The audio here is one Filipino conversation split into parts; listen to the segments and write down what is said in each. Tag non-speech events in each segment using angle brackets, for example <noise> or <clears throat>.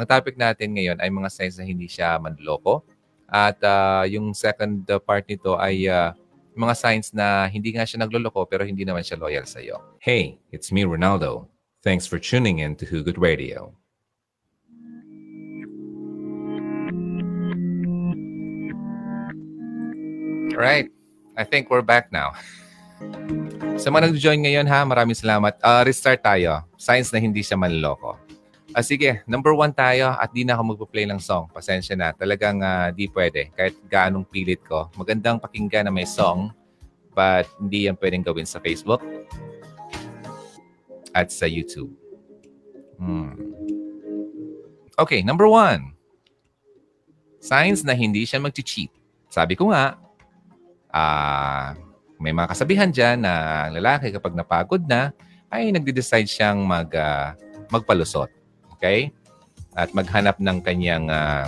Ang topic natin ngayon ay mga signs na hindi siya manloko. At uh, yung second part nito ay uh, mga signs na hindi nga siya nagloloko pero hindi naman siya loyal sa iyo. Hey, it's me, Ronaldo. Thanks for tuning in to Hugot Radio. Alright, I think we're back now. Sa mga nag-join ngayon ha, maraming salamat. Uh, restart tayo. Signs na hindi siya manloko. Ah, sige, number one tayo at di na ako magpo-play ng song. Pasensya na. Talagang uh, di pwede. Kahit gaanong pilit ko. Magandang pakinggan na may song but hindi yan pwedeng gawin sa Facebook at sa YouTube. Hmm. Okay, number one. Signs na hindi siya mag-cheat. Sabi ko nga, uh, may mga kasabihan dyan na ang lalaki kapag napagod na, ay nagde-decide siyang mag, uh, magpalusot. Okay? At maghanap ng kanyang uh,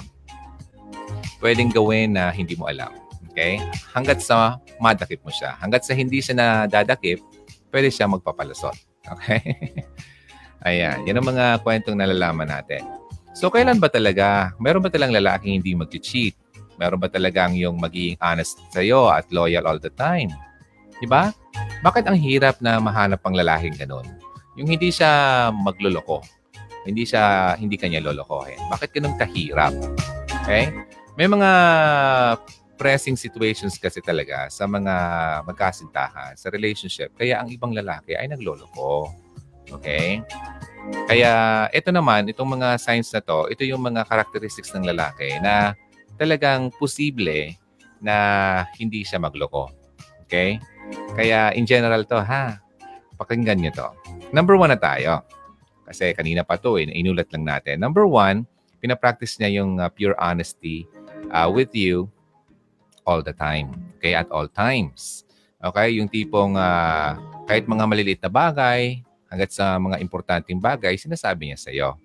pwedeng gawin na hindi mo alam. Okay? Hanggat sa madakip mo siya. Hanggat sa hindi siya nadadakip, pwede siya magpapalusot. Okay? <laughs> Ayan. Yan ang mga kwentong nalalaman natin. So, kailan ba talaga? Meron ba talang lalaking hindi mag-cheat? Meron ba talagang yung magiging honest sa'yo at loyal all the time? Di ba? Bakit ang hirap na mahanap ang lalaking ganun? Yung hindi siya magloloko. Hindi siya, hindi kanya lolokohin. Bakit ganun kahirap? Okay? May mga pressing situations kasi talaga sa mga magkasintahan, sa relationship. Kaya ang ibang lalaki ay nagloloko. Okay? Kaya ito naman, itong mga signs na to, ito yung mga characteristics ng lalaki na talagang posible na hindi siya magloko. Okay? Kaya in general to ha, pakinggan nyo to. Number one na tayo. Kasi kanina pa to, eh, inulat lang natin. Number one, pinapractice niya yung uh, pure honesty uh, with you all the time. Okay, at all times. Okay, yung tipong uh, kahit mga maliliit na bagay, hanggat sa mga importanteng bagay, sinasabi niya sa iyo.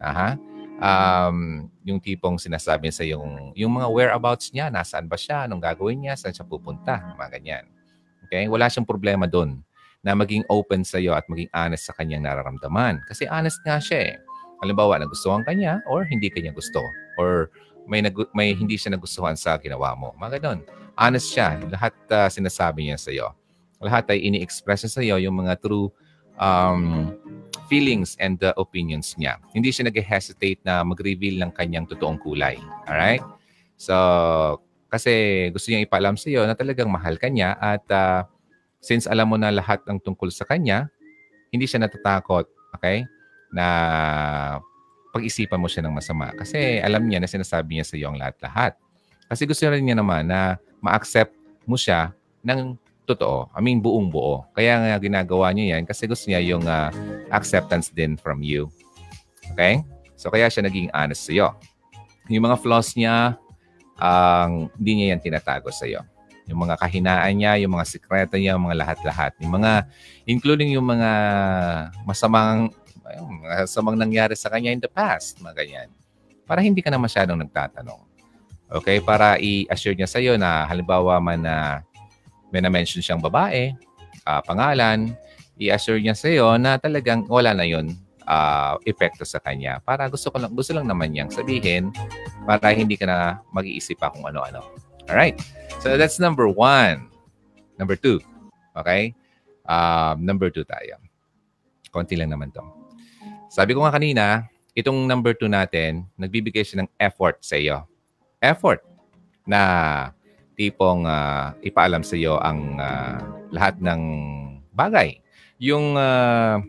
Aha. Um, yung tipong sinasabi niya sa yung, yung mga whereabouts niya, nasaan ba siya, anong gagawin niya, saan siya pupunta, mga ganyan. Okay? Wala siyang problema doon na maging open sa iyo at maging honest sa kanyang nararamdaman. Kasi honest nga siya eh. Halimbawa, nagustuhan ka niya or hindi kanya gusto. Or may, nag- may hindi siya nagustuhan sa ginawa mo. Mga ganun. Honest siya. Lahat uh, sinasabi niya sa iyo. Lahat ay ini-express niya sa iyo yung mga true um, feelings and uh, opinions niya. Hindi siya nag-hesitate na mag-reveal ng kanyang totoong kulay. Alright? So, kasi gusto niya ipaalam sa iyo na talagang mahal ka niya at uh, since alam mo na lahat ng tungkol sa kanya, hindi siya natatakot, okay? Na pag-isipan mo siya ng masama. Kasi alam niya na sinasabi niya sa iyo ang lahat-lahat. Kasi gusto rin niya naman na ma-accept mo siya ng totoo. I mean, buong buo. Kaya nga ginagawa niya yan kasi gusto niya yung uh, acceptance din from you. Okay? So, kaya siya naging honest sa iyo. Yung mga flaws niya, ang uh, hindi niya yan tinatago sa iyo. Yung mga kahinaan niya, yung mga sikreto niya, yung mga lahat-lahat. Yung mga, including yung mga masamang, ayun, masamang nangyari sa kanya in the past, mga ganyan. Para hindi ka na masyadong nagtatanong. Okay? Para i-assure niya sa iyo na halimbawa man na may na-mention siyang babae, uh, pangalan, i-assure niya sa iyo na talagang wala na yon uh, epekto sa kanya. Para gusto ko lang gusto lang naman niyang sabihin para hindi ka na mag-iisip pa kung ano-ano. All right. So that's number one. Number two. Okay? Um, number two tayo. Konti lang naman to. Sabi ko nga kanina, itong number two natin, nagbibigay siya ng effort sa iyo. Effort na tipong uh, ipaalam sa iyo ang uh, lahat ng bagay. Yung uh,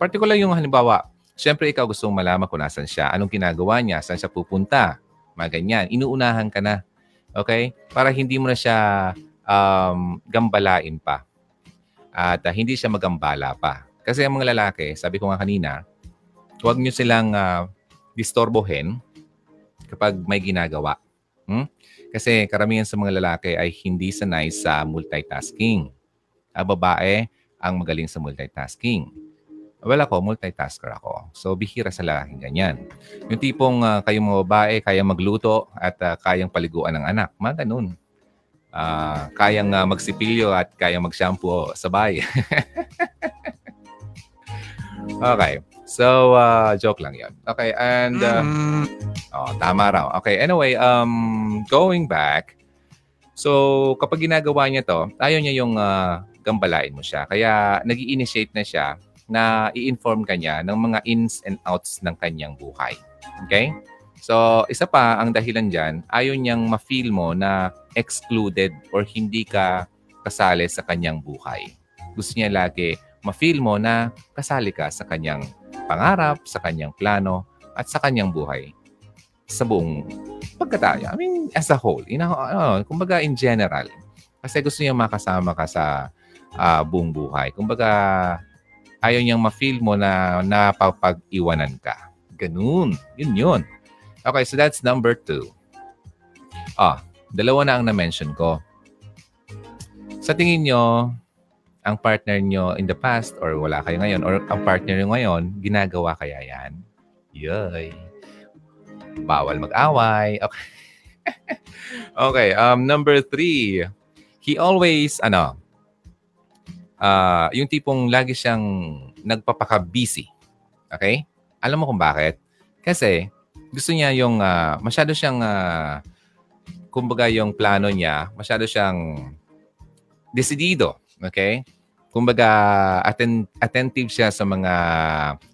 Particular yung halimbawa, syempre ikaw gusto malaman kung nasan siya, anong ginagawa niya, saan siya pupunta, mga ganyan. Inuunahan ka na. Okay? Para hindi mo na siya um, gambalain pa. At uh, hindi siya magambala pa. Kasi ang mga lalaki, sabi ko nga kanina, huwag niyo silang uh, distorbohin kapag may ginagawa. Hmm? Kasi karamihan sa mga lalaki ay hindi sanay sa multitasking. Ang babae ang magaling sa multitasking. Well, ako, multitasker ako. So, bihira sa lalaking ganyan. Yung tipong uh, kayong mga babae, kayang magluto at uh, kayang paliguan ng anak. Mga ganun. Uh, kayang uh, magsipilyo at kayang mag-shampoo sabay. <laughs> okay. So, uh, joke lang yan. Okay, and... Uh, oh, tama raw. Okay, anyway, um, going back, so kapag ginagawa niya to, ayaw niya yung uh, gambalain mo siya. Kaya nag initiate na siya na i-inform kanya ng mga ins and outs ng kanyang buhay. Okay? So, isa pa ang dahilan dyan, ayaw niyang ma-feel mo na excluded or hindi ka kasali sa kanyang buhay. Gusto niya lagi ma-feel mo na kasali ka sa kanyang pangarap, sa kanyang plano, at sa kanyang buhay. Sa buong pagkataya. I mean, as a whole. In ano, kumbaga, in general. Kasi gusto niya makasama ka sa uh, buong buhay. Kumbaga, ayaw niyang ma-feel mo na napapag-iwanan ka. Ganun. Yun yun. Okay, so that's number two. Ah, dalawa na ang na-mention ko. Sa tingin nyo, ang partner nyo in the past or wala kayo ngayon or ang partner nyo ngayon, ginagawa kaya yan? Yoy. Bawal mag-away. Okay. <laughs> okay, um, number three. He always, ano, uh, yung tipong lagi siyang nagpapaka-busy. Okay? Alam mo kung bakit? Kasi gusto niya yung, uh, masyado siyang, uh, kumbaga yung plano niya, masyado siyang decidido. Okay? Kumbaga, atten- attentive siya sa mga,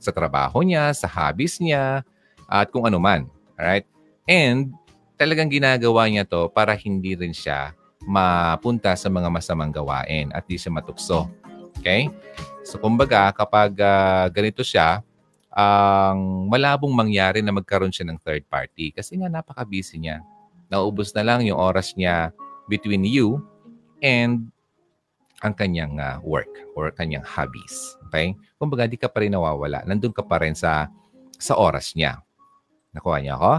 sa trabaho niya, sa hobbies niya, at kung ano man. Alright? And, talagang ginagawa niya to para hindi rin siya mapunta sa mga masamang gawain at di siya matukso. Okay? So, kumbaga, kapag uh, ganito siya, ang uh, malabong mangyari na magkaroon siya ng third party kasi nga napaka-busy niya. Naubos na lang yung oras niya between you and ang kanyang uh, work or kanyang hobbies. Okay? Kumbaga, di ka pa rin nawawala. Nandun ka pa rin sa, sa oras niya. Nakuha niya ako?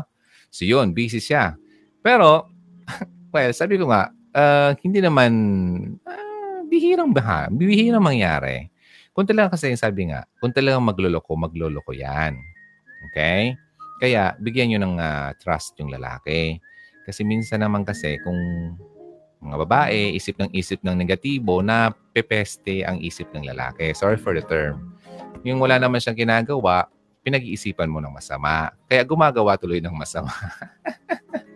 So yun, busy siya. Pero, <laughs> well, sabi ko nga, uh, hindi naman, uh, bihirang baha, bihirang mangyari. Kung talagang kasi sabi nga, kung talagang magloloko, magloloko yan. Okay? Kaya, bigyan nyo ng uh, trust yung lalaki. Kasi minsan naman kasi, kung mga babae, isip ng isip ng negatibo na pepeste ang isip ng lalaki. Sorry for the term. Yung wala naman siyang ginagawa, pinag-iisipan mo ng masama. Kaya gumagawa tuloy ng masama. <laughs>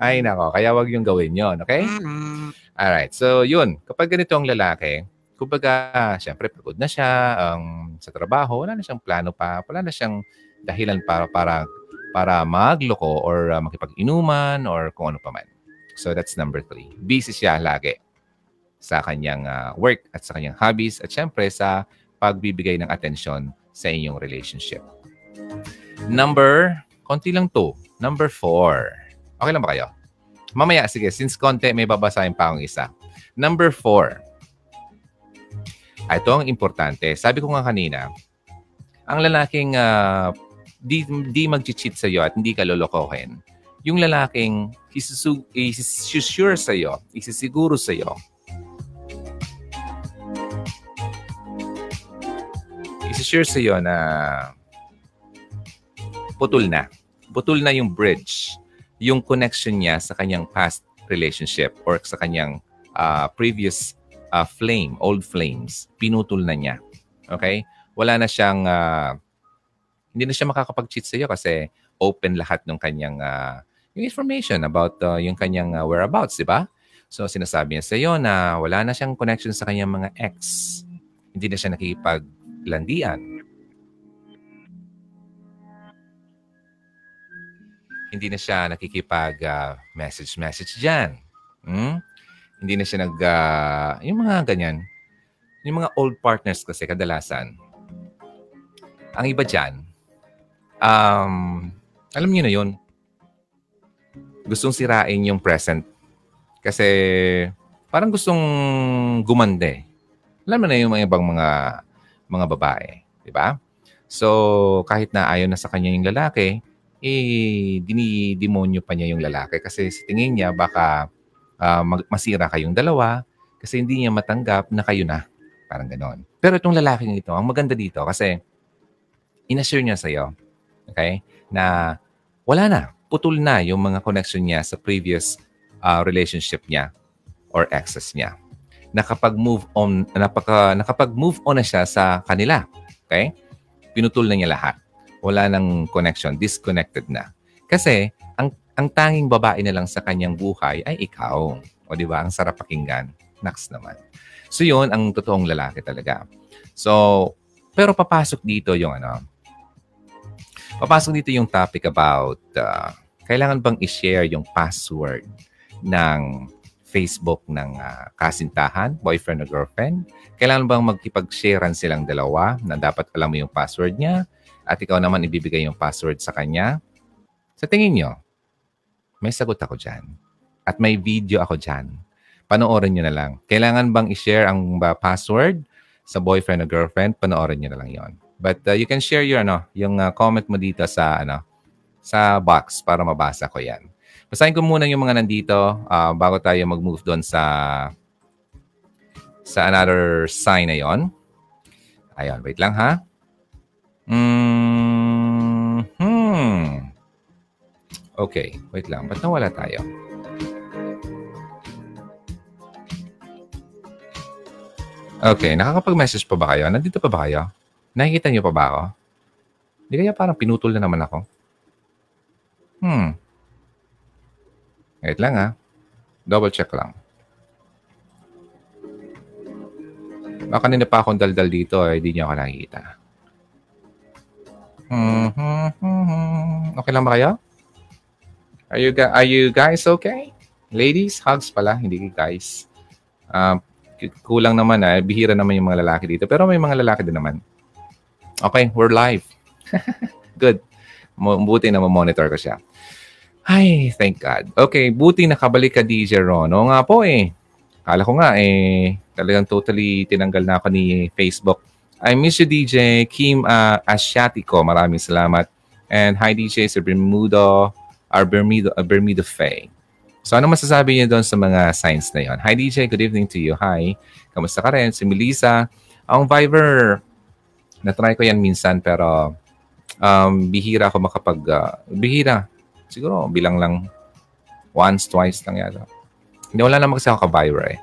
Ay nako, kaya wag yung gawin yon, okay? Alright, so yun. Kapag ganito ang lalaki, kumbaga, siyempre pagod na siya um, sa trabaho, wala na siyang plano pa, wala na siyang dahilan para para para magloko or uh, makipag-inuman or kung ano pa man. So that's number three. Busy siya lagi sa kanyang uh, work at sa kanyang hobbies at syempre sa pagbibigay ng atensyon sa inyong relationship. Number, konti lang to. Number four. Okay lang ba kayo? Mamaya, sige, since konti, may babasahin pa akong isa. Number four. Ah, ito ang importante. Sabi ko nga kanina, ang lalaking uh, di, di mag-cheat sa iyo at hindi ka lolokohin, yung lalaking isusu, isusure sa iyo, isisiguro sa iyo, isisure sa iyo na putol na. Putol na yung bridge, yung connection niya sa kanyang past relationship or sa kanyang uh, previous uh, flame, old flames. Pinutol na niya. Okay? Wala na siyang, uh, hindi na siya makakapag-cheat sa iyo kasi open lahat ng kanyang uh, yung information about uh, yung kanyang uh, whereabouts, di ba? So, sinasabi niya sa iyo na wala na siyang connection sa kanyang mga ex. Hindi na siya nakikipaglandian. Hindi na siya nakikipag-message-message uh, dyan. Hmm? Hindi na siya nag... Uh, yung mga ganyan. Yung mga old partners kasi kadalasan. Ang iba dyan, um, alam niyo na yun, gustong sirain yung present. Kasi parang gustong gumande. Alam mo na yung mga ibang mga mga babae, di ba? So, kahit na ayaw na sa kanya yung lalaki, eh, dinidemonyo pa niya yung lalaki kasi sa tingin niya baka uh, masira kayong dalawa kasi hindi niya matanggap na kayo na. Parang ganon. Pero itong lalaking ito, ang maganda dito kasi inassure niya sa'yo, okay, na wala na putol na yung mga connection niya sa previous uh, relationship niya or exes niya. Nakapag-move on, napaka, nakapag-move on na siya sa kanila. Okay? pinutol na niya lahat. Wala nang connection, disconnected na. Kasi ang ang tanging babae na lang sa kanyang buhay ay ikaw. O di ba? Ang sarap pakinggan. Next naman. So yun ang totoong lalaki talaga. So, pero papasok dito yung ano, papasok dito yung topic about uh, kailangan bang i-share yung password ng Facebook ng uh, kasintahan, boyfriend o girlfriend? Kailangan bang magkipag-sharean silang dalawa na dapat alam mo yung password niya at ikaw naman ibibigay yung password sa kanya? Sa tingin nyo, may sagot ako dyan. At may video ako dyan. Panoorin nyo na lang. Kailangan bang i-share ang password sa boyfriend o girlfriend? Panoorin nyo na lang yon. But uh, you can share your ano, yung uh, comment mo dito sa ano, sa box para mabasa ko 'yan. Basahin ko muna yung mga nandito uh, bago tayo mag-move doon sa sa another sign na yon. Ayun, wait lang ha. Mm hmm. Okay, wait lang. Ba't nawala tayo? Okay, nakakapag-message pa ba kayo? Nandito pa ba kayo? Nakikita niyo pa ba ako? Hindi kaya parang pinutol na naman ako? Hmm. Wait lang ha. Double check lang. Baka kanina pa akong daldal dito eh, hindi niyo ako nakikita. Hmm, hmm, hmm, hmm. Okay lang ba kayo? Are you, are you guys okay? Ladies, hugs pala, hindi guys. Uh, kulang naman eh. Bihira naman yung mga lalaki dito. Pero may mga lalaki din naman. Okay, we're live. <laughs> Good. Buti na monitor ko siya. Ay, thank God. Okay, buti nakabalik ka, DJ Ron. Oo nga po eh. Kala ko nga eh, talagang totally tinanggal na ako ni Facebook. I miss you, DJ. Kim uh, Asiatico. Maraming salamat. And hi, DJ sa Bermudo, or Bermudo, uh, Bermudo Faye. So, ano masasabi niyo doon sa mga signs na yon? Hi, DJ. Good evening to you. Hi. Kamusta ka rin? Si Melissa. Ang Viber, na-try ko yan minsan pero um, bihira ako makapag... Uh, bihira Siguro bilang lang once, twice lang yata. Hindi, wala namang kasi ako ka-viral eh.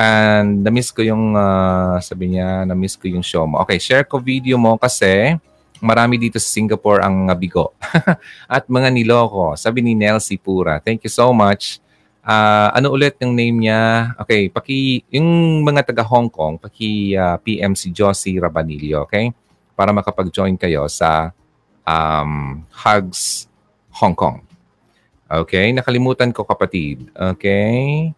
And na-miss ko yung, uh, sabi niya, na-miss ko yung show mo. Okay, share ko video mo kasi marami dito sa Singapore ang bigo. <laughs> At mga niloko. Sabi ni Nelsie Pura. Thank you so much. Uh, ano ulit yung name niya? Okay, paki, yung mga taga Hong Kong, paki uh, PM si Josie Rabanillo, okay? Para makapag-join kayo sa um, Hugs Hong Kong. Okay? Nakalimutan ko kapatid. Okay?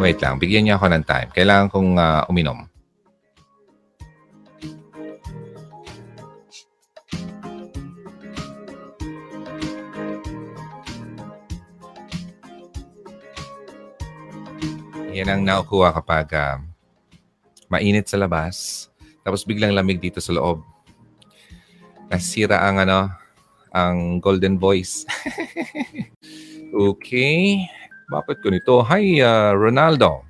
Wait lang. Bigyan niya ako ng time. Kailangan kong uh, uminom. Yan ang nakukuha kapag uh, mainit sa labas, tapos biglang lamig dito sa loob nasira ang ano, ang golden voice. <laughs> okay. Bakit ko nito? Hi, uh, Ronaldo.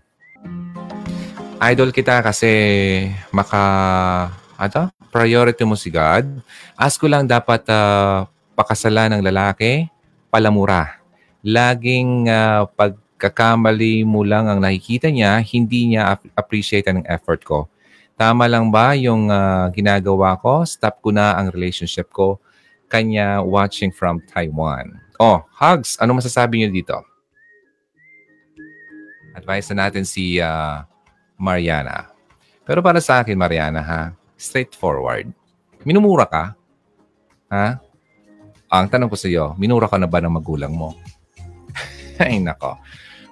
Idol kita kasi maka, ano, priority mo si God. Ask ko lang dapat uh, pakasalan ng lalaki, palamura. Laging uh, pagkakamali mo lang ang nakikita niya, hindi niya appreciate ang effort ko. Tama lang ba yung uh, ginagawa ko? Stop ko na ang relationship ko. Kanya watching from Taiwan. Oh, hugs. Ano masasabi niyo dito? Advice na natin si uh, Mariana. Pero para sa akin, Mariana, ha? Straightforward. Minumura ka? Ha? Ang tanong ko sa iyo, minura ka na ba ng magulang mo? <laughs> Ay, nako.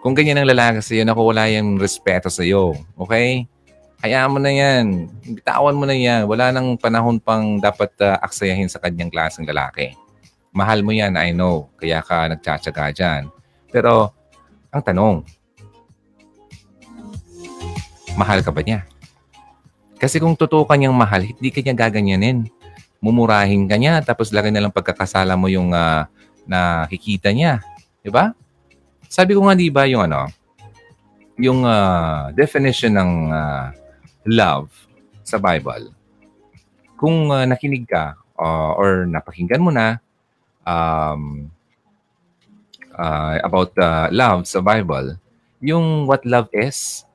Kung ganyan ang lalaki sa iyo, naku, wala yung respeto sa iyo. Okay? Hayaan mo na yan. Bitawan mo na yan. Wala nang panahon pang dapat uh, aksayahin sa kanyang klaseng lalaki. Mahal mo yan, I know. Kaya ka nagtsatsaga dyan. Pero, ang tanong, mahal ka ba niya? Kasi kung totoo ka niyang mahal, hindi ka niya gaganyanin. Mumurahin ka niya, tapos lagi na lang pagkakasala mo yung uh, nakikita niya. Di ba? Sabi ko nga, di ba, yung ano, yung uh, definition ng uh, love sa Bible. Kung uh, nakinig ka uh, or napakinggan mo na um, uh, about uh, love sa Bible, yung what love is,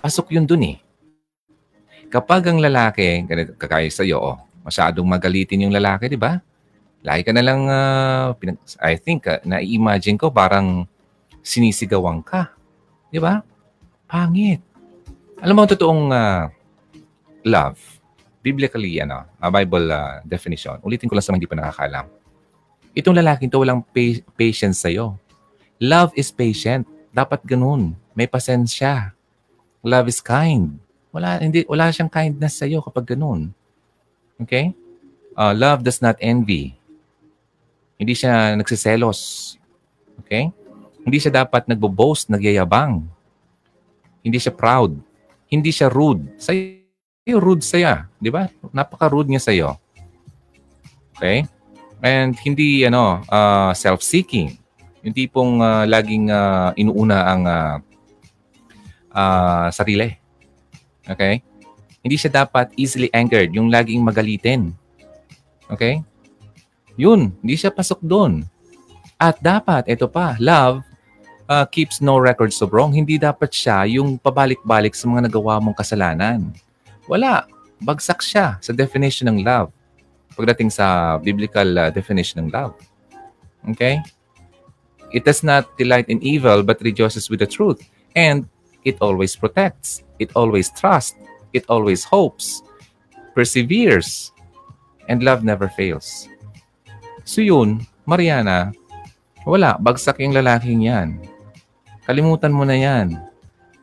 pasok yun dun eh. Kapag ang lalaki, kakaya sa'yo, oh, masyadong magalitin yung lalaki, di ba? Lagi ka na lang, uh, pinag- I think, uh, na-imagine ko parang sinisigawan ka. Di ba? Pangit. Alam mo, totoong uh, love, biblically, ano, a Bible uh, definition, ulitin ko lang sa mga hindi pa nakakalam. Itong lalaking to walang pa- patience sa'yo. Love is patient. Dapat ganun. May pasensya. Love is kind. Wala, hindi, wala siyang kindness sa'yo kapag ganun. Okay? Uh, love does not envy. Hindi siya nagsiselos. Okay? Hindi siya dapat nagbo-boast, nagyayabang. Hindi siya proud. Hindi siya rude. Sa'yo, rude saya. Di ba? Napaka-rude niya sa'yo. Okay? And hindi ano uh, self-seeking. Yung tipong uh, laging uh, inuuna ang uh, uh, sarili. Okay? Hindi siya dapat easily angered, yung laging magalitin. Okay? Yun, hindi siya pasok doon. At dapat, ito pa, love uh, keeps no records of wrong. Hindi dapat siya yung pabalik-balik sa mga nagawa mong kasalanan. Wala. Bagsak siya sa definition ng love. Pagdating sa biblical uh, definition ng love. Okay? It does not delight in evil but rejoices with the truth. And it always protects. It always trusts. It always hopes. Perseveres. And love never fails. So yun, Mariana, wala, bagsak yung lalaking yan. Kalimutan mo na yan.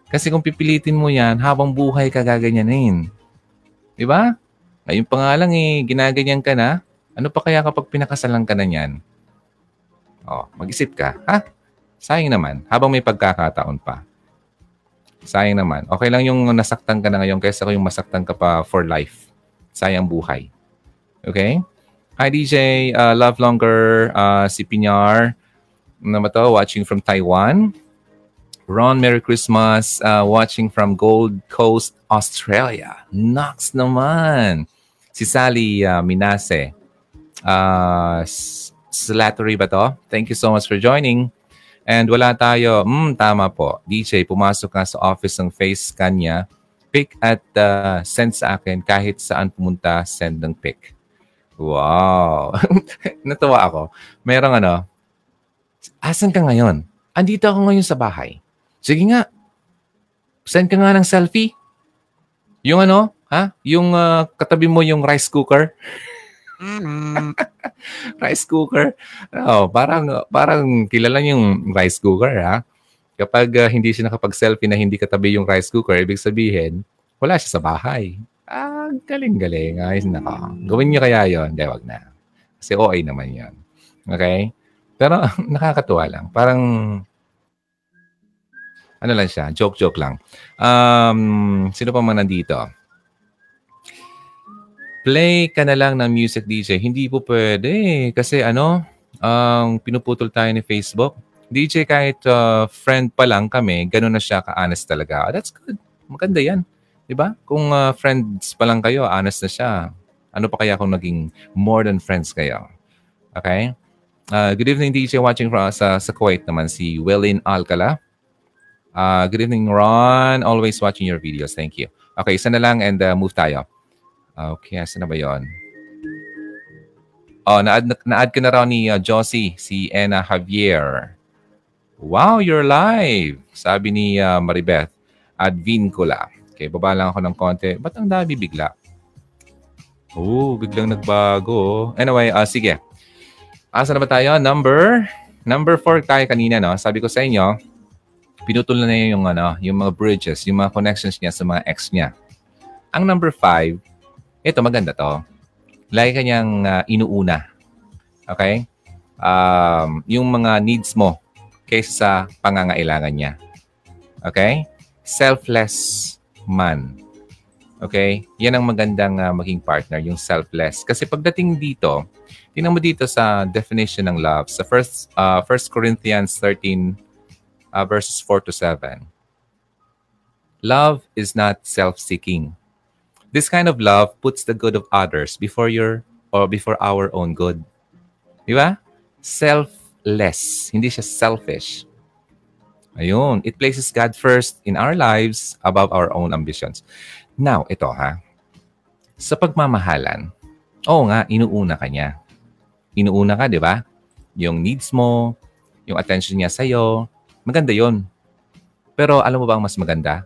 Kasi kung pipilitin mo yan, habang buhay ka gaganyanin. Di ba? Ngayon pa nga lang eh, ginaganyan ka na. Ano pa kaya kapag pinakasalan ka na yan? Oh, mag-isip ka, ha? Sayang naman, habang may pagkakataon pa. Sayang naman. Okay lang yung nasaktan ka na ngayon kaysa yung masaktan ka pa for life. Sayang buhay. Okay? Hi DJ, uh, love longer, uh, si Pinyar. Ba to? Watching from Taiwan. Ron, Merry Christmas. Uh, watching from Gold Coast, Australia. Knox naman. Si Sally uh, Minase. Uh, Slattery ba to? Thank you so much for joining. And wala tayo. Hmm, tama po. DJ, pumasok ka sa office ng face scan niya. Pick at uh, send sa akin kahit saan pumunta, send ng pick. Wow. <laughs> Natuwa ako. Merong ano, asan ka ngayon? Andito ako ngayon sa bahay. Sige nga, send ka nga ng selfie. Yung ano, ha? Yung uh, katabi mo yung rice cooker. Mm. <laughs> rice cooker. Oh, parang parang kilala yung rice cooker ha. Kapag uh, hindi siya nakapag-selfie na hindi katabi yung rice cooker, ibig sabihin, wala siya sa bahay. Ah, galing-galing. Ayos na ka. Gawin niyo kaya yon Hindi, wag na. Kasi OA naman yon Okay? Pero <laughs> nakakatuwa lang. Parang, ano lang siya, joke-joke lang. Um, sino pa man nandito? Play ka na lang ng music DJ. Hindi po pwede kasi ano, ang um, pinuputol tayo ni Facebook. DJ kahit uh, friend pa lang kami, ganun na siya ka-honest talaga. That's good. Maganda yan. 'Di ba? Kung uh, friends pa lang kayo, honest na siya. Ano pa kaya kung naging more than friends kayo? Okay? Uh, good evening DJ watching from sa, sa Kuwait naman si Welin Alcala. Uh, good evening Ron, always watching your videos. Thank you. Okay, isa na lang and uh, move tayo. Okay, asa na ba yon? Oh, na-add, na-add ka na raw ni uh, Josie, si Ena Javier. Wow, you're live! Sabi ni uh, Maribeth. Advincula. Okay, baba lang ako ng konti. Ba't ang dami bigla? Oh, biglang nagbago. Anyway, uh, sige. Asa na ba tayo? Number number 4 tayo kanina, no? Sabi ko sa inyo, pinutol na niya yung, ano, yung mga bridges, yung mga connections niya sa mga ex niya. Ang number 5, ito, maganda to. Lagi kanyang uh, inuuna. Okay? Um, yung mga needs mo kaysa sa pangangailangan niya. Okay? Selfless man. Okay? Yan ang magandang uh, maging partner, yung selfless. Kasi pagdating dito, tingnan mo dito sa definition ng love, sa first, uh, 1 Corinthians 13, uh, verses 4 to 7. Love is not self-seeking. This kind of love puts the good of others before your or before our own good. Di ba? Selfless. Hindi siya selfish. Ayun, it places God first in our lives above our own ambitions. Now, ito ha. Sa pagmamahalan, oo nga, inuuna ka niya. Inuuna ka, di ba? Yung needs mo, yung attention niya sa'yo, maganda yon. Pero alam mo ba ang mas maganda?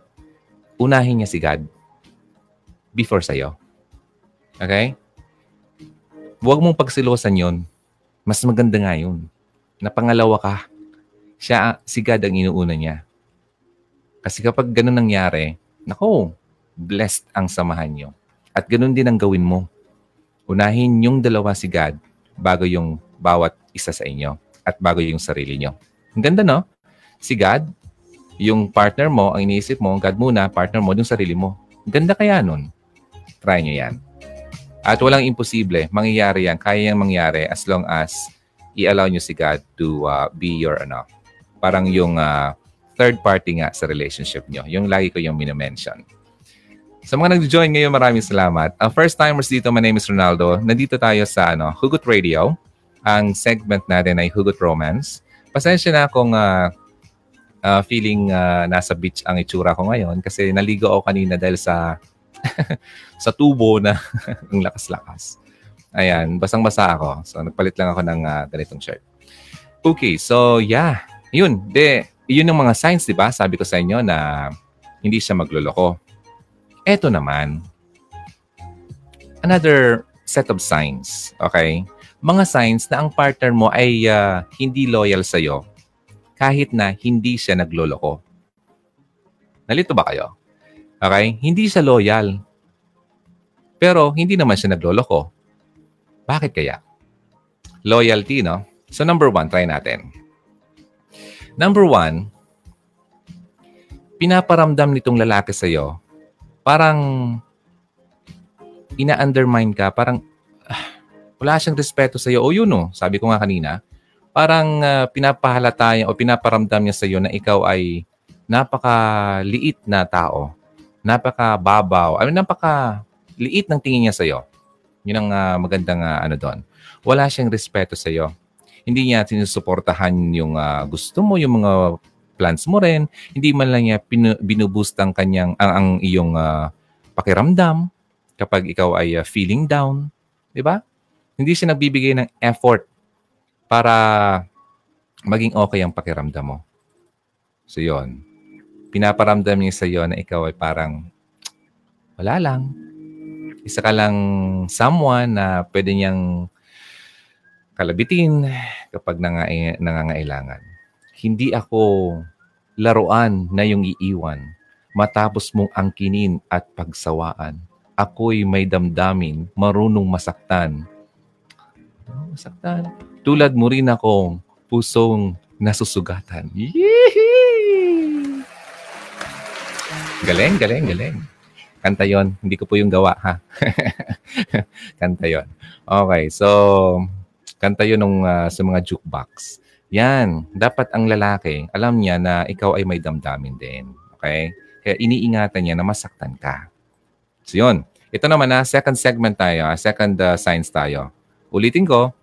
Unahin niya si God before sa'yo. Okay? Huwag mong pagsilosan yon. Mas maganda nga yun. Na pangalawa ka. Siya, si God ang inuuna niya. Kasi kapag ganun nangyari, nako, blessed ang samahan niyo. At ganun din ang gawin mo. Unahin yung dalawa si God bago yung bawat isa sa inyo at bago yung sarili nyo. Ang ganda, no? Si God, yung partner mo, ang iniisip mo, God muna, partner mo, yung sarili mo. Ganda kaya nun. Try nyo yan. At walang imposible. Mangyayari yan. Kaya yung mangyari as long as i-allow nyo si God to uh, be your, ano, parang yung uh, third party nga sa relationship nyo. Yung lagi ko yung minimension. Sa mga nag-join ngayon, maraming salamat. Ang first timers dito, my name is Ronaldo. Nandito tayo sa ano, Hugot Radio. Ang segment natin ay Hugot Romance. Pasensya na kung uh, uh, feeling uh, nasa beach ang itsura ko ngayon kasi naligo ako kanina dahil sa <laughs> sa tubo na <laughs> ang lakas-lakas. Ayan, basang-basa ako. So, nagpalit lang ako ng uh, ganitong shirt. Okay, so yeah. Yun, de, yun yung mga signs, di ba? Sabi ko sa inyo na hindi siya magloloko. Eto naman, another set of signs, okay? Mga signs na ang partner mo ay uh, hindi loyal sa'yo kahit na hindi siya nagloloko. Nalito ba kayo? Okay? Hindi siya loyal. Pero hindi naman siya nagloloko. Bakit kaya? Loyalty, no? So number one, try natin. Number one, pinaparamdam nitong lalaki sa'yo parang ina-undermine ka, parang ah, wala siyang respeto sa iyo. O yun no, sabi ko nga kanina, parang uh, pinapahalata niya o pinaparamdam niya sa iyo na ikaw ay napakaliit na tao. Napaka-babaw. I mean, napaka-liit ng tingin niya sa iyo. Yun ang uh, magandang uh, ano doon. Wala siyang respeto sa iyo. Hindi niya sinusuportahan yung uh, gusto mo, yung mga plans mo rin. Hindi man lang niya pinu- binuboost ang kanyang ang, ang iyong uh, pakiramdam kapag ikaw ay uh, feeling down, 'di ba? Hindi siya nagbibigay ng effort para maging okay ang pakiramdam mo. So 'yon. Pinaparamdam niya sa iyo na ikaw ay parang wala lang. Isa ka lang someone na pwede niyang kalabitin kapag nangangailangan. Hindi ako laruan na yung iiwan. Matapos mong angkinin at pagsawaan. Ako'y may damdamin, marunong masaktan. Masaktan. Tulad mo rin akong pusong nasusugatan. Yee! Galing, galing, galing. Kanta yon. Hindi ko po yung gawa, ha? <laughs> kanta yon. Okay, so kanta yon nung uh, sa mga jukebox. Yan, dapat ang lalaki, alam niya na ikaw ay may damdamin din. Okay? Kaya iniingatan niya na masaktan ka. So yun. Ito naman na, second segment tayo, ah, second uh, signs tayo. Ulitin ko,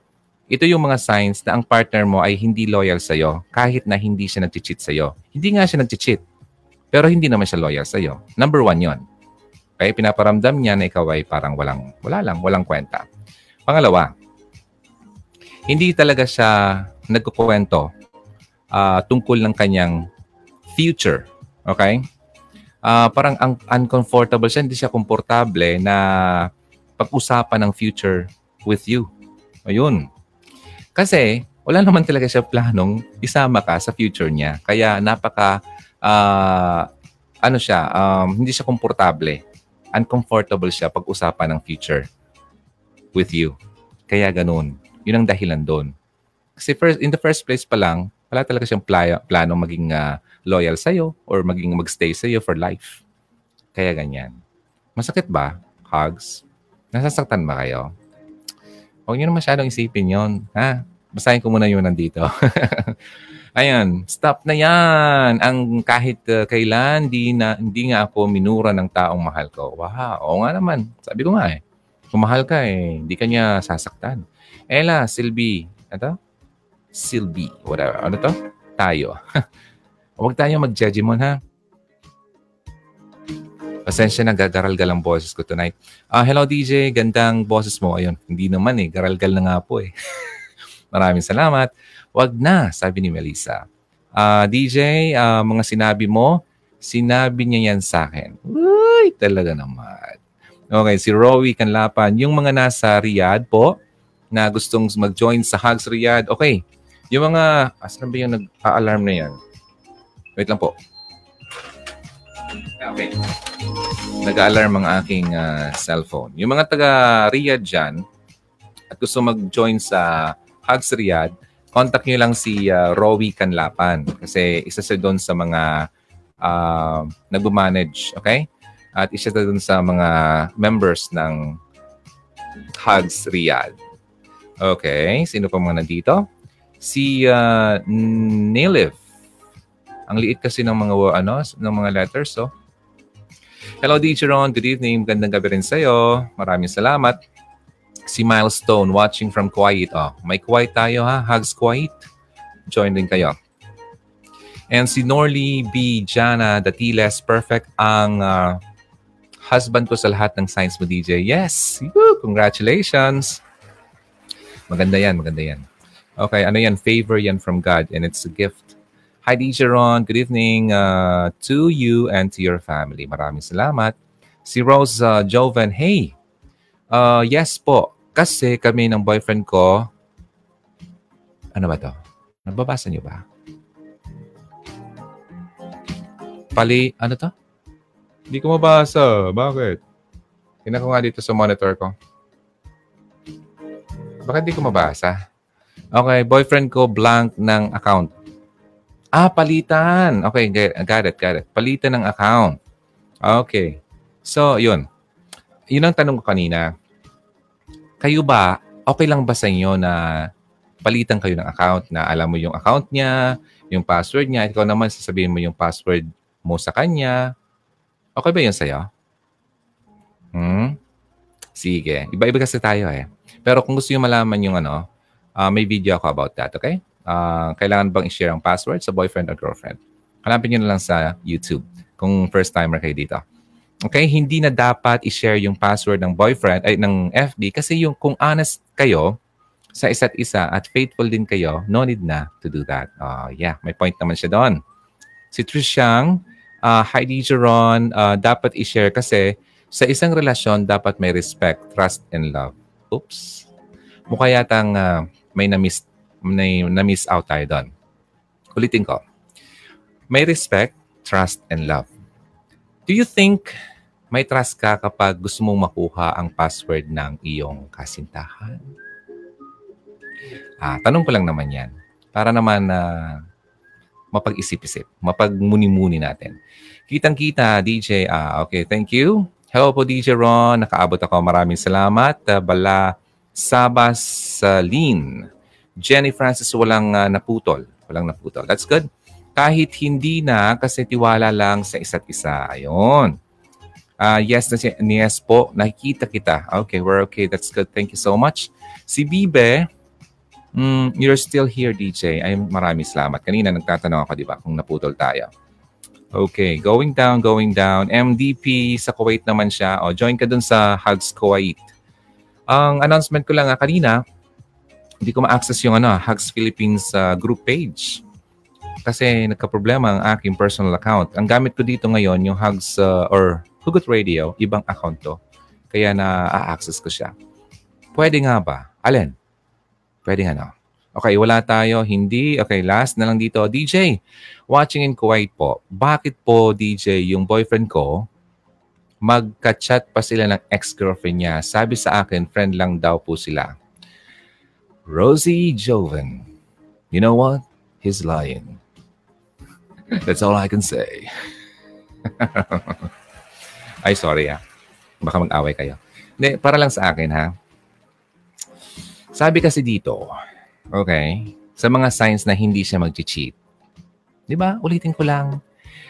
ito yung mga signs na ang partner mo ay hindi loyal sa'yo kahit na hindi siya nag-cheat sa'yo. Hindi nga siya nag-cheat, pero hindi naman siya loyal sa'yo. Number one yon. Okay, pinaparamdam niya na ikaw ay parang walang, wala lang, walang kwenta. Pangalawa, hindi talaga siya nagkukwento uh, tungkol ng kanyang future. Okay? Uh, parang ang uncomfortable siya, hindi siya komportable na pag-usapan ng future with you. Ayun. Kasi wala naman talaga siya planong isama ka sa future niya. Kaya napaka uh, ano siya, um, hindi siya komportable. Uncomfortable siya pag-usapan ng future with you. Kaya ganun. Yun ang dahilan doon. Kasi first, in the first place pa lang, wala talaga siyang playa, plano maging uh, loyal sa'yo or maging magstay sa'yo for life. Kaya ganyan. Masakit ba? Hugs? Nasasaktan ba kayo? Huwag niyo na masyadong isipin yon Ha? Basahin ko muna yung nandito. <laughs> Ayan, stop na yan. Ang kahit uh, kailan, di na, hindi nga ako minura ng taong mahal ko. Wow, oo nga naman. Sabi ko nga eh. Kung mahal ka eh, hindi ka niya sasaktan. Ella, Silby, ito? Silby, whatever. Ano to? Tayo. <laughs> Huwag tayo mag-judgment ha. Pasensya na, gagaral-gal ang boses ko tonight. Uh, hello DJ, gandang boses mo. Ayun, hindi naman eh, garal-gal na nga po eh. <laughs> Maraming salamat. Wag na, sabi ni Melissa. Uh, DJ, uh, mga sinabi mo, sinabi niya yan sa akin. Uy, talaga naman. Okay, si Rowie Canlapan. Yung mga nasa Riyadh po, na gustong mag-join sa Hugs Riyadh, okay. Yung mga, asan ba yung nag-alarm na yan? Wait lang po. Okay. Nag-alarm ang aking uh, cellphone. Yung mga taga Riyadh dyan at gusto mag-join sa Hugs Riyadh, contact nyo lang si uh, Rowie Canlapan kasi isa siya doon sa mga uh, nagbo-manage, okay? At isa siya doon sa mga members ng Hugs Riyadh. Okay, sino pa mga nandito? Si uh, Niliv. Ang liit kasi ng mga ano, ng mga letters, so. Oh. Hello, DJ Ron. Good evening. Gandang gabi rin sa'yo. Maraming salamat. Si Milestone watching from Kuwait. Oh, may Kuwait tayo ha. Hugs Kuwait. Join din kayo. And si Norly B. Jana Datiles. Perfect ang uh, husband ko sa lahat ng science mo, DJ. Yes! Woo! Congratulations! Maganda yan, maganda yan. Okay, ano yan? Favor yan from God and it's a gift Hi, DJ Ron. Good evening uh, to you and to your family. Maraming salamat. Si Rose uh, Joven, hey, uh, yes po. Kasi kami ng boyfriend ko, ano ba to? Nababasa niyo ba? Pali, ano to? Hindi ko mabasa. Bakit? Tingnan ko nga dito sa monitor ko. Bakit hindi ko mabasa? Okay, boyfriend ko blank ng account. Ah, palitan. Okay, got it, got it. Palitan ng account. Okay. So, yun. Yun ang tanong ko kanina. Kayo ba, okay lang ba sa inyo na palitan kayo ng account na alam mo yung account niya, yung password niya, ikaw naman sasabihin mo yung password mo sa kanya. Okay ba yun sa'yo? Hmm? Sige. Iba-iba kasi tayo eh. Pero kung gusto nyo malaman yung ano, uh, may video ako about that, okay? uh, kailangan bang i-share ang password sa boyfriend or girlfriend? Hanapin nyo na lang sa YouTube kung first timer kayo dito. Okay, hindi na dapat i-share yung password ng boyfriend ay ng FB kasi yung kung honest kayo sa isa't isa at faithful din kayo, no need na to do that. Uh, yeah, may point naman siya doon. Si Trishang, uh, hi DJ Ron, uh, dapat i-share kasi sa isang relasyon dapat may respect, trust, and love. Oops. Mukha yatang uh, may na-miss may na-miss out tayo doon. Ulitin ko. May respect, trust, and love. Do you think may trust ka kapag gusto mong makuha ang password ng iyong kasintahan? Ah, tanong ko lang naman yan. Para naman na uh, mapag-isip-isip, mapagmuni-muni natin. Kitang-kita, DJ. Ah, okay, thank you. Hello po, DJ Ron. Nakaabot ako. Maraming salamat. Uh, Bala Sabas Salin. Jenny Francis walang uh, naputol. Walang naputol. That's good. Kahit hindi na kasi tiwala lang sa isa't isa. Ayun. Uh, yes, na si, yes po. Nakikita kita. Okay, we're okay. That's good. Thank you so much. Si Bibe, mm, you're still here, DJ. Ay, maraming salamat. Kanina nagtatanong ako, di ba, kung naputol tayo. Okay, going down, going down. MDP sa Kuwait naman siya. O, join ka dun sa Hugs Kuwait. Ang announcement ko lang nga kanina, hindi ko ma-access yung ano, Hugs Philippines uh, group page. Kasi nagka-problema ang aking personal account. Ang gamit ko dito ngayon, yung Hugs uh, or Hugot Radio, ibang account to. Kaya na-access ko siya. Pwede nga ba? Alin? Pwede nga no? Okay, wala tayo. Hindi. Okay, last na lang dito. DJ, watching in Kuwait po. Bakit po, DJ, yung boyfriend ko, magka-chat pa sila ng ex-girlfriend niya. Sabi sa akin, friend lang daw po sila. Rosie Joven. You know what? He's lying. <laughs> That's all I can say. <laughs> Ay, sorry ah. Baka mag-away kayo. Hindi, para lang sa akin ha. Sabi kasi dito, okay, sa mga signs na hindi siya mag-cheat. Di ba? Ulitin ko lang.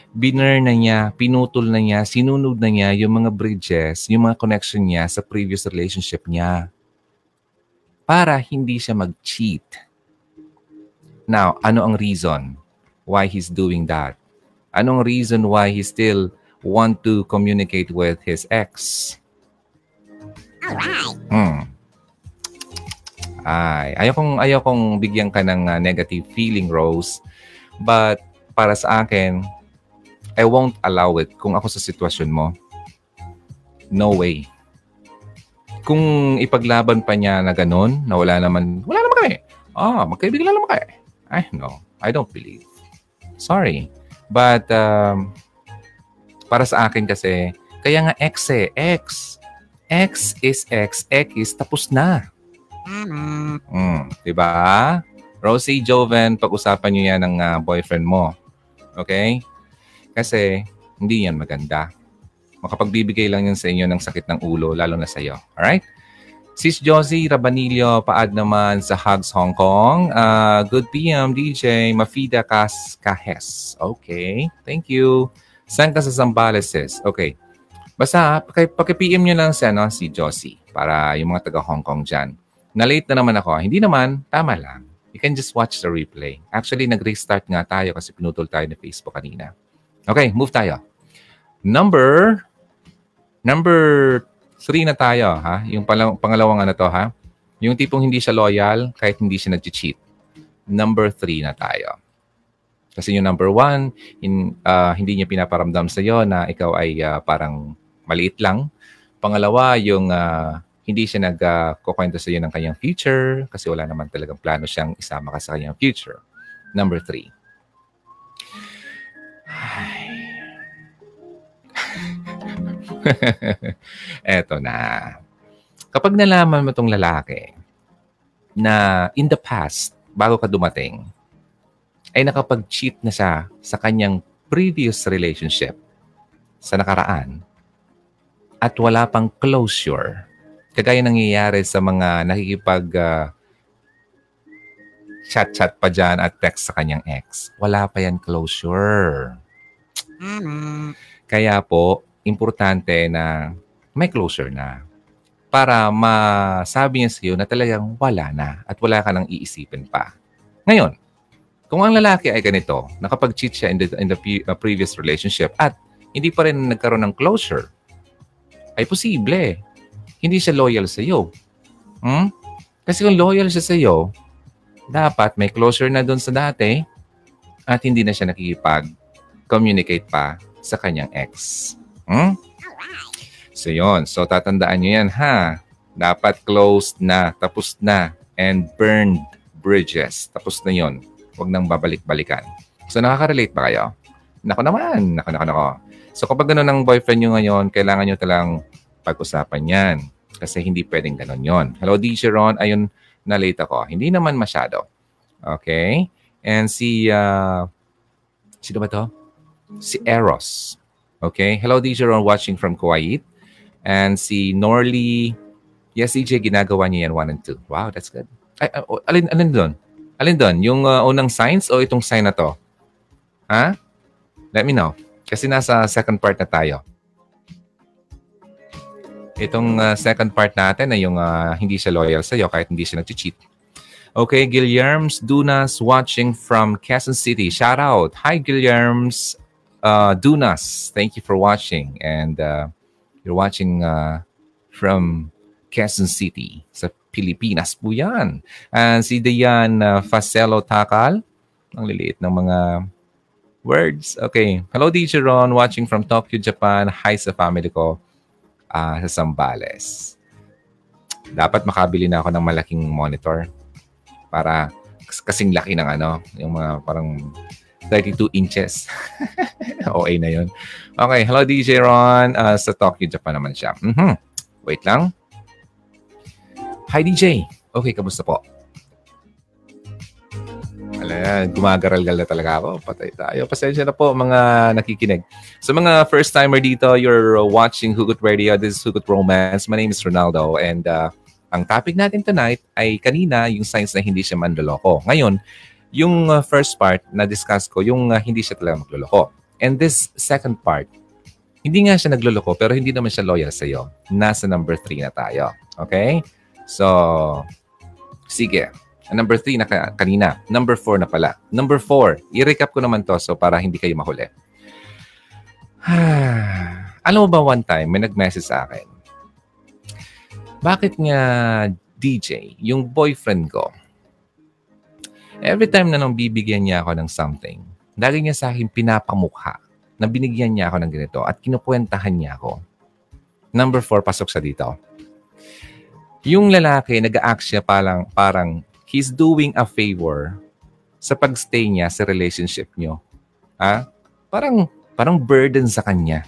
Biner na niya, pinutol na niya, sinunod na niya yung mga bridges, yung mga connection niya sa previous relationship niya para hindi siya mag-cheat. Now, ano ang reason? why he's doing that? Anong reason why he still want to communicate with his ex? Alright. Hmm. Ay, ayaw kong, ayaw kong bigyan ka ng uh, negative feeling, Rose. But para sa akin, I won't allow it kung ako sa sitwasyon mo. No way. Kung ipaglaban pa niya na ganun, na wala naman, wala naman kami. Ah, magkaibigan lang naman kayo. Ay, no. I don't believe. Sorry. But, um, para sa akin kasi, kaya nga X eh, X. X is X, X is tapos na. Tama. Mm, 'di ba? Rosie Joven, pag-usapan niyo 'yan ng uh, boyfriend mo. Okay? Kasi hindi 'yan maganda. Makapagbibigay lang 'yan sa inyo ng sakit ng ulo lalo na sa iyo. All right? Sis Josie Rabanilio, paad naman sa Hugs Hong Kong. Uh, good PM, DJ. Mafida Kas Kahes. Okay. Thank you. Saan ka sa Zambales, sis? Okay. Basta, paki-PM nyo lang si, ano, si Josie para yung mga taga Hong Kong dyan. Na-late na naman ako. Hindi naman, tama lang. You can just watch the replay. Actually, nag-restart nga tayo kasi pinutol tayo ni Facebook kanina. Okay, move tayo. Number, number three na tayo, ha? Yung pangalawang ano to, ha? Yung tipong hindi siya loyal kahit hindi siya nag-cheat. Number three na tayo. Kasi yung number one, in, uh, hindi niya pinaparamdam sa iyo na ikaw ay uh, parang maliit lang. Pangalawa, yung uh, hindi siya nagkukwento uh, sa iyo ng kanyang future kasi wala naman talagang plano siyang isama ka sa kanyang future. Number three. <laughs> Eto na. Kapag nalaman mo tong lalaki na in the past, bago ka dumating, ay nakapag-cheat na siya sa kanyang previous relationship sa nakaraan at wala pang closure, kagaya nangyayari sa mga nakikipag uh, chat-chat pa dyan at text sa kanyang ex. Wala pa yan closure. Kaya po, importante na may closure na para masabi niya sa iyo na talagang wala na at wala ka nang iisipin pa. Ngayon, kung ang lalaki ay ganito, nakapag-cheat siya in the, in the uh, previous relationship at hindi pa rin nagkaroon ng closure, ay posible. Hindi siya loyal sa iyo. Hmm? Kasi kung loyal siya sa iyo, dapat may closure na doon sa dati at hindi na siya nakikipag-communicate pa sa kanyang ex. Hmm? So yon. So tatandaan niyo yan ha. Dapat closed na, tapos na, and burned bridges. Tapos na yon. Huwag nang babalik-balikan. So nakaka-relate ba kayo? Nako naman. Nako, nako, nako. So kapag gano'n ang boyfriend nyo ngayon, kailangan nyo talang pag-usapan yan. Kasi hindi pwedeng gano'n yon. Hello, DJ Ron. Ayun, na-late ako. Hindi naman masyado. Okay? And si, uh, sino ba to? Si Eros. Okay? Hello, DJ Ron watching from Kuwait. And si Norly, yes, DJ, ginagawa niya yan 1 and 2. Wow, that's good. Ay, uh, alin, alin doon? Alin doon? Yung uh, unang signs o itong sign na to? Ha? Let me know. Kasi nasa second part na tayo. Itong uh, second part natin na yung uh, hindi siya loyal sa'yo kahit hindi siya nag-cheat. Okay, Guillerms Dunas watching from Quezon City. Shout out. Hi, Guillerms uh, Dunas. Thank you for watching. And uh, you're watching uh, from Quezon City sa Pilipinas po yan. And si Dayan uh, Facelo Takal. Ang liliit ng mga words. Okay. Hello, DJ Ron. Watching from Tokyo, Japan. Hi sa family ko uh, sa Sambales. Dapat makabili na ako ng malaking monitor para kasing laki ng ano, yung mga parang 32 inches. <laughs> OA na yun. Okay, hello DJ Ron. Uh, sa Tokyo, Japan naman siya. Mm-hmm. Wait lang. Hi DJ. Okay, kamusta po? Ala, gumagaral-gal na talaga ako. Patay tayo. Pasensya na po mga nakikinig. Sa so, mga first-timer dito, you're watching Hugot Radio. This is Hugot Romance. My name is Ronaldo. And uh, ang topic natin tonight ay kanina yung signs na hindi siya manloloko. Ngayon, yung uh, first part na discuss ko, yung uh, hindi siya talaga magloloko. And this second part, hindi nga siya nagloloko pero hindi naman siya loyal sa iyo. Nasa number 3 na tayo. Okay? So, sige. Number three na ka- kanina. Number four na pala. Number four, i-recap ko naman to so para hindi kayo mahuli. <sighs> Alam mo ba one time, may nag-message sa akin. Bakit nga DJ, yung boyfriend ko, every time na nung bibigyan niya ako ng something, lagi niya sa akin pinapamukha na binigyan niya ako ng ganito at kinukwentahan niya ako. Number four, pasok sa dito. Yung lalaki, nag-act siya parang, parang he's doing a favor sa pagstay niya sa relationship niyo. Ha? Parang, parang burden sa kanya.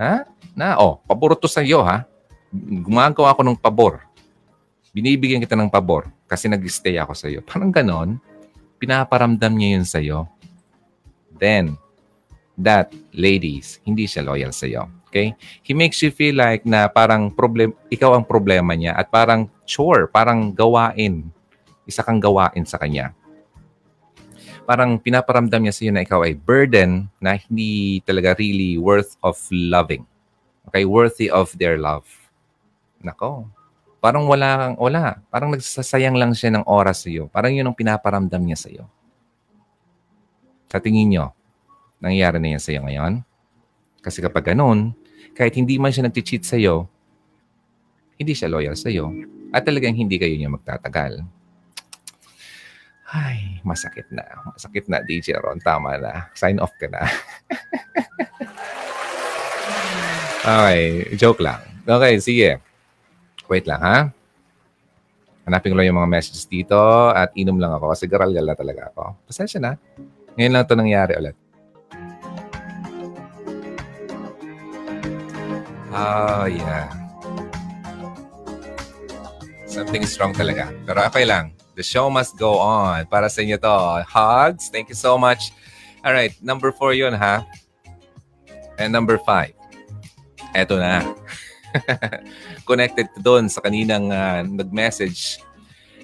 Ha? Na, oh, pabor to sa iyo, ha? Gumagawa ako ng pabor. Binibigyan kita ng pabor kasi nag-stay ako sa iyo. Parang ganon, pinaparamdam niya yun sa iyo. Then, that, ladies, hindi siya loyal sa iyo. Okay? He makes you feel like na parang problem, ikaw ang problema niya at parang chore, parang gawain. Isa kang gawain sa kanya. Parang pinaparamdam niya sa iyo na ikaw ay burden na hindi talaga really worth of loving. Okay? Worthy of their love. Nako. Parang wala kang, wala. Parang nagsasayang lang siya ng oras sa iyo. Parang yun ang pinaparamdam niya sa iyo. Sa tingin niyo, nangyayari na yan sa iyo ngayon? Kasi kapag ganun, kahit hindi man siya nag-cheat sa iyo, hindi siya loyal sa iyo at talagang hindi kayo niya magtatagal. Ay, masakit na. Masakit na, DJ Ron. Tama na. Sign off ka na. <laughs> okay, joke lang. Okay, sige. Wait lang, ha? Hanapin ko lang yung mga messages dito at inom lang ako kasi garal-gal na talaga ako. Pasensya na. Ngayon lang ito nangyari ulit. Oh, yeah. Something strong talaga. Pero okay lang. The show must go on. Para sa inyo to. Hugs. Thank you so much. All right. Number four yun, ha? And number five. Eto na. <laughs> Connected to doon sa kaninang uh, nag-message.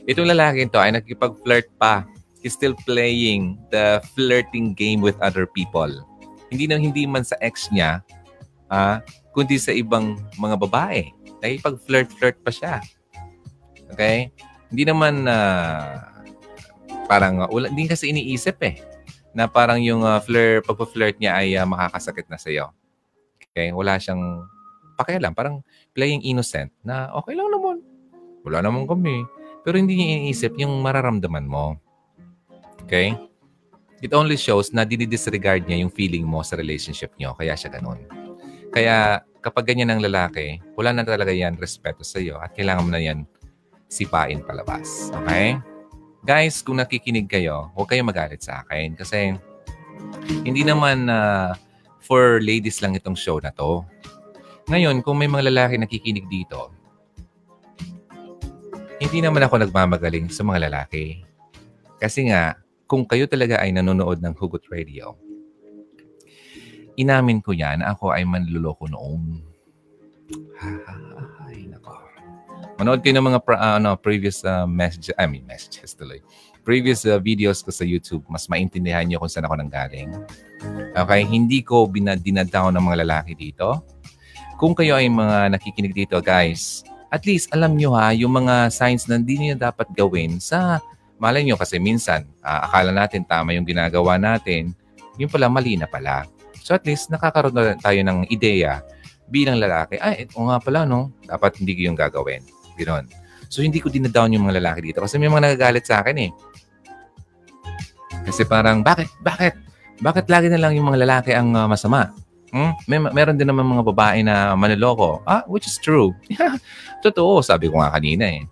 Itong lalaki to ay nakipag-flirt pa. He's still playing the flirting game with other people. Hindi na hindi man sa ex niya, ah, kundi sa ibang mga babae. Nakipag-flirt-flirt pa siya. Okay? Hindi naman uh, parang uh, wala, hindi kasi iniisip eh na parang yung uh, flirt, pagpa-flirt niya ay uh, makakasakit na sa iyo. Okay? Wala siyang pakialam. Parang playing innocent na okay lang naman. Wala naman kami. Pero hindi niya iniisip yung mararamdaman mo. Okay? It only shows na dinidisregard niya yung feeling mo sa relationship niyo. Kaya siya ganun. Kaya kapag ganyan ang lalaki, wala na talaga yan respeto sa iyo at kailangan mo na yan sipain palabas. Okay? Guys, kung nakikinig kayo, huwag kayong magalit sa akin kasi hindi naman uh, for ladies lang itong show na to. Ngayon, kung may mga lalaki nakikinig dito, hindi naman ako nagmamagaling sa mga lalaki. Kasi nga, kung kayo talaga ay nanonood ng Hugot Radio, inamin ko yan, ako ay manluloko noon. Ay, nako. Manood kayo ng mga pra, uh, ano, previous uh, messages, I mean messages tuloy. Previous uh, videos ko sa YouTube, mas maintindihan niyo kung saan ako nanggaling. Okay, hindi ko binadinadown ng mga lalaki dito. Kung kayo ay mga nakikinig dito, guys, at least alam nyo ha, yung mga signs na hindi niyo dapat gawin sa, malay nyo kasi minsan, uh, akala natin tama yung ginagawa natin, yung pala mali na pala. So at least nakakaroon na tayo ng ideya bilang lalaki, ay, ito nga pala, no? Dapat hindi ko yung gagawin. Ganon. So hindi ko dinadown yung mga lalaki dito kasi may mga nagagalit sa akin eh. Kasi parang, bakit? Bakit? Bakit lagi na lang yung mga lalaki ang uh, masama? Hmm? May, meron din naman mga babae na manloloko. Ah, which is true. <laughs> Totoo, sabi ko nga kanina eh.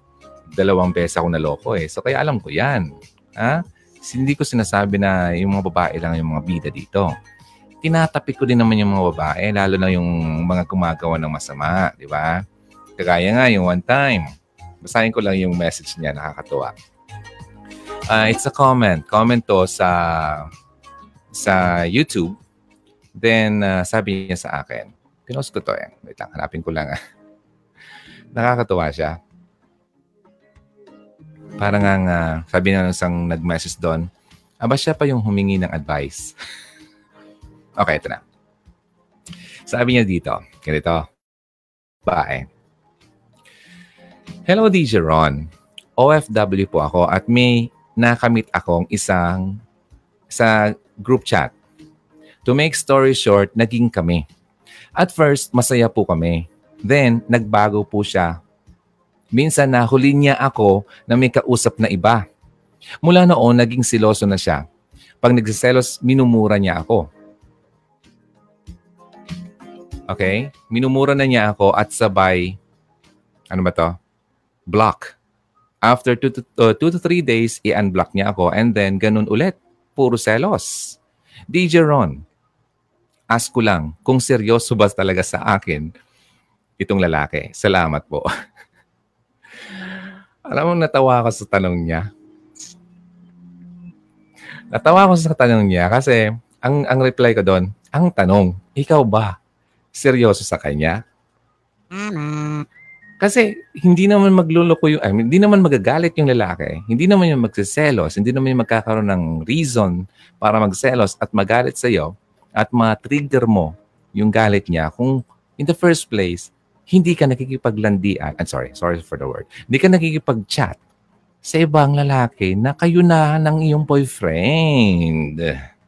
Dalawang beses ako naloko eh. So kaya alam ko yan. Ha? Hindi ko sinasabi na yung mga babae lang yung mga bida dito. Tinatapik ko din naman yung mga babae, lalo na yung mga gumagawa ng masama, di ba? Kagaya nga yung one time. Basahin ko lang yung message niya, nakakatuwa. Uh, it's a comment. Comment to sa sa YouTube Then, uh, sabi niya sa akin, pinost ko to eh. Wait lang, hanapin ko lang. Ah. <laughs> Nakakatuwa siya. Parang nga, uh, sabi na isang nag-message doon, aba siya pa yung humingi ng advice. <laughs> okay, ito na. Sabi niya dito, ganito, Bye. Hello, DJ Ron. OFW po ako at may nakamit akong isang sa group chat. To make story short, naging kami. At first, masaya po kami. Then, nagbago po siya. Minsan nahuli niya ako na may kausap na iba. Mula noon, naging siloso na siya. Pag nagsiselos, minumura niya ako. Okay? Minumura na niya ako at sabay, ano ba to? Block. After 2 to, uh, two to 3 days, i-unblock niya ako and then ganun ulit. Puro selos. DJ Ron, ask ko lang kung seryoso ba talaga sa akin itong lalaki. Salamat po. <laughs> Alam mo, natawa ako sa tanong niya. Natawa ako sa tanong niya kasi ang, ang reply ko doon, ang tanong, ikaw ba seryoso sa kanya? Tama. Kasi hindi naman magluloko yung, I mean, hindi naman magagalit yung lalaki. Hindi naman yung magsiselos. Hindi naman yung magkakaroon ng reason para magselos at magalit sa iyo at ma-trigger mo yung galit niya kung in the first place, hindi ka nakikipaglandian. I'm sorry, sorry for the word. Hindi ka nakikipag-chat sa ibang lalaki na kayo na ng iyong boyfriend.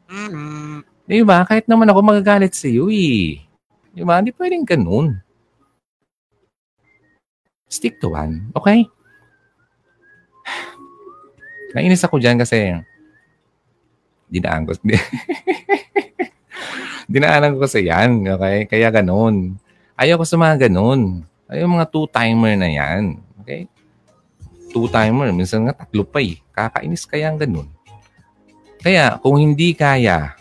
Tama. Di ba? Kahit naman ako magagalit sa iyo eh. Di ba? Hindi pwedeng ganun. Stick to one. Okay? Nainis ako dyan kasi dinaan ko. <laughs> Dinaanan ko kasi yan. Okay? Kaya ganun. Ayaw ko sa mga ganun. Ayaw mga two-timer na yan. Okay? Two-timer. Minsan nga tatlo pa eh. Kakainis kaya ang ganun. Kaya kung hindi kaya,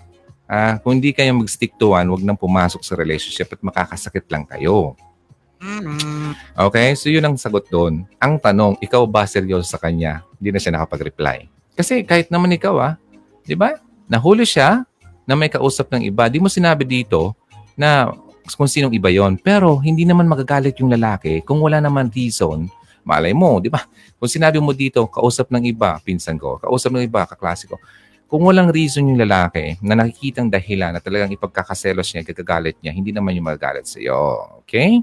ah, kung hindi kaya mag-stick to one, huwag nang pumasok sa relationship at makakasakit lang kayo. Tama. Okay? So yun ang sagot doon. Ang tanong, ikaw ba seryoso sa kanya? Hindi na siya nakapag-reply. Kasi kahit naman ikaw ah, di ba? Nahuli siya na may kausap ng iba. Di mo sinabi dito na kung sinong iba yon Pero hindi naman magagalit yung lalaki kung wala naman reason. Malay mo, di ba? Kung sinabi mo dito, kausap ng iba, pinsan ko, kausap ng iba, kaklase ko. Kung walang reason yung lalaki na nakikitang dahilan na talagang ipagkakaselos niya, gagagalit niya, hindi naman yung magagalit sa iyo. Okay?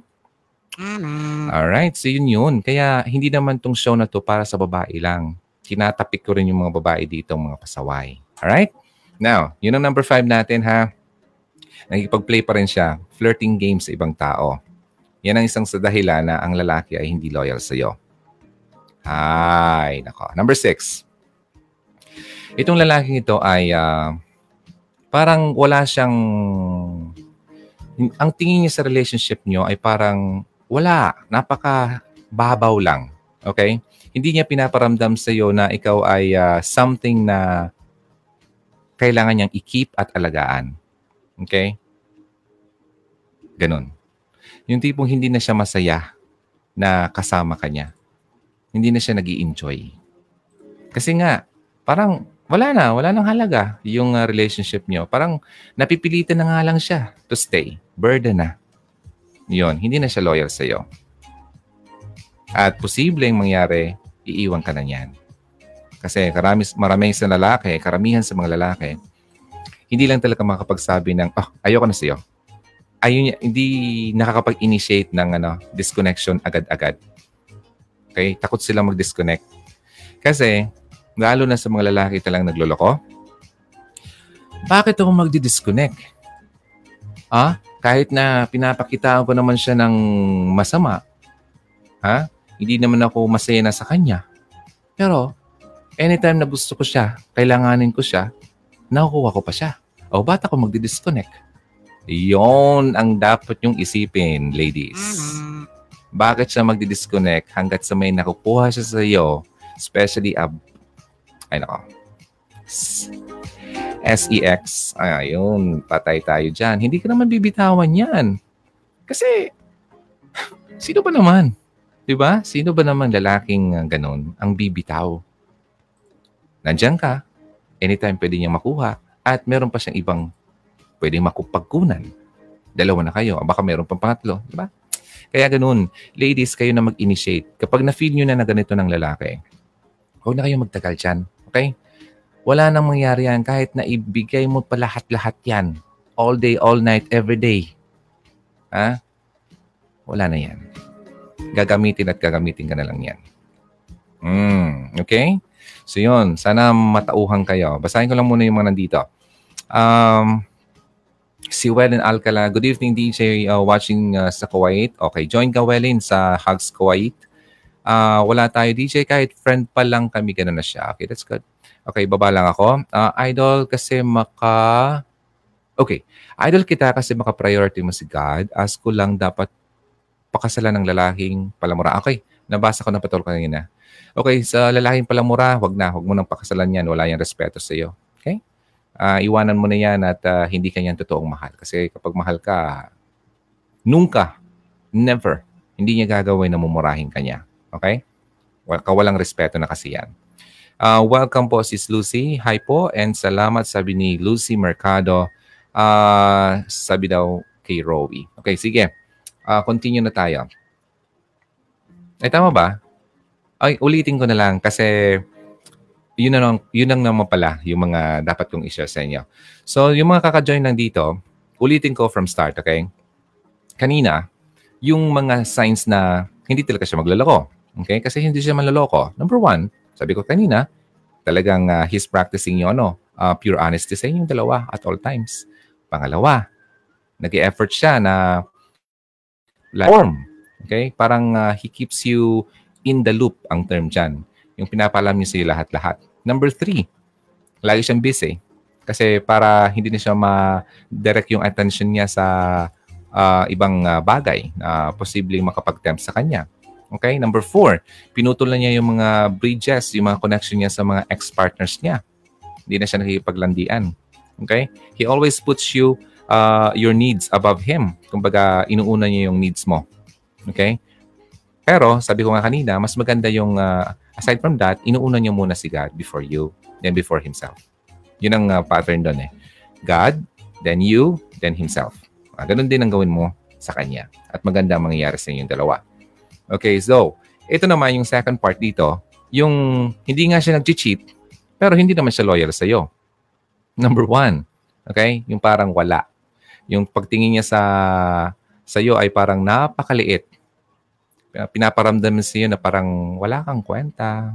Tama. Alright, so yun yun. Kaya hindi naman tong show na to para sa babae lang. Tinatapik ko rin yung mga babae dito, mga pasaway. Alright? Now, yun ang number five natin ha. Nagkipag-play pa rin siya. Flirting games sa ibang tao. Yan ang isang sa dahilan na ang lalaki ay hindi loyal sa iyo. Ay, nako. Number six. Itong lalaking ito ay ah, parang wala siyang ang tingin niya sa relationship niyo ay parang wala, napaka babaw lang. Okay? Hindi niya pinaparamdam sa iyo na ikaw ay ah, something na kailangan niyang i-keep at alagaan. Okay? Ganon. Yung tipong hindi na siya masaya na kasama ka niya. Hindi na siya nag enjoy Kasi nga, parang wala na, wala nang halaga yung ah, relationship niyo. Parang napipilitan na nga lang siya to stay. Burden na. Yun, hindi na siya loyal sa iyo. At posibleng mangyari, iiwan ka na niyan. Kasi karami, marami sa lalaki, karamihan sa mga lalaki, hindi lang talaga makapagsabi ng, oh, ayoko na sa iyo. Ayun, hindi nakakapag-initiate ng ano, disconnection agad-agad. Okay? Takot sila mag-disconnect. Kasi, lalo na sa mga lalaki talang nagloloko, bakit ako magdi-disconnect? Ah, kahit na pinapakitaan ko naman siya ng masama, ha? Hindi naman ako masaya na sa kanya. Pero, anytime na gusto ko siya, kailanganin ko siya, nakukuha ko pa siya. O ba't ako magdi-disconnect? Yon ang dapat yung isipin, ladies. Bakit siya magdi-disconnect hanggat sa may nakukuha siya sa iyo, especially ab... Ay, nako. SEX. Ayun, patay tayo dyan. Hindi ka naman bibitawan yan. Kasi, <laughs> sino ba naman? Ba? Sino ba naman lalaking uh, ganun ang bibitaw? Nandiyan ka. Anytime pwede niyang makuha. At meron pa siyang ibang pwedeng makupagkunan. Dalawa na kayo. Baka meron pang pangatlo. Di ba? Kaya ganun. Ladies, kayo na mag-initiate. Kapag na-feel nyo na na ganito ng lalaki, huwag na kayo magtagal dyan. Okay? Wala nang mangyari yan kahit na ibigay mo pa lahat-lahat yan. All day, all night, every day. Ha? Wala na yan. Gagamitin at gagamitin ka na lang yan. Mm, okay? So yun, sana matauhan kayo. Basahin ko lang muna yung mga nandito. Um, si Wellen Alcala, good evening DJ uh, watching uh, sa Kuwait. Okay, join ka Wellen sa Hugs Kuwait. Uh, wala tayo DJ, kahit friend pa lang kami, ganun na siya. Okay, that's good. Okay, baba lang ako. Uh, idol kasi maka... Okay, idol kita kasi maka-priority mo si God. Ask ko lang dapat pakasalan ng lalaking palamura. Okay, nabasa ko na patol kanina. Okay, sa lalaking palamura, wag na. Wag mo nang pakasalan yan. Wala yung respeto sa iyo. Okay? Uh, iwanan mo na yan at uh, hindi ka niyan totoong mahal. Kasi kapag mahal ka, nunca, never, hindi niya gagawin na mumurahin ka niya. Okay? Kawalang respeto na kasi yan. Uh, welcome po sis Lucy. Hi po and salamat sabi ni Lucy Mercado. Uh, sabi daw kay Rowie. Okay, sige. Uh, continue na tayo. Ay, tama ba? Ay, ulitin ko na lang kasi yun na yun lang naman pala yung mga dapat kong i-share sa inyo. So, yung mga kaka-join lang dito, ulitin ko from start, okay? Kanina, yung mga signs na hindi talaga siya maglalako. Okay? Kasi hindi siya manloloko. Number one, sabi ko kanina, talagang uh, he's practicing yung ano, uh, pure honesty sa inyong dalawa at all times. Pangalawa, nag effort siya na form. Okay? Parang uh, he keeps you in the loop ang term dyan. Yung pinapaalam niya sa lahat-lahat. Number three, lagi siyang busy. Kasi para hindi na siya ma-direct yung attention niya sa uh, ibang uh, bagay na posibleng makapag-tempt sa kanya. Okay? Number four, pinutol na niya yung mga bridges, yung mga connection niya sa mga ex-partners niya. Hindi na siya nakikipaglandian. Okay? He always puts you, uh, your needs above him. Kumbaga, inuuna niya yung needs mo. Okay? Pero, sabi ko nga kanina, mas maganda yung, uh, aside from that, inuuna niya muna si God before you, then before himself. Yun ang uh, pattern doon eh. God, then you, then himself. Uh, ganun din ang gawin mo sa kanya. At maganda ang mangyayari sa inyong dalawa. Okay, so, ito naman yung second part dito, yung hindi nga siya nag-cheat, pero hindi naman siya loyal sa iyo. Number one, okay, yung parang wala. Yung pagtingin niya sa sa iyo ay parang napakaliit. Pinaparamdam sa iyo na parang wala kang kwenta.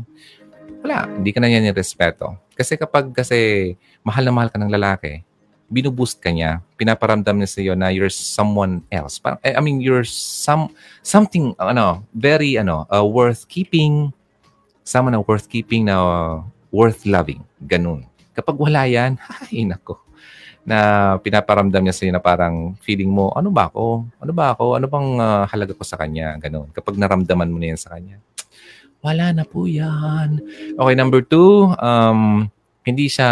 Wala, hindi ka na niya nirespeto. Kasi kapag kasi mahal na mahal ka ng lalaki, binuboost ka niya, pinaparamdam niya sa iyo na you're someone else. Eh, I mean, you're some something ano, very ano, uh, worth keeping, someone na worth keeping na uh, worth loving. Ganun. Kapag wala yan, <laughs> ay nako, na pinaparamdam niya sa iyo na parang feeling mo, ano ba ako? Ano ba ako? Ano bang uh, halaga ko sa kanya? Ganun. Kapag naramdaman mo na yan sa kanya, wala na po yan. Okay, number two, um, hindi siya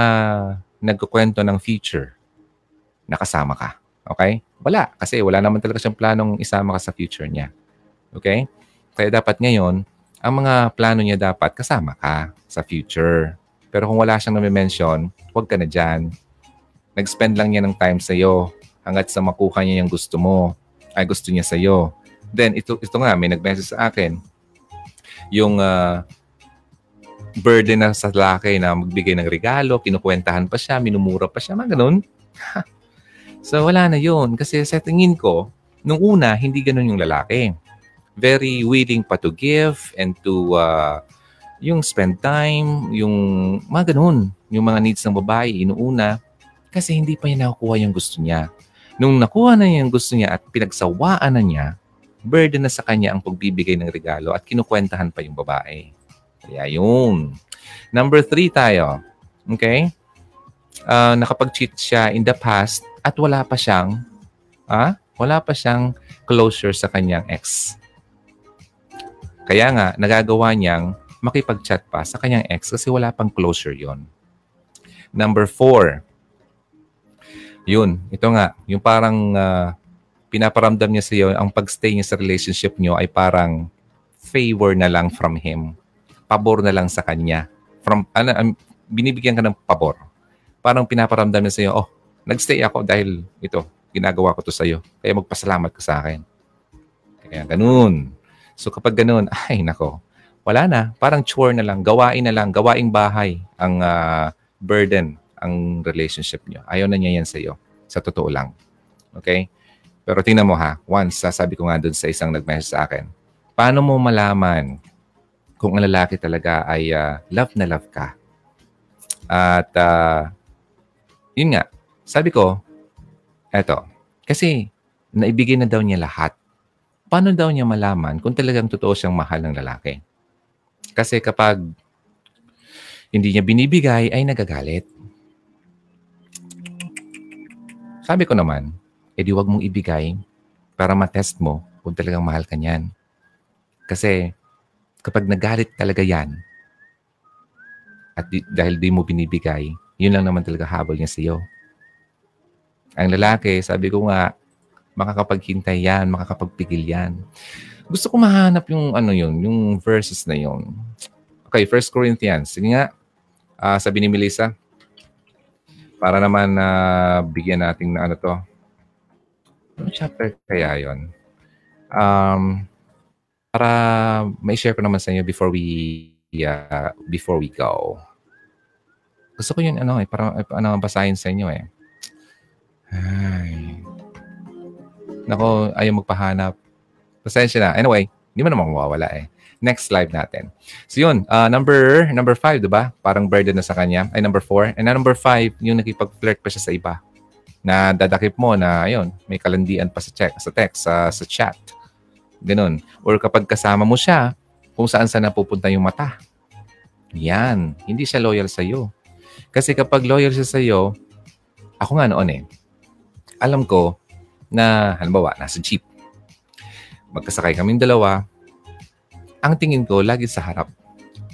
nagkukwento ng future nakasama ka. Okay? Wala. Kasi wala naman talaga siyang planong isama ka sa future niya. Okay? Kaya dapat ngayon, ang mga plano niya dapat kasama ka sa future. Pero kung wala siyang nami-mention, huwag ka na dyan. Nag-spend lang niya ng time sa iyo hanggat sa makuha niya yung gusto mo, ay gusto niya sa iyo. Then, ito, ito nga, may nag-message sa akin. Yung uh, burden na sa laki na magbigay ng regalo, kinukwentahan pa siya, minumura pa siya, mga ganun. <laughs> So wala na yun. Kasi sa tingin ko, nung una, hindi ganun yung lalaki. Very willing pa to give and to uh, yung spend time, yung mga ganun. Yung mga needs ng babae, inuuna. Kasi hindi pa niya nakukuha yung gusto niya. Nung nakuha na niya yung gusto niya at pinagsawaan na niya, burden na sa kanya ang pagbibigay ng regalo at kinukwentahan pa yung babae. Kaya yun. Number three tayo. Okay? Uh, nakapag-cheat siya in the past at wala pa siyang ah, wala pa siyang closure sa kanyang ex. Kaya nga, nagagawa niyang makipag-chat pa sa kanyang ex kasi wala pang closure yon. Number four, yun, ito nga, yung parang uh, pinaparamdam niya sa iyo, ang pagstay niya sa relationship niyo ay parang favor na lang from him. Pabor na lang sa kanya. From, ano, um, binibigyan ka ng pabor. Parang pinaparamdam niya sa iyo, oh, Nagstay ako dahil ito, ginagawa ko to sa iyo. Kaya magpasalamat ka sa akin. Kaya ganun. So kapag ganun, <laughs> ay nako, wala na. Parang chore na lang, gawain na lang, gawaing bahay ang uh, burden, ang relationship niyo. Ayaw na niya yan sa iyo. Sa totoo lang. Okay? Pero tingnan mo ha, once, sasabi ko nga dun sa isang nag-message sa akin, paano mo malaman kung ang lalaki talaga ay ah, love na love ka. At ah, yun nga, sabi ko, eto, kasi naibigay na daw niya lahat. Paano daw niya malaman kung talagang totoo siyang mahal ng lalaki? Kasi kapag hindi niya binibigay, ay nagagalit. Sabi ko naman, edi wag mong ibigay para matest mo kung talagang mahal ka niyan. Kasi kapag nagalit talaga yan, at di, dahil di mo binibigay, yun lang naman talaga habol niya sa iyo. Ang lalaki, sabi ko nga, makakapaghintay yan, makakapagpigil yan. Gusto ko mahanap yung ano yun, yung verses na yun. Okay, First Corinthians. Sige nga, Ah, sabi ni Melissa, para naman na bigyan natin na ano to. Ano chapter kaya yon? Um, para ma-share ko naman sa inyo before we uh, before we go. Gusto ko yun ano eh, para ano basahin sa inyo eh. Ay. Nako, ayaw magpahanap. Pasensya na. Anyway, hindi mo naman mawawala eh. Next slide natin. So yun, uh, number number five, di ba? Parang burden na sa kanya. Ay, number four. And na number five, yung nakipag-flirt pa siya sa iba. Na dadakip mo na, ayun, may kalandian pa sa, check, sa text, sa, sa chat. Ganun. Or kapag kasama mo siya, kung saan saan napupunta yung mata. Yan. Hindi siya loyal sa iyo. Kasi kapag loyal siya sa iyo, ako nga noon eh, alam ko na, halimbawa, nasa jeep. Magkasakay kaming dalawa, ang tingin ko, lagi sa harap.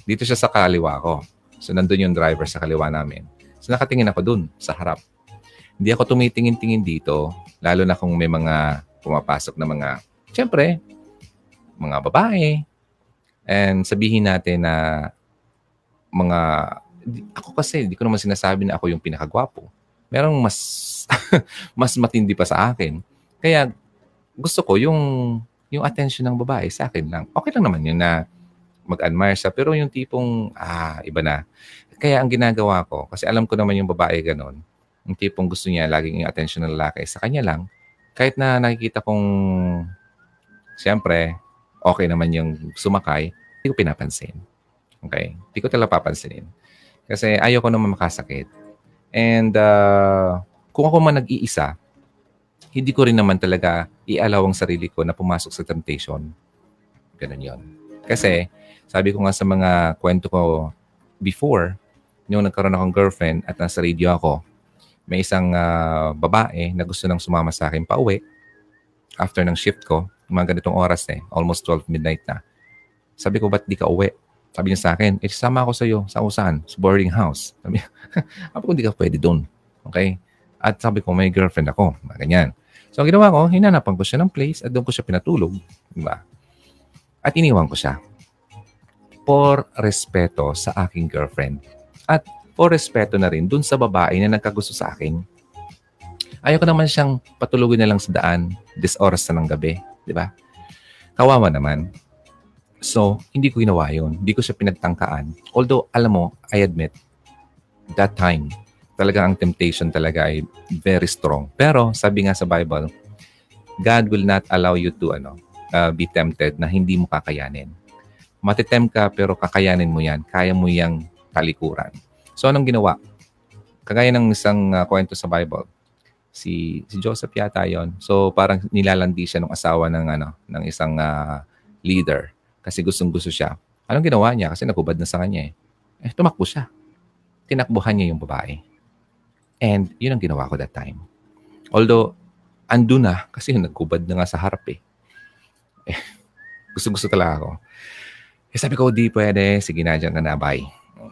Dito siya sa kaliwa ko. So, nandun yung driver sa kaliwa namin. So, nakatingin ako dun, sa harap. Hindi ako tumitingin-tingin dito, lalo na kung may mga pumapasok na mga, syempre, mga babae. And sabihin natin na mga, ako kasi, hindi ko naman sinasabi na ako yung pinakagwapo. Merong mas, <laughs> mas matindi pa sa akin. Kaya, gusto ko yung yung attention ng babae sa akin lang. Okay lang naman yun na mag-admire siya. Pero yung tipong, ah, iba na. Kaya ang ginagawa ko, kasi alam ko naman yung babae ganon, yung tipong gusto niya laging yung attention ng lalaki sa kanya lang, kahit na nakikita kong, siyempre, okay naman yung sumakay, hindi ko pinapansin. Okay? Hindi ko talaga papansinin. Kasi ayoko naman makasakit. And uh, kung ako man nag-iisa, hindi ko rin naman talaga ialaw ang sarili ko na pumasok sa temptation. Ganun yon. Kasi, sabi ko nga sa mga kwento ko before, yung nagkaroon akong girlfriend at nasa radio ako, may isang uh, babae na gusto nang sumama sa akin pa uwi after ng shift ko, mga ganitong oras eh, almost 12 midnight na. Sabi ko, ba't di ka uwi? Sabi niya sa akin, eh, sama ako sa iyo. Sa usan? Sa boarding house. Sabi, <laughs> sabi ko, hindi ka pwede doon. Okay? At sabi ko, may girlfriend ako. Ganyan. So, ang ginawa ko, hinanapan ko siya ng place at doon ko siya pinatulog. Diba? At iniwan ko siya. For respeto sa aking girlfriend. At for respeto na rin dun sa babae na nagkagusto sa akin. Ayoko naman siyang patulogin na lang sa daan this oras na ng gabi. Di ba? Kawawa naman. So, hindi ko ginawa yun. Hindi ko siya pinagtangkaan. Although, alam mo, I admit, that time, talaga ang temptation talaga ay very strong. Pero sabi nga sa Bible, God will not allow you to ano, uh, be tempted na hindi mo kakayanin. Matitem ka pero kakayanin mo yan. Kaya mo yang talikuran. So anong ginawa? Kagaya ng isang uh, kwento sa Bible. Si si Joseph yata 'yon. So parang nilalandi siya ng asawa ng ano ng isang uh, leader kasi gustong-gusto siya. Anong ginawa niya? Kasi nagubad na sa kanya eh. Eh, tumakbo siya. Tinakbuhan niya yung babae. And yun ang ginawa ko that time. Although, ando na kasi nagkubad na nga sa harap eh. eh <laughs> gusto-gusto talaga ako. Eh sabi ko, di pwede. Sige na, dyan na, bye.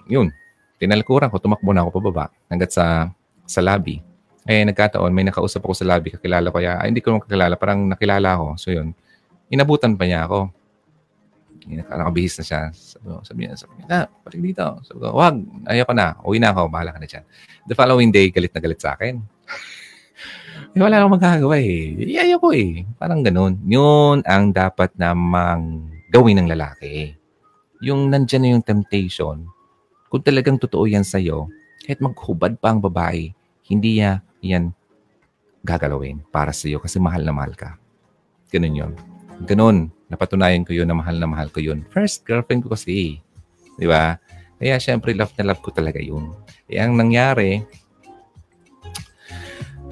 Yun. Tinalikuran ko, tumakbo na ako pababa hanggat sa sa lobby. Eh, nagkataon, may nakausap ako sa lobby, kakilala ko ya. Ay, hindi ko naman kakilala, parang nakilala ako. So, yun. Inabutan pa niya ako. Nakabihis na siya. Sabi, sabi niya, sabi niya, na, balik dito. Sabi ko, wag, ayoko na. Uwi na ako, bahala ka na dyan. The following day, galit na galit sa akin. <laughs> eh, wala akong magagawa eh. Iyayo ko eh. Parang ganun. Yun ang dapat namang gawin ng lalaki. Yung nandyan na yung temptation, kung talagang totoo yan sa'yo, kahit maghubad pa ang babae, hindi niya yan gagalawin para sa'yo kasi mahal na mahal ka. Ganun yun. Ganun. Napatunayan ko yun na mahal na mahal ko yun. First girlfriend ko kasi. Di ba? Kaya syempre love na love ko talaga yun. Eh, ang nangyari,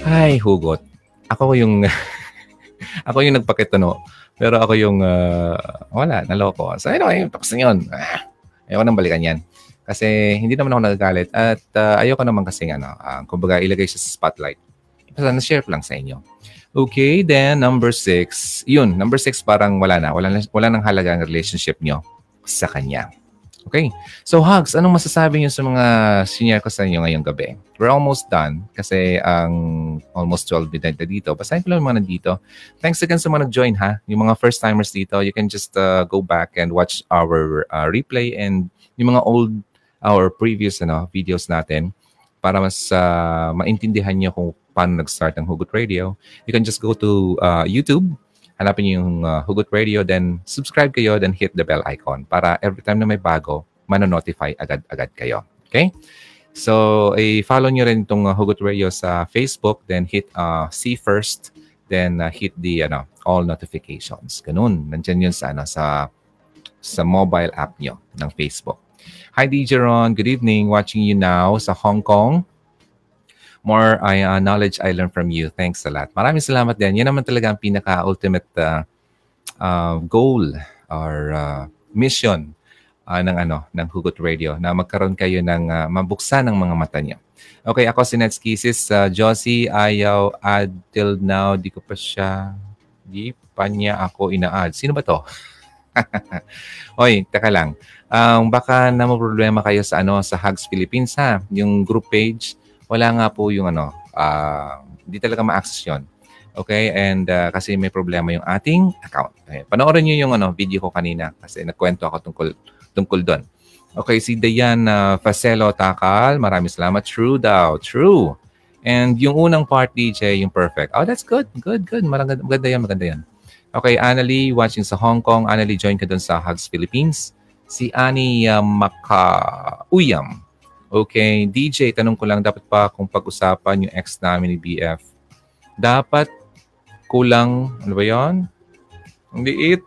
ay, hugot. Ako yung, <laughs> ako yung nagpakitano. Pero ako yung, uh, wala, naloko. So anyway, tapos na yun. Ah, ayoko nang balikan yan. Kasi hindi naman ako nagagalit. At uh, ayoko naman kasi, ano, uh, kumbaga ilagay siya sa spotlight. Basta na-share ko lang sa inyo. Okay, then number six. Yun, number six parang wala na. Wala, na, wala nang halaga ang relationship nyo sa kanya. Okay. So, Hugs, anong masasabi niyo sa mga senior ko sa inyo ngayong gabi? We're almost done kasi ang um, almost 12 midnight na dito. Basahin ko lang mga nandito. Thanks again sa mga nag-join ha. Yung mga first-timers dito, you can just uh, go back and watch our uh, replay and yung mga old, our previous ano, videos natin para mas uh, maintindihan niyo kung paano nag-start ang Hugot Radio. You can just go to uh, YouTube hanapin niyo yung uh, Hugot Radio, then subscribe kayo, then hit the bell icon para every time na may bago, manonotify agad-agad kayo. Okay? So, i-follow niyo rin itong uh, Hugot Radio sa Facebook, then hit uh, see first, then uh, hit the ano, all notifications. Ganun. Nandiyan yun sa, ano, sa, sa mobile app niyo ng Facebook. Hi, DJ Ron. Good evening. Watching you now sa Hong Kong more uh, knowledge I learned from you. Thanks a lot. Maraming salamat din. Yan naman talaga ang pinaka-ultimate uh, uh, goal or uh, mission uh, ng ano ng Hugot Radio na magkaroon kayo ng uh, mabuksan ng mga mata niyo. Okay, ako si Netsky. Sis uh, Josie, ayaw add till now. Di ko pa siya, di pa niya ako ina-add. Sino ba to? <laughs> Oy, teka lang. Um, baka na problema kayo sa ano sa Hugs Philippines ha, yung group page wala nga po yung ano, uh, hindi talaga ma-access yun. Okay? And uh, kasi may problema yung ating account. Okay. Panoorin niyo yung ano, video ko kanina kasi nagkwento ako tungkol, tungkol doon. Okay, si Dayan uh, Facelo Takal, maraming salamat. True daw, true. And yung unang part, DJ, yung perfect. Oh, that's good. Good, good. Maganda, maganda yan, maganda yan. Okay, Annalie, watching sa Hong Kong. Annalie, join ka doon sa Hugs Philippines. Si Annie uh, Makauyam. Okay, DJ, tanong ko lang, dapat pa kung pag-usapan yung ex namin ni BF. Dapat kulang, ano ba yun? Ang liit.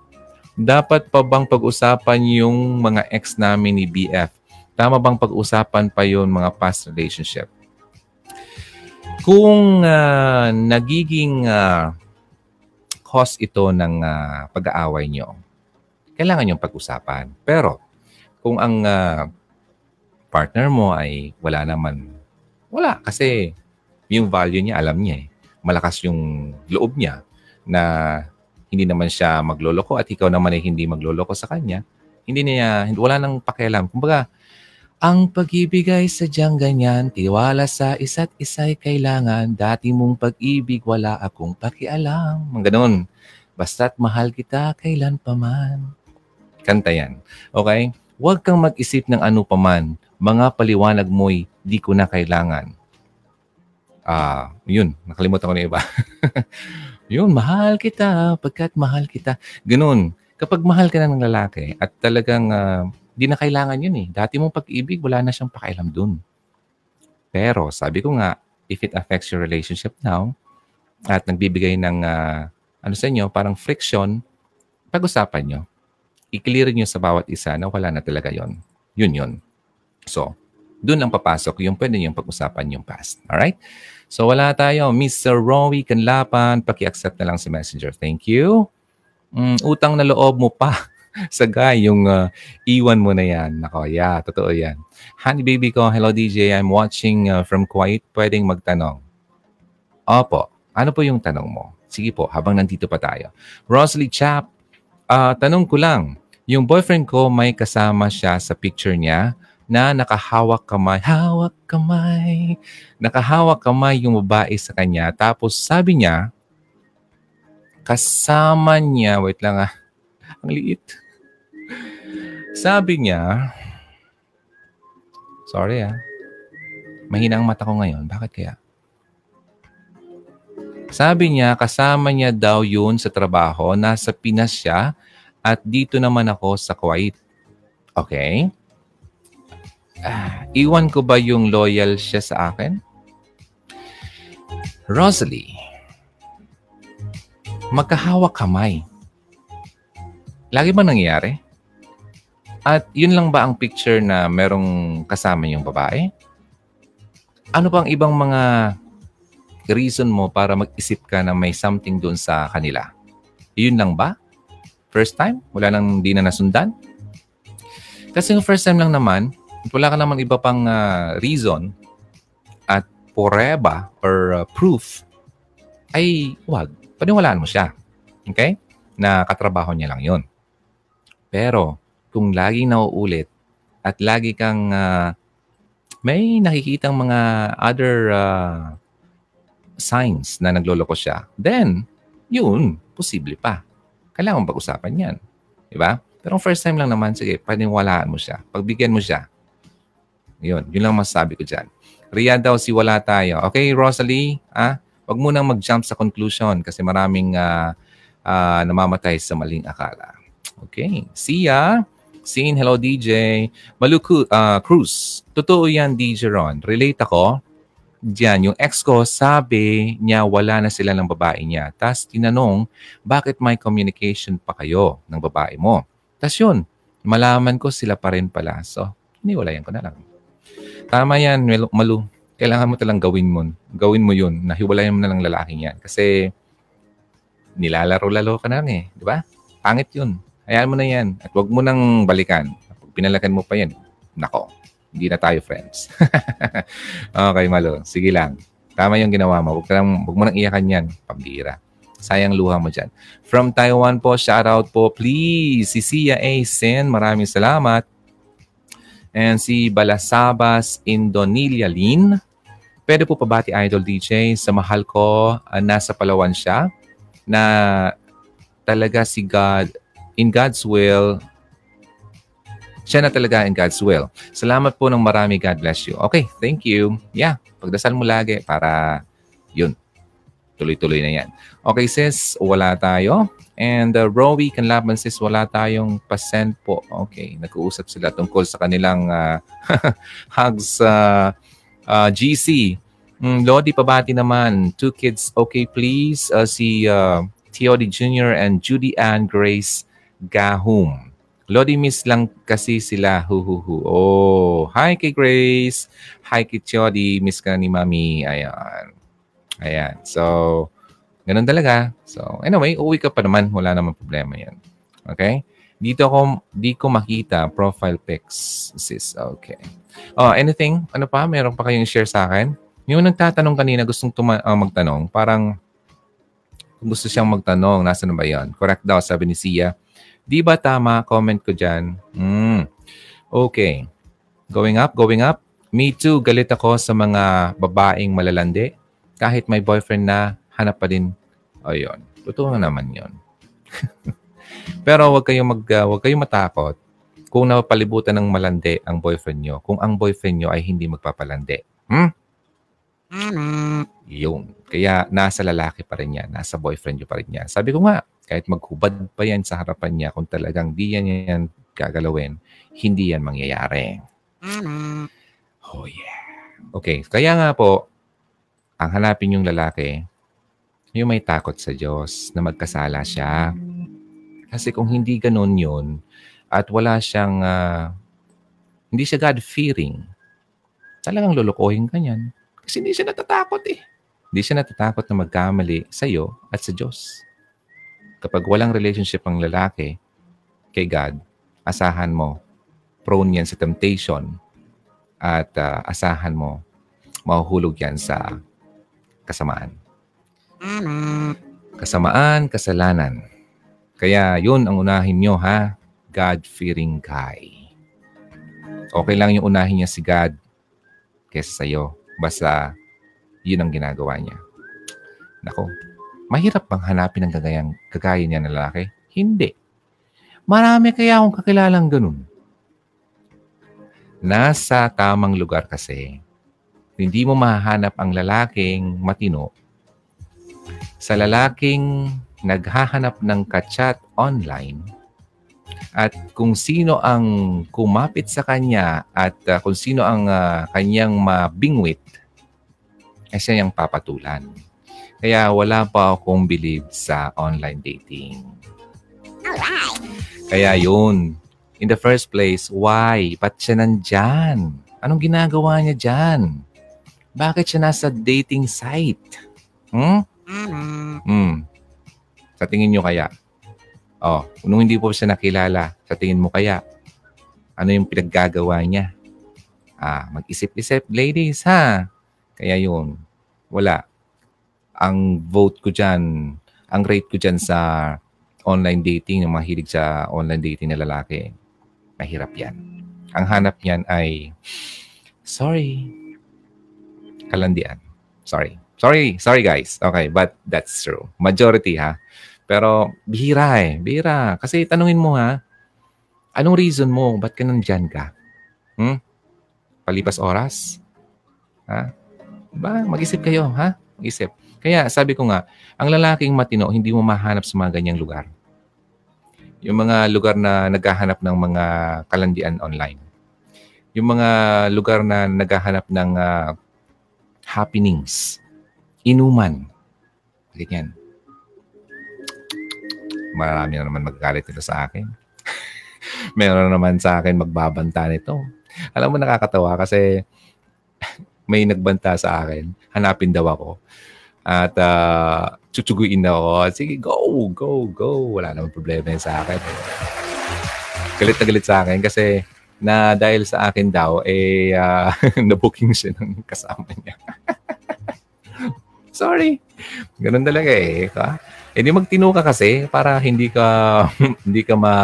Dapat pa bang pag-usapan yung mga ex namin ni BF? Tama bang pag-usapan pa yon mga past relationship? Kung uh, nagiging uh, cause ito ng uh, pag-aaway nyo, kailangan yung pag-usapan. Pero kung ang uh, partner mo ay wala naman. Wala kasi yung value niya alam niya eh. Malakas yung loob niya na hindi naman siya magloloko at ikaw naman ay hindi magloloko sa kanya. Hindi niya, wala nang pakialam. Kumbaga, ang pag-ibig ay sadyang ganyan, tiwala sa isa't isa'y kailangan, dati mong pag-ibig wala akong pakialam. Mga ganun. Basta't mahal kita kailan paman. Kanta yan. Okay? Huwag kang mag-isip ng ano paman mga paliwanag mo'y di ko na kailangan. Ah, uh, yun, nakalimutan ko na iba. <laughs> yun, mahal kita, pagkat mahal kita. Ganun. Kapag mahal ka na ng lalaki at talagang uh, di na kailangan yun eh. Dati mong pag-ibig, wala na siyang pakialam dun. Pero sabi ko nga, if it affects your relationship now at nagbibigay ng uh, ano sa inyo, parang friction, pag-usapan nyo. I-clear nyo sa bawat isa na wala na talaga yon. Yun yun. So, doon lang papasok yung pwede niyong pag-usapan yung past. Alright? So, wala tayo. Mr. Rowie Canlapan, paki-accept na lang si Messenger. Thank you. Mm, utang na loob mo pa <laughs> sa guy, yung uh, iwan mo na yan. Nako, yeah, totoo yan. Honey baby ko, hello DJ, I'm watching uh, from Kuwait. Pwedeng magtanong. Opo, ano po yung tanong mo? Sige po, habang nandito pa tayo. Rosalie Chap, uh, tanong ko lang, yung boyfriend ko may kasama siya sa picture niya na nakahawak kamay, hawak kamay, nakahawak kamay yung babae sa kanya. Tapos sabi niya, kasama niya, wait lang ah, ang liit. Sabi niya, sorry ah, mahina ang mata ko ngayon. Bakit kaya? Sabi niya, kasama niya daw yun sa trabaho. Nasa Pinas siya at dito naman ako sa Kuwait. Okay? Ah, iwan ko ba yung loyal siya sa akin? Rosalie, magkahawak kamay. Lagi ba nangyayari? At yun lang ba ang picture na merong kasama yung babae? Ano bang ibang mga reason mo para mag-isip ka na may something doon sa kanila? Yun lang ba? First time? Wala nang di na nasundan? Kasi yung first time lang naman, wala ka naman iba pang uh, reason at poreba or uh, proof, ay wag. Paniwalaan mo siya. Okay? Na katrabaho niya lang yon. Pero, kung laging nauulit at lagi kang uh, may nakikitang mga other uh, signs na nagloloko siya, then, yun, posible pa. Kailangan pag-usapan yan. Di ba? Pero first time lang naman, sige, paniwalaan mo siya. Pagbigyan mo siya. Yun, yun lang masasabi ko dyan. Ria daw si wala tayo. Okay, Rosalie, ah, wag mo nang mag-jump sa conclusion kasi maraming uh, uh, namamatay sa maling akala. Okay, Sia, Sin, hello DJ. Maluku, uh, Cruz, totoo yan DJ Ron. Relate ako Diyan, yung ex ko, sabi niya wala na sila ng babae niya. Tapos tinanong, bakit may communication pa kayo ng babae mo? Tapos yun, malaman ko sila pa rin pala. So, iniwalayan ko na lang. Tama yan, Malu. Kailangan mo talang gawin mo. Gawin mo yun. Nahiwalayan mo na lang lalaking yan. Kasi nilalaro-lalo ka na eh. Di ba? Pangit yun. Hayaan mo na yan. At huwag mo nang balikan. Pag pinalakan mo pa yan, nako, hindi na tayo friends. <laughs> okay, Malo. Sige lang. Tama yung ginawa mo. Huwag, lang, huwag mo nang iyakan yan. Pambira. Sayang luha mo dyan. From Taiwan po, shout out po please. Si Sia A. Sen, maraming salamat. And si Balasabas Indonilia Lin. Pwede po pabati Idol DJ sa mahal ko. Uh, nasa Palawan siya. Na talaga si God, in God's will, siya na talaga in God's will. Salamat po ng marami. God bless you. Okay, thank you. Yeah, pagdasal mo lagi para yun. Tuloy-tuloy na yan. Okay, sis, wala tayo. And uh, Rowie Canlaban sis, wala tayong pasend po. Okay, nag-uusap sila tungkol sa kanilang uh, <laughs> hugs uh, uh, GC. Mm, Lodi pabati naman. Two kids, okay please. Uh, si uh, Theody Jr. and Judy Ann Grace Gahum. Lodi miss lang kasi sila. Hu hu. Oh, hi kay Grace. Hi kay Chodi. Miss ka ni Mami. Ayan. Ayan. So, ganun talaga. So, anyway, uwi ka pa naman. Wala naman problema yan. Okay? Dito ako, di ko makita profile pics, sis. Okay. Oh, anything? Ano pa? Meron pa kayong share sa akin? Yung nagtatanong kanina, gustong tuma- uh, magtanong, parang gusto siyang magtanong, nasa na ba yan? Correct daw, sabi ni Sia. Di ba tama? Comment ko dyan. Mm. Okay. Going up, going up. Me too, galit ako sa mga babaeng malalandi. Kahit may boyfriend na, hanap pa din. O yun. Totoo naman yun. <laughs> Pero wag kayong, mag, uh, wag kayong matakot kung napapalibutan ng malandi ang boyfriend nyo, kung ang boyfriend nyo ay hindi magpapalandi. Hmm? Yung. Kaya nasa lalaki pa rin yan. Nasa boyfriend nyo pa rin yan. Sabi ko nga, kahit maghubad pa yan sa harapan niya, kung talagang di yan yan gagalawin, hindi yan mangyayari. Oh yeah. Okay, kaya nga po, ang hanapin yung lalaki, yung may takot sa Diyos na magkasala siya. Kasi kung hindi ganun yun, at wala siyang, uh, hindi siya God-fearing, talagang lulukohin ka niyan. Kasi hindi siya natatakot eh. Hindi siya natatakot na magkamali sa iyo at sa Diyos kapag walang relationship ang lalaki kay God, asahan mo, prone yan sa temptation at uh, asahan mo, mahuhulog yan sa kasamaan. Kasamaan, kasalanan. Kaya yun ang unahin nyo ha, God-fearing guy. Okay lang yung unahin niya si God kesa sa'yo. Basta yun ang ginagawa niya. Nako, Mahirap bang hanapin ang gagayang, kagaya niya na lalaki? Hindi. Marami kaya akong kakilalang ganun. Nasa tamang lugar kasi, hindi mo mahahanap ang lalaking matino sa lalaking naghahanap ng kachat online at kung sino ang kumapit sa kanya at uh, kung sino ang uh, kanyang mabingwit, ay siya yung papatulan. Kaya wala pa akong believe sa online dating. Kaya yun. In the first place, why? Ba't siya nandyan? Anong ginagawa niya dyan? Bakit siya nasa dating site? Hmm? Hmm. Sa tingin nyo kaya? Oh, nung hindi po siya nakilala, sa tingin mo kaya, ano yung pinaggagawa niya? Ah, mag-isip-isip, ladies, ha? Kaya yun, wala. Ang vote ko dyan, ang rate ko dyan sa online dating, yung mahilig sa online dating na lalaki, mahirap yan. Ang hanap niyan ay, sorry, kalandian. Sorry. Sorry, sorry guys. Okay, but that's true. Majority ha. Pero bihira eh. Bihira. Kasi tanungin mo ha, anong reason mo? Ba't ka nandyan ka? Hmm? Palipas oras? Ha? Ba, mag-isip kayo, ha? Mag-isip. Kaya sabi ko nga, ang lalaking matino, hindi mo mahanap sa mga ganyang lugar. Yung mga lugar na naghahanap ng mga kalandian online. Yung mga lugar na naghahanap ng uh, happenings. Inuman. Ganyan. Marami na naman magagalit nito sa akin. <laughs> Meron naman sa akin magbabanta nito. Alam mo, nakakatawa kasi <laughs> may nagbanta sa akin. Hanapin daw ako. At uh, tsutsuguin ako. Sige, go, go, go. Wala naman problema yun sa akin. Galit na galit sa akin kasi na dahil sa akin daw, eh, uh, <laughs> na-booking siya ng kasama niya. Sorry. Ganun talaga eh. Ka? Eh di magtino ka kasi para hindi ka <laughs> hindi ka ma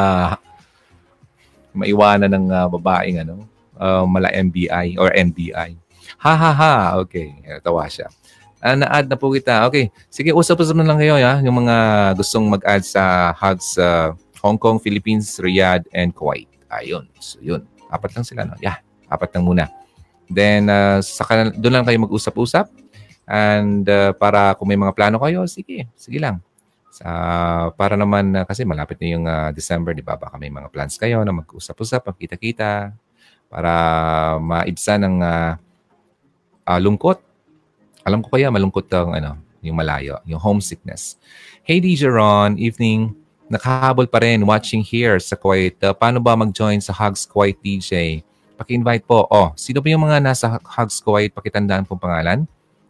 maiwanan ng uh, babaeng ano, uh, mala MBI or NBI. Ha ha ha. Okay, tawa siya. Uh, na-add na po kita. Okay. Sige, usap-usap na lang kayo ya, yung mga gustong mag-add sa hugs uh, Hong Kong, Philippines, Riyadh, and Kuwait. Ayun. So, yun. Apat lang sila, no? Yeah, apat lang muna. Then, uh, sa doon lang kayo mag-usap-usap. And uh, para kung may mga plano kayo, sige, sige lang. Sa, para naman, uh, kasi malapit na yung uh, December, di ba? Baka may mga plans kayo na mag-usap-usap, magkita-kita, para maibsan ng uh, uh, lungkot. Alam ko kaya malungkot ang ano, yung malayo, yung homesickness. Hey DJ Ron, evening. Nakahabol pa rin watching here sa Kuwait. Uh, paano ba mag-join sa Hugs Kuwait DJ? Paki-invite po. Oh, sino ba yung mga nasa Hugs Kuwait? Pakitandaan pong pangalan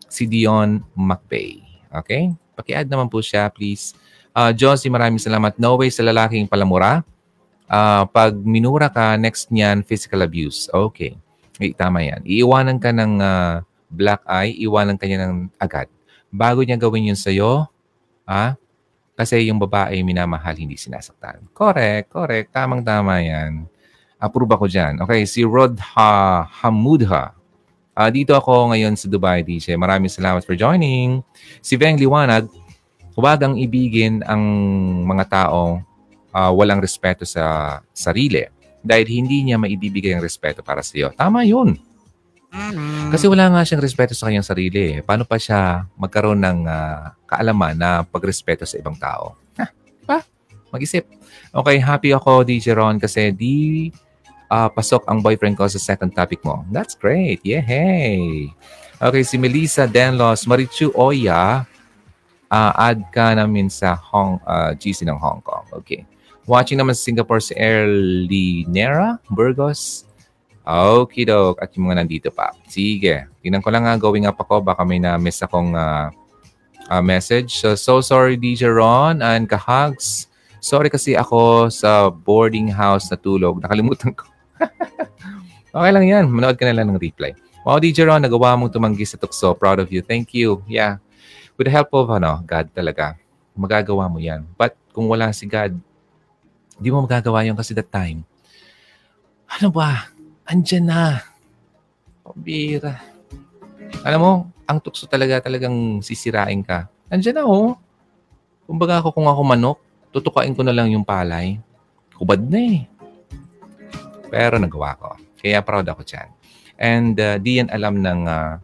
si Dion McBay. Okay? Paki-add naman po siya, please. Uh, Josie, maraming salamat. No way sa lalaking palamura. Uh, pag minura ka, next niyan, physical abuse. Okay. Eh, tama yan. Iiwanan ka ng uh, black eye, iwanan ka niya ng agad. Bago niya gawin yun sa'yo, ah, kasi yung babae minamahal, hindi sinasaktan. Correct, correct. Tamang-tama yan. Approve ako dyan. Okay, si Rodha Hamudha. Uh, dito ako ngayon sa Dubai, DJ. Maraming salamat for joining. Si Veng Liwanag, huwag ang ibigin ang mga tao uh, walang respeto sa sarili dahil hindi niya maibibigay ang respeto para sa iyo. Tama yun. Kasi wala nga siyang respeto sa kanyang sarili. Paano pa siya magkaroon ng uh, kaalaman na pagrespeto sa ibang tao? Ha? Pa? Mag-isip. Okay, happy ako, DJ Ron, kasi di uh, pasok ang boyfriend ko sa second topic mo. That's great. Yay! Okay, si Melissa Denlos, Marichu Oya, uh, add ka namin sa Hong, uh, GC ng Hong Kong. Okay. Watching naman sa Singapore si Erlinera Burgos. Okay, dog. At yung mga nandito pa. Sige. Tingnan ko lang nga, going up ako. Baka may na-miss akong uh, uh, message. So, so sorry, DJ Ron and Kahags. Sorry kasi ako sa boarding house na tulog. Nakalimutan ko. <laughs> okay lang yan. Manood ka na lang ng replay. Wow, DJ Ron, nagawa mong tumanggi sa tukso. Proud of you. Thank you. Yeah. With the help of ano, God talaga, magagawa mo yan. But kung wala si God, hindi mo magagawa yun kasi that time. Ano ba? Andyan na. Pabira. Alam mo, ang tukso talaga talagang sisirain ka. Andyan na oh. Kumbaga ako kung ako manok, tutukain ko na lang yung palay. Kubad na eh. Pero nagawa ko. Kaya proud ako dyan. And uh, di yan alam ng uh,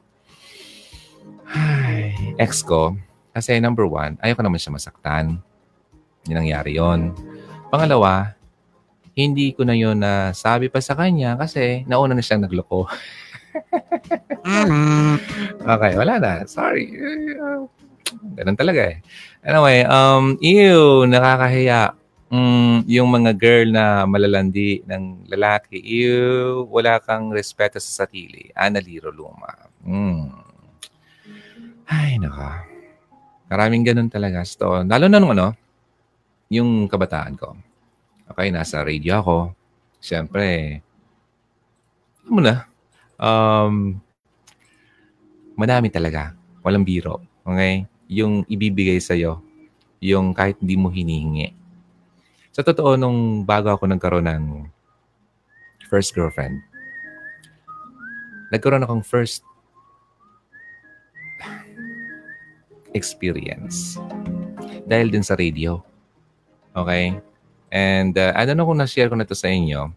ay, <sighs> ex ko. Kasi number one, ayoko naman siya masaktan. Yung nangyari yon. Pangalawa, hindi ko na yun na uh, sabi pa sa kanya kasi nauna na siyang nagloko. okay, wala na. Sorry. Ganun talaga eh. Anyway, um, ew, nakakahiya. Mm, yung mga girl na malalandi ng lalaki, ew, wala kang respeto sa sarili. Analiro Luma. Mm. Ay, naka. Maraming ganun talaga. So, lalo na nung ano, yung kabataan ko. Okay, nasa radio ako. Siyempre, alam mo na, um, madami talaga. Walang biro. Okay? Yung ibibigay sa'yo, yung kahit hindi mo hinihingi. Sa totoo, nung bago ako nagkaroon ng first girlfriend, nagkaroon akong first experience. Dahil din sa radio. Okay? And uh, I don't know kung na-share ko na to sa inyo.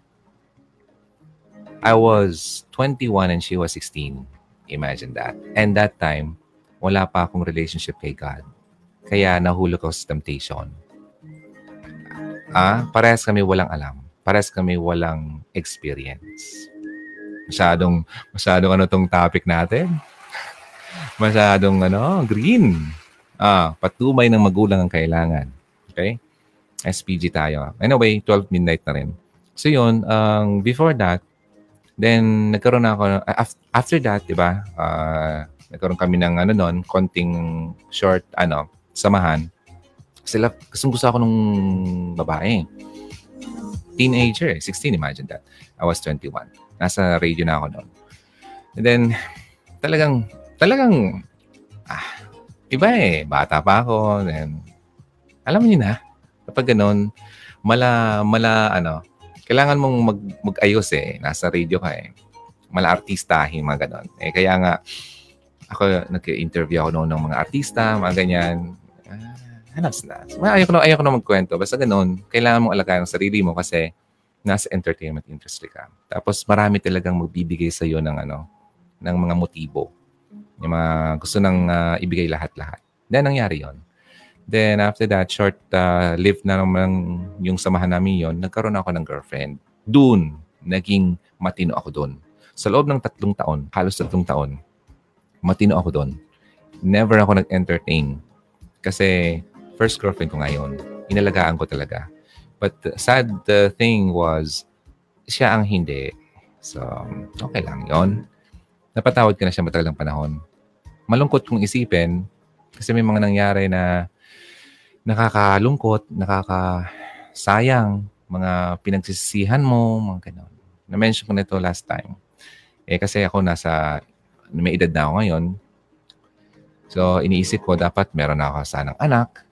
I was 21 and she was 16. Imagine that. And that time, wala pa akong relationship kay God. Kaya nahulog ako sa temptation. Ah, parehas kami walang alam. Parehas kami walang experience. Masyadong, masyadong ano tong topic natin? <laughs> Masyadong ano, green. Ah, patumay ng magulang ang kailangan. Okay? SPG tayo. Anyway, 12 midnight na rin. So yun, um, before that, then nagkaroon na ako, after that, di ba, uh, nagkaroon kami ng ano nun, konting short, ano, samahan. Sila, gusto ako nung babae. Teenager, 16, imagine that. I was 21. Nasa radio na ako noon. And then, talagang, talagang, ah, iba eh. Bata pa ako. Then, alam niyo na, kapag ganun, mala, mala, ano, kailangan mong mag, mag-ayos eh. Nasa radio ka eh. Mala artistahin, mga ganun. Eh, kaya nga, ako, nag-interview ako noon ng mga artista, mga ganyan. Ah, hanas na. Well, ayoko na, ayoko na magkwento. Basta ganun, kailangan mong alagaan ang sarili mo kasi nasa entertainment industry ka. Tapos marami talagang magbibigay sa iyo ng ano, ng mga motibo. Yung mga gusto nang uh, ibigay lahat-lahat. Then, nangyari yon Then, after that, short uh, lived na naman yung samahan namin yon nagkaroon ako ng girlfriend. Doon, naging matino ako doon. Sa loob ng tatlong taon, halos tatlong taon, matino ako doon. Never ako nag-entertain. Kasi first girlfriend ko ngayon, inalagaan ko talaga. But the sad the thing was, siya ang hindi. So, okay lang yon Napatawad ko na siya matagal ng panahon. Malungkot kong isipin kasi may mga nangyari na nakakalungkot, nakakasayang, mga pinagsisihan mo, mga ganun. Na-mention ko na ito last time. Eh kasi ako nasa, may edad na ako ngayon. So iniisip ko dapat meron na ako sanang anak,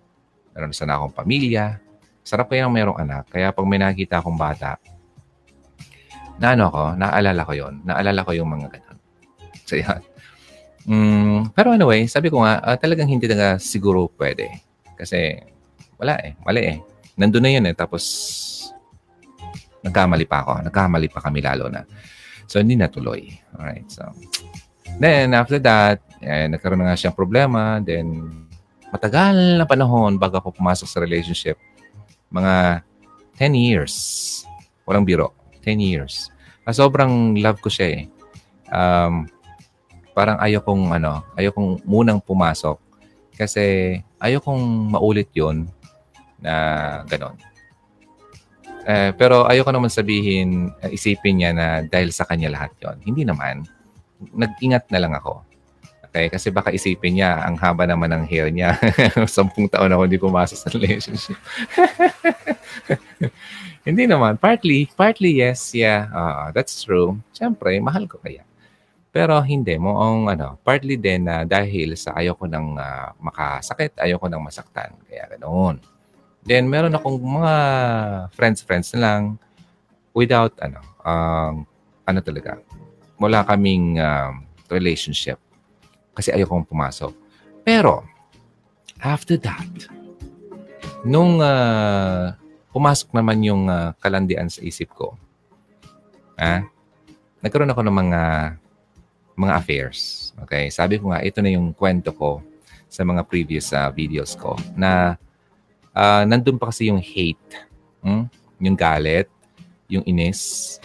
meron sana akong pamilya. Sarap kaya mayroong anak. Kaya pag may nakita akong bata, na ano ako, naalala ko yon Naalala ko yung mga ganun. So yan. Mm, pero anyway, sabi ko nga, uh, talagang hindi na siguro pwede. Kasi wala eh, mali eh. Nandun na yun eh. Tapos nagkamali pa ako. Nagkamali pa kami lalo na. So hindi natuloy. Alright, so. Then after that, eh, nagkaroon na nga siyang problema. Then matagal na panahon bago ako pumasok sa relationship. Mga 10 years. Walang biro. 10 years. Ah, sobrang love ko siya eh. Um, parang ayaw kong ano, ayaw kong munang pumasok kasi ayaw kong maulit yon na ganon. Eh, pero ayaw ko naman sabihin, uh, isipin niya na dahil sa kanya lahat yon Hindi naman. Nag-ingat na lang ako. Okay? Kasi baka isipin niya, ang haba naman ng hair niya. <laughs> Sampung taon ako hindi pumasok sa relationship. <laughs> hindi naman. Partly, partly yes, yeah. Uh, that's true. Siyempre, mahal ko kaya. Pero hindi mo ang ano, partly din na uh, dahil sa ayaw ko nang uh, makasakit, ayaw ko nang masaktan. Kaya ganoon. Then meron akong mga friends-friends na lang without ano, um, ano talaga. Wala kaming um, relationship kasi ayaw kong pumasok. Pero after that, nung uh, pumasok naman yung uh, kalandian sa isip ko, ah, nagkaroon ako ng mga mga affairs. Okay? Sabi ko nga, ito na yung kwento ko sa mga previous uh, videos ko na uh, nandun pa kasi yung hate, hmm? yung galit, yung inis.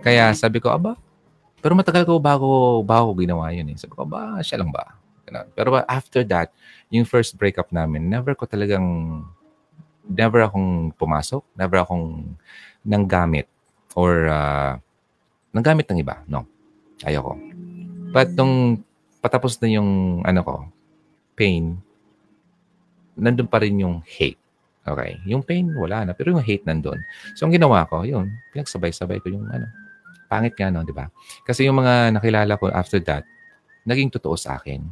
Kaya sabi ko, aba, pero matagal ko bago, bago ginawa yun eh. Sabi ko, ba, siya lang ba? Ganun. Pero after that, yung first breakup namin, never ko talagang never akong pumasok, never akong nanggamit or uh, nanggamit ng iba. No. Ayoko. But nung patapos na yung ano ko, pain, nandun pa rin yung hate. Okay. Yung pain, wala na. Pero yung hate nandun. So, ang ginawa ko, yun, pinagsabay-sabay ko yung ano. Pangit nga, no? Di ba? Kasi yung mga nakilala ko after that, naging totoo sa akin.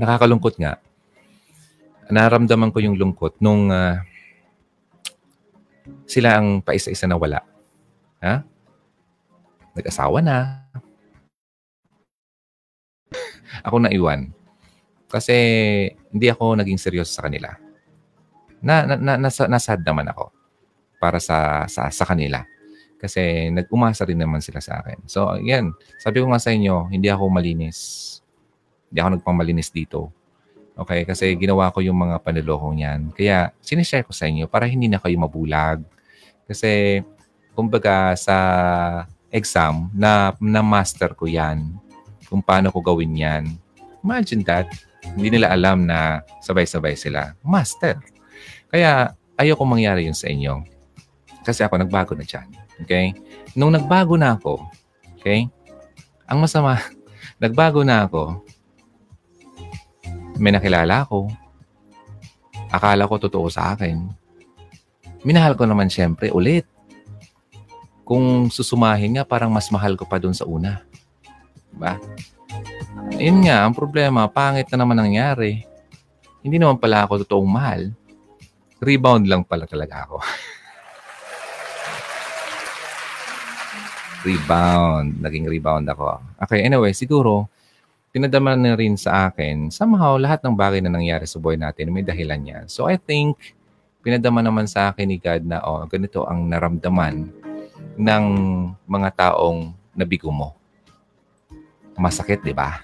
Nakakalungkot nga. Naramdaman ko yung lungkot nung uh, sila ang paisa-isa na wala. Ha? Nag-asawa na. ako na iwan. Kasi hindi ako naging seryoso sa kanila. Na, na, na nasa, nasad naman ako para sa, sa, sa kanila. Kasi nag-umasa rin naman sila sa akin. So, yan. Sabi ko nga sa inyo, hindi ako malinis. Hindi ako nagpamalinis dito. Okay? Kasi ginawa ko yung mga panlolokong yan. Kaya, sinishare ko sa inyo para hindi na kayo mabulag. Kasi, kumbaga, sa exam, na, na master ko yan. Kung paano ko gawin yan. Imagine that. Hindi nila alam na sabay-sabay sila. Master. Kaya, ayoko mangyari yun sa inyo. Kasi ako, nagbago na dyan. Okay? Nung nagbago na ako, okay? Ang masama, <laughs> nagbago na ako, may nakilala ako. Akala ko totoo sa akin. Minahal ko naman siyempre ulit. Kung susumahin nga, parang mas mahal ko pa doon sa una. Diba? Yun nga, ang problema, pangit na naman nangyari. Hindi naman pala ako totoong mahal. Rebound lang pala talaga ako. <laughs> rebound. Naging rebound ako. Okay, anyway, siguro, pinadama na rin sa akin, somehow, lahat ng bagay na nangyari sa buhay natin, may dahilan yan. So, I think, pinadama naman sa akin ni God na, oh, ganito ang naramdaman ng mga taong nabigo mo. Masakit, di ba?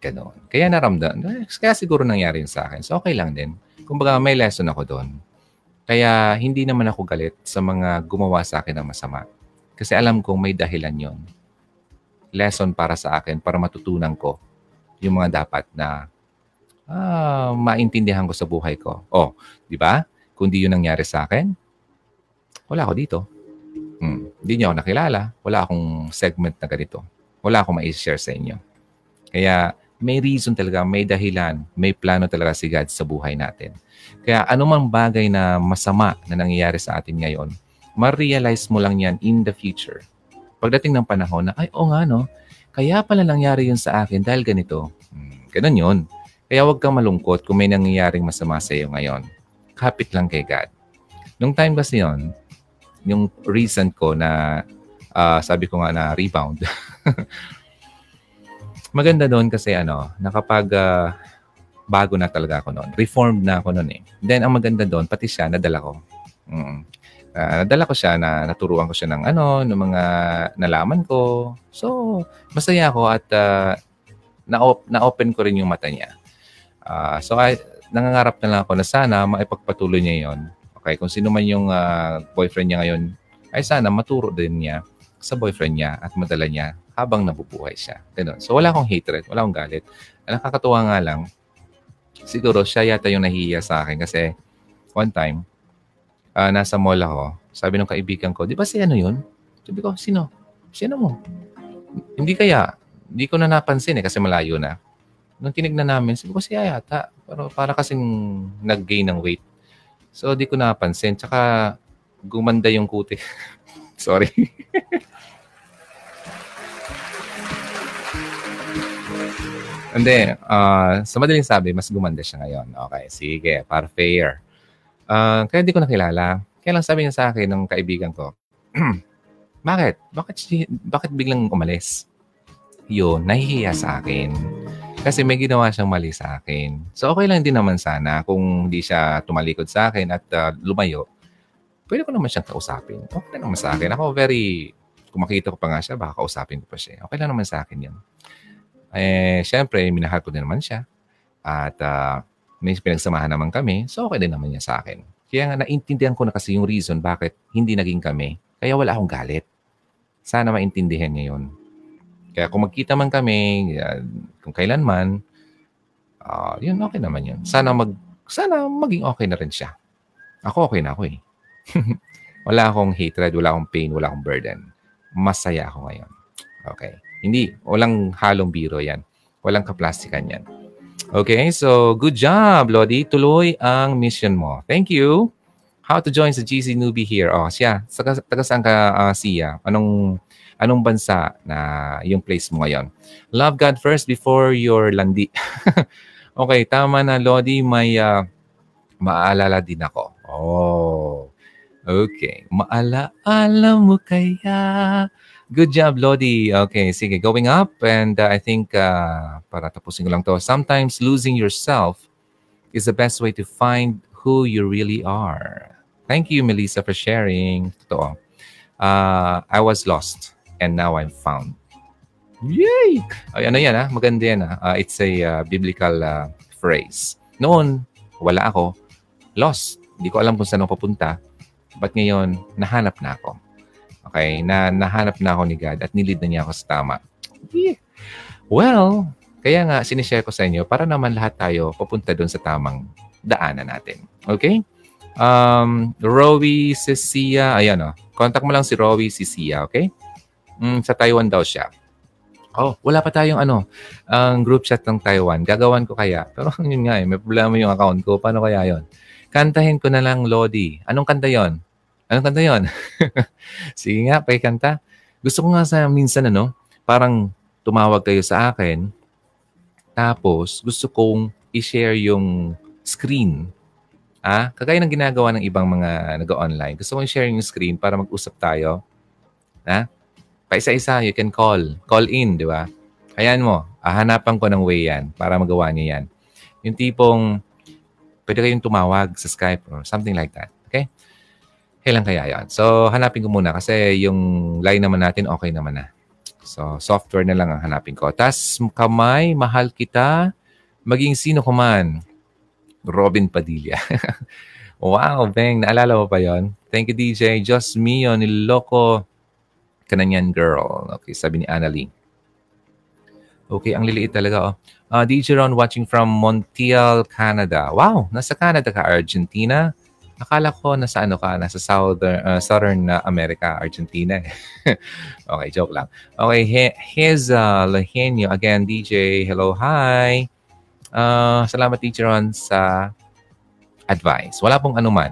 Ganon. Kaya naramdaman. Kaya siguro nangyari sa akin. So, okay lang din. Kumbaga, may lesson ako doon. Kaya, hindi naman ako galit sa mga gumawa sa akin ng masama kasi alam kong may dahilan yon. Lesson para sa akin, para matutunan ko yung mga dapat na ah, maintindihan ko sa buhay ko. Oh, di ba? Kung di yun nangyari sa akin, wala ako dito. Hmm. Hindi niyo ako nakilala. Wala akong segment na ganito. Wala akong ma-share sa inyo. Kaya may reason talaga, may dahilan, may plano talaga si God sa buhay natin. Kaya anumang bagay na masama na nangyayari sa atin ngayon, ma-realize mo lang yan in the future. Pagdating ng panahon na, ay, oo nga, no? Kaya pala nangyari yun sa akin dahil ganito. Hmm, ganun yun. Kaya huwag kang malungkot kung may nangyayaring masama sa iyo ngayon. Kapit lang kay God. Nung time kasi yun, yung recent ko na uh, sabi ko nga na rebound. <laughs> Maganda doon kasi ano, nakapag uh, bago na talaga ako noon. Reformed na ako noon eh. Then ang maganda doon, pati siya, nadala ko. Mm uh, nadala ko siya na naturuan ko siya ng ano, ng mga nalaman ko. So, masaya ako at uh, na-open ko rin yung mata niya. Uh, so, I, nangangarap na lang ako na sana maipagpatuloy niya yon. Okay, kung sino man yung uh, boyfriend niya ngayon, ay sana maturo din niya sa boyfriend niya at madala niya habang nabubuhay siya. Ganun. So, wala akong hatred, wala akong galit. Nakakatuwa nga lang, siguro siya yata yung nahihiya sa akin kasi one time, uh, nasa mall ako, sabi ng kaibigan ko, di ba si ano yun? Sabi ko, sino? Sino mo? Hindi kaya. Hindi ko na napansin eh kasi malayo na. Nung tinignan namin, sabi ko siya yata. Pero para kasing nag-gain ng weight. So, di ko napansin. Tsaka, gumanda yung kuti. <laughs> Sorry. <laughs> Hindi. Uh, sa madaling sabi, mas gumanda siya ngayon. Okay, sige. Para fair. Uh, kaya hindi ko nakilala. Kaya lang sabi niya sa akin ng kaibigan ko, <clears throat> bakit? Bakit, bakit biglang umalis? Yun, nahihiya sa akin. Kasi may ginawa siyang mali sa akin. So okay lang din naman sana kung hindi siya tumalikod sa akin at uh, lumayo. Pwede ko naman siyang kausapin. Okay lang naman sa akin. Ako very, kung makita ko pa nga siya, baka kausapin ko pa siya. Okay lang naman sa akin yan. Eh, syempre, minahal ko din naman siya. At uh, may pinagsamahan naman kami, so okay din naman niya sa akin. Kaya nga naintindihan ko na kasi yung reason bakit hindi naging kami. Kaya wala akong galit. Sana maintindihan niya yun. Kaya kung magkita man kami, kung kailan man, uh, yun, okay naman yun. Sana, mag, sana maging okay na rin siya. Ako okay na ako eh. <laughs> wala akong hatred, wala akong pain, wala akong burden. Masaya ako ngayon. Okay. Hindi, walang halong biro yan. Walang kaplastikan yan. Okay, so good job, Lodi. Tuloy ang mission mo. Thank you. How to join sa GC Newbie here? Oh, siya. Taga, taga saan ka, uh, siya? Anong, anong bansa na yung place mo ngayon? Love God first before your landi. <laughs> okay, tama na, Lodi. May uh, maalala din ako. Oh, okay. Maalaala mo kaya Good job, Lodi. Okay, sige. Going up. And uh, I think, uh, para tapusin ko lang to, sometimes losing yourself is the best way to find who you really are. Thank you, Melissa, for sharing. Totoo. Uh, I was lost and now I'm found. Yay! Ay, ano yan, ha? Maganda yan, ha? Uh, it's a uh, biblical uh, phrase. Noon, wala ako. Lost. Hindi ko alam kung saan ako papunta. But ngayon, nahanap na ako. Okay, na nahanap na ako ni God at nilid na niya ako sa tama. Yeah. Well, kaya nga sinishare ko sa inyo para naman lahat tayo papunta doon sa tamang daanan natin. Okay? Um, Rowie Cecilia, ayan o. Oh. Contact mo lang si Rowie Cecilia, okay? Mm, sa Taiwan daw siya. Oh, wala pa tayong ano, ang group chat ng Taiwan. Gagawan ko kaya. <laughs> Pero yun nga eh, may problema yung account ko. Paano kaya yon? Kantahin ko na lang Lodi. Anong kanta yon? Anong kanta yon? <laughs> Sige nga, pakikanta. Gusto ko nga sa minsan ano, parang tumawag kayo sa akin, tapos gusto kong i-share yung screen. Ah, kagaya ng ginagawa ng ibang mga nag-online. Gusto kong i-share yung screen para mag-usap tayo. Ha? Pa isa-isa, you can call. Call in, di ba? Ayan mo, hahanapan ko ng way yan para magawa niyo yan. Yung tipong pwede kayong tumawag sa Skype or something like that. Okay? Kailan kaya yan? So, hanapin ko muna kasi yung line naman natin okay naman na. So, software na lang ang hanapin ko. Tas kamay, mahal kita, maging sino ko man. Robin Padilla. <laughs> wow, Beng, naalala mo pa yon? Thank you, DJ. Just me on niloko ka na niyan, girl. Okay, sabi ni Annalie. Okay, ang liliit talaga. Oh. Uh, DJ Ron watching from Montreal, Canada. Wow, nasa Canada ka, Argentina. Akala ko nasa ano ka, nasa Southern, uh, Southern America, Argentina. Eh. <laughs> okay, joke lang. Okay, he, here's uh, Lahenio. Again, DJ, hello, hi. Uh, salamat, Teacher Ron, sa advice. Wala pong anuman.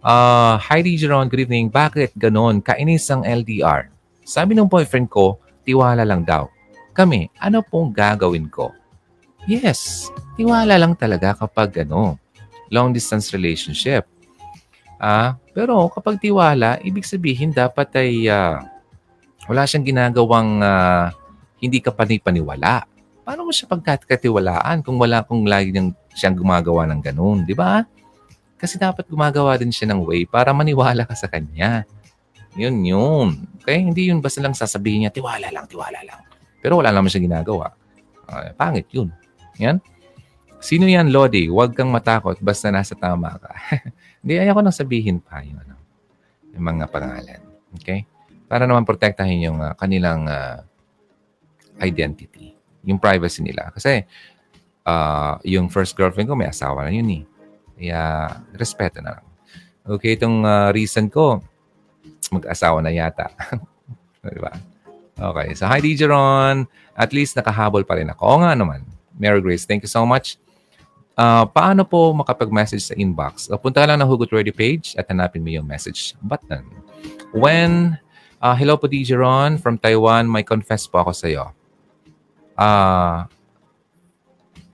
Uh, hi, DJ Ron. Good evening. Bakit ganon? Kainis ang LDR. Sabi ng boyfriend ko, tiwala lang daw. Kami, ano pong gagawin ko? Yes, tiwala lang talaga kapag ano, long distance relationship. Ah, pero kapag tiwala, ibig sabihin dapat ay uh, wala siyang ginagawang uh, hindi ka panipaniwala. Paano mo siya pagkatiwalaan kung wala kung lagi niyang siyang gumagawa ng ganun, di ba? Kasi dapat gumagawa din siya ng way para maniwala ka sa kanya. Yun yun. Okay? Hindi yun basta lang sasabihin niya, tiwala lang, tiwala lang. Pero wala naman siya ginagawa. Uh, pangit yun. Yan. Sino yan, Lodi? Huwag kang matakot basta nasa tama ka. <laughs> Hindi, ayoko nang sabihin pa yung, ano, yung mga pangalan. Okay? Para naman protektahin yung uh, kanilang uh, identity. Yung privacy nila. Kasi, uh, yung first girlfriend ko, may asawa na yun eh. Kaya, respeto na lang. Okay, itong uh, recent ko, mag-asawa na yata. <laughs> diba? Okay. So, hi, DJ Ron. At least nakahabol pa rin ako. Oo nga naman. Mary Grace, thank you so much. Uh, paano po makapag-message sa inbox? Uh, punta ka lang ng Hugot Ready page at hanapin mo yung message button. When, uh, hello po DJ Ron from Taiwan, may confess po ako sa iyo. Uh,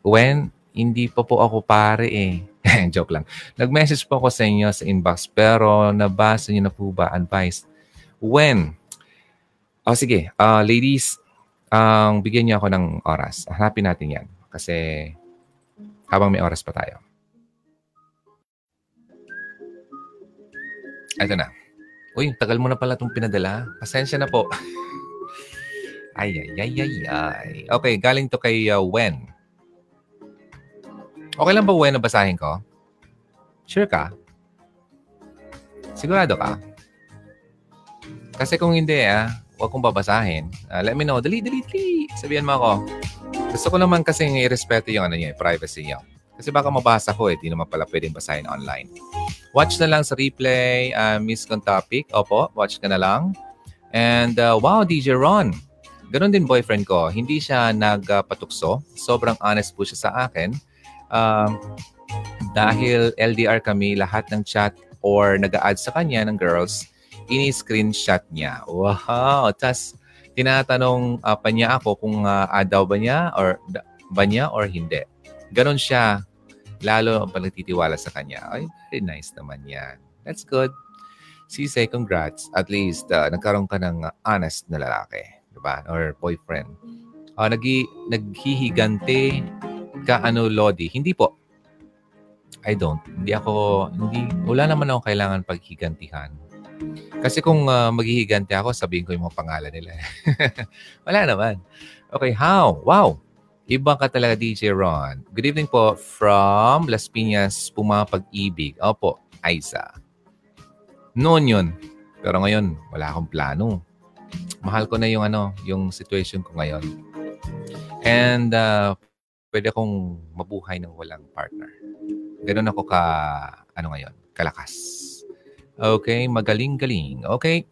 when, hindi pa po ako pare eh. <laughs> Joke lang. Nag-message po ako sa inyo sa inbox pero nabasa niyo na po ba advice? When? Oh, sige. Uh, ladies, ang um, bigyan niyo ako ng oras. Hanapin natin yan. Kasi habang may oras pa tayo. Ito na. Uy, tagal mo na pala itong pinadala. Pasensya na po. <laughs> ay, ay, ay, ay, ay. Okay, galing to kay uh, Wen. Okay lang ba, Wen, na basahin ko? Sure ka? Sigurado ka? Kasi kung hindi, ah, huwag kong babasahin. Uh, let me know. Dali, dali, dali. Sabihan mo ako. Gusto ko naman kasi i-respeto yung ano niya, privacy niya. Kasi baka mabasa ko eh. Di naman pala pwedeng basahin online. Watch na lang sa replay. Uh, miss kong topic. Opo, watch ka na lang. And uh, wow, DJ Ron. Ganon din boyfriend ko. Hindi siya nagpatukso. Sobrang honest po siya sa akin. Um, dahil LDR kami, lahat ng chat or nag-add sa kanya ng girls, ini-screenshot niya. Wow! Tapos, tinatanong uh, pa niya ako kung uh, add daw ba niya or ba niya or hindi. Ganon siya. Lalo ang pagtitiwala sa kanya. Ay, very nice naman yan. That's good. Sise, congrats. At least, uh, nagkaroon ka ng honest na lalaki. Diba? Or boyfriend. Uh, nagi, naghihigante ka ano, Lodi. Hindi po. I don't. Hindi ako, hindi, wala naman ako kailangan paghigantihan. Kasi kung uh, maghihigante ako, sabihin ko yung mga pangalan nila. <laughs> wala naman. Okay, how? Wow. Iba ka talaga, DJ Ron. Good evening po from Las Piñas, Pumapag-ibig. Opo, Aiza. Noon yun. Pero ngayon, wala akong plano. Mahal ko na yung ano, yung situation ko ngayon. And uh, pwede akong mabuhay ng walang partner. Ganun ako ka, ano ngayon, kalakas. Okay, magaling-galing. Okay,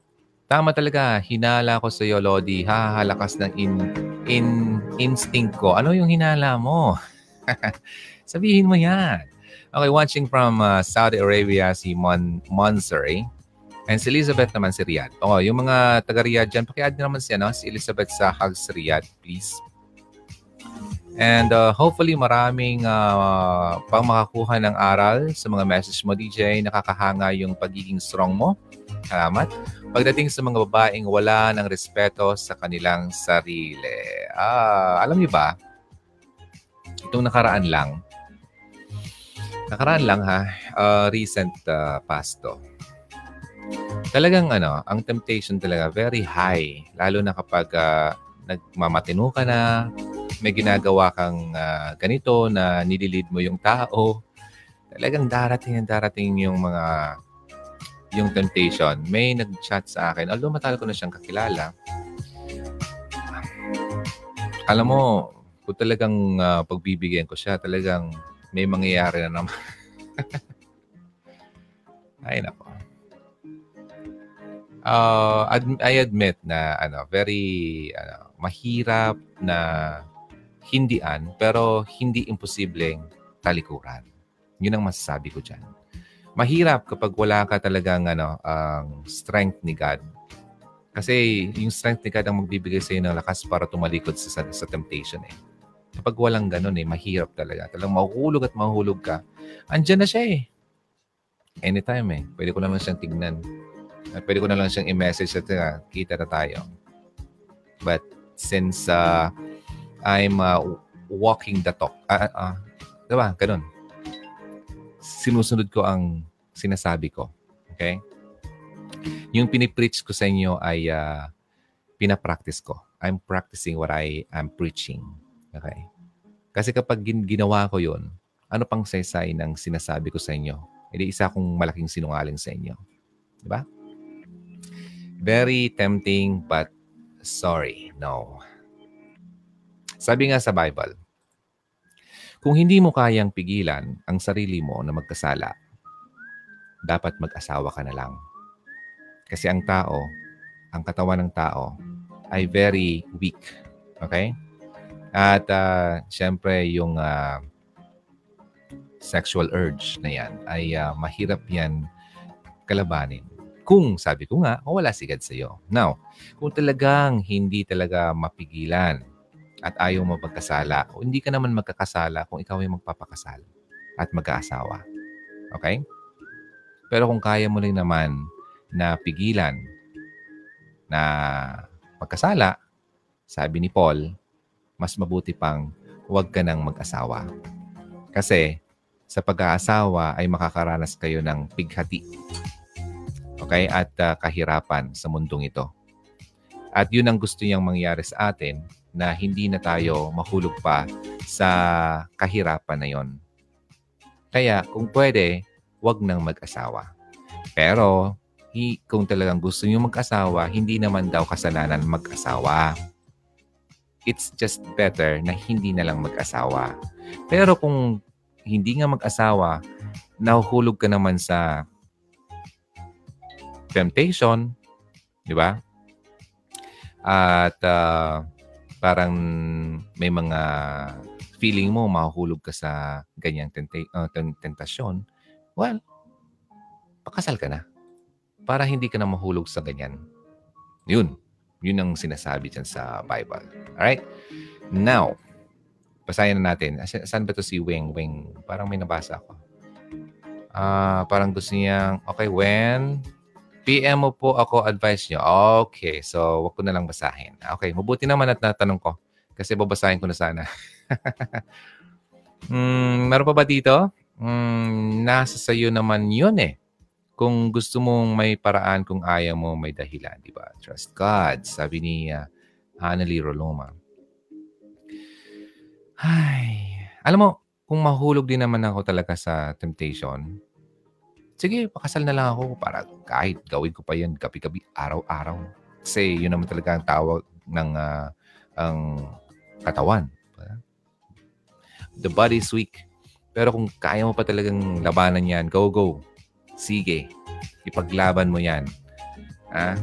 tama talaga. Hinala ko sa iyo, Lodi. Hahalakas ng in, in, instinct ko. Ano yung hinala mo? <laughs> Sabihin mo yan. Okay, watching from uh, Saudi Arabia, si Mon Monsery. And si Elizabeth naman si Riyadh. Oh, yung mga taga Riyadh dyan, pakiad naman si, ano, si Elizabeth sa Hugs Riyadh, please. And uh, hopefully maraming uh, pang makakuha ng aral sa mga message mo, DJ. Nakakahanga yung pagiging strong mo. Salamat. Pagdating sa mga babaeng wala ng respeto sa kanilang sarili. Ah, alam niyo ba? Itong nakaraan lang. Nakaraan lang ha. Uh, recent uh, past to. Talagang ano, ang temptation talaga very high. Lalo na kapag uh, nagmamatino ka na, may ginagawa kang uh, ganito na nililid mo yung tao, talagang darating and darating yung mga yung temptation. May nag-chat sa akin, although matagal ko na siyang kakilala. Alam mo, kung talagang uh, pagbibigyan ko siya, talagang may mangyayari na naman. <laughs> Ay, nako. Uh, ad- I admit na ano, very ano, mahirap na hindian, pero hindi imposibleng talikuran. Yun ang masasabi ko dyan. Mahirap kapag wala ka talagang ano, ang strength ni God. Kasi yung strength ni God ang magbibigay sa iyo ng lakas para tumalikod sa, sa temptation eh. Kapag walang ganun eh, mahirap talaga. Talagang mahuhulog at mahuhulog ka. Andyan na siya eh. Anytime eh. Pwede ko naman siyang tignan. Pwede ko na lang siyang i-message at uh, kita na tayo. But since uh, I'm uh, walking the talk. Uh, uh, diba? Ganun. Sinusunod ko ang sinasabi ko. Okay? Yung pinipreach ko sa inyo ay uh, pinapractice ko. I'm practicing what I am preaching. Okay? Kasi kapag gin- ginawa ko yon ano pang saysay ng sinasabi ko sa inyo? Hindi isa akong malaking sinungaling sa inyo. Diba? Very tempting but sorry, no. Sabi nga sa Bible, kung hindi mo kayang pigilan ang sarili mo na magkasala, dapat mag-asawa ka na lang. Kasi ang tao, ang katawan ng tao ay very weak. Okay? At uh, syempre yung uh, sexual urge na yan ay uh, mahirap yan kalabanin. Kung sabi ko nga, wala sigad sa iyo. Now, kung talagang hindi talaga mapigilan at ayaw mo magkasala, hindi ka naman magkakasala kung ikaw ay magpapakasal at mag-aasawa. Okay? Pero kung kaya mo rin naman na pigilan na magkasala, sabi ni Paul, mas mabuti pang huwag ka nang mag-asawa. Kasi sa pag-aasawa ay makakaranas kayo ng pighati. Okay? At uh, kahirapan sa mundong ito. At yun ang gusto niyang mangyari sa atin na hindi na tayo mahulog pa sa kahirapan na yon. Kaya kung pwede, wag nang mag-asawa. Pero hi, kung talagang gusto niyo mag-asawa, hindi naman daw kasalanan mag-asawa. It's just better na hindi na lang mag-asawa. Pero kung hindi nga mag-asawa, nahuhulog ka naman sa temptation, di ba? At ah, parang may mga feeling mo mahuhulog ka sa ganyang tenta- ten- tentasyon, well, pakasal ka na. Para hindi ka na mahulog sa ganyan. Yun. Yun ang sinasabi dyan sa Bible. Alright? Now, basahin na natin. Asa- Saan ba to si Weng? Weng. Parang may nabasa ako. Ah, parang gusto niyang, okay, when PM mo po ako advice niyo. Okay, so wag ko na lang basahin. Okay, mabuti naman at natanong ko. Kasi babasahin ko na sana. <laughs> mm, meron pa ba dito? Mm, nasa sayo naman yun eh. Kung gusto mong may paraan, kung ayaw mo, may dahilan, di ba? Trust God, sabi ni uh, Annalie Roloma. Ay, alam mo, kung mahulog din naman ako talaga sa temptation, sige, pakasal na lang ako para kahit gawin ko pa yan gabi-gabi, araw-araw. Kasi yun naman talaga ang tawag ng ah, ang katawan. The body is weak. Pero kung kaya mo pa talagang labanan yan, go, go. Sige. Ipaglaban mo yan. Ah,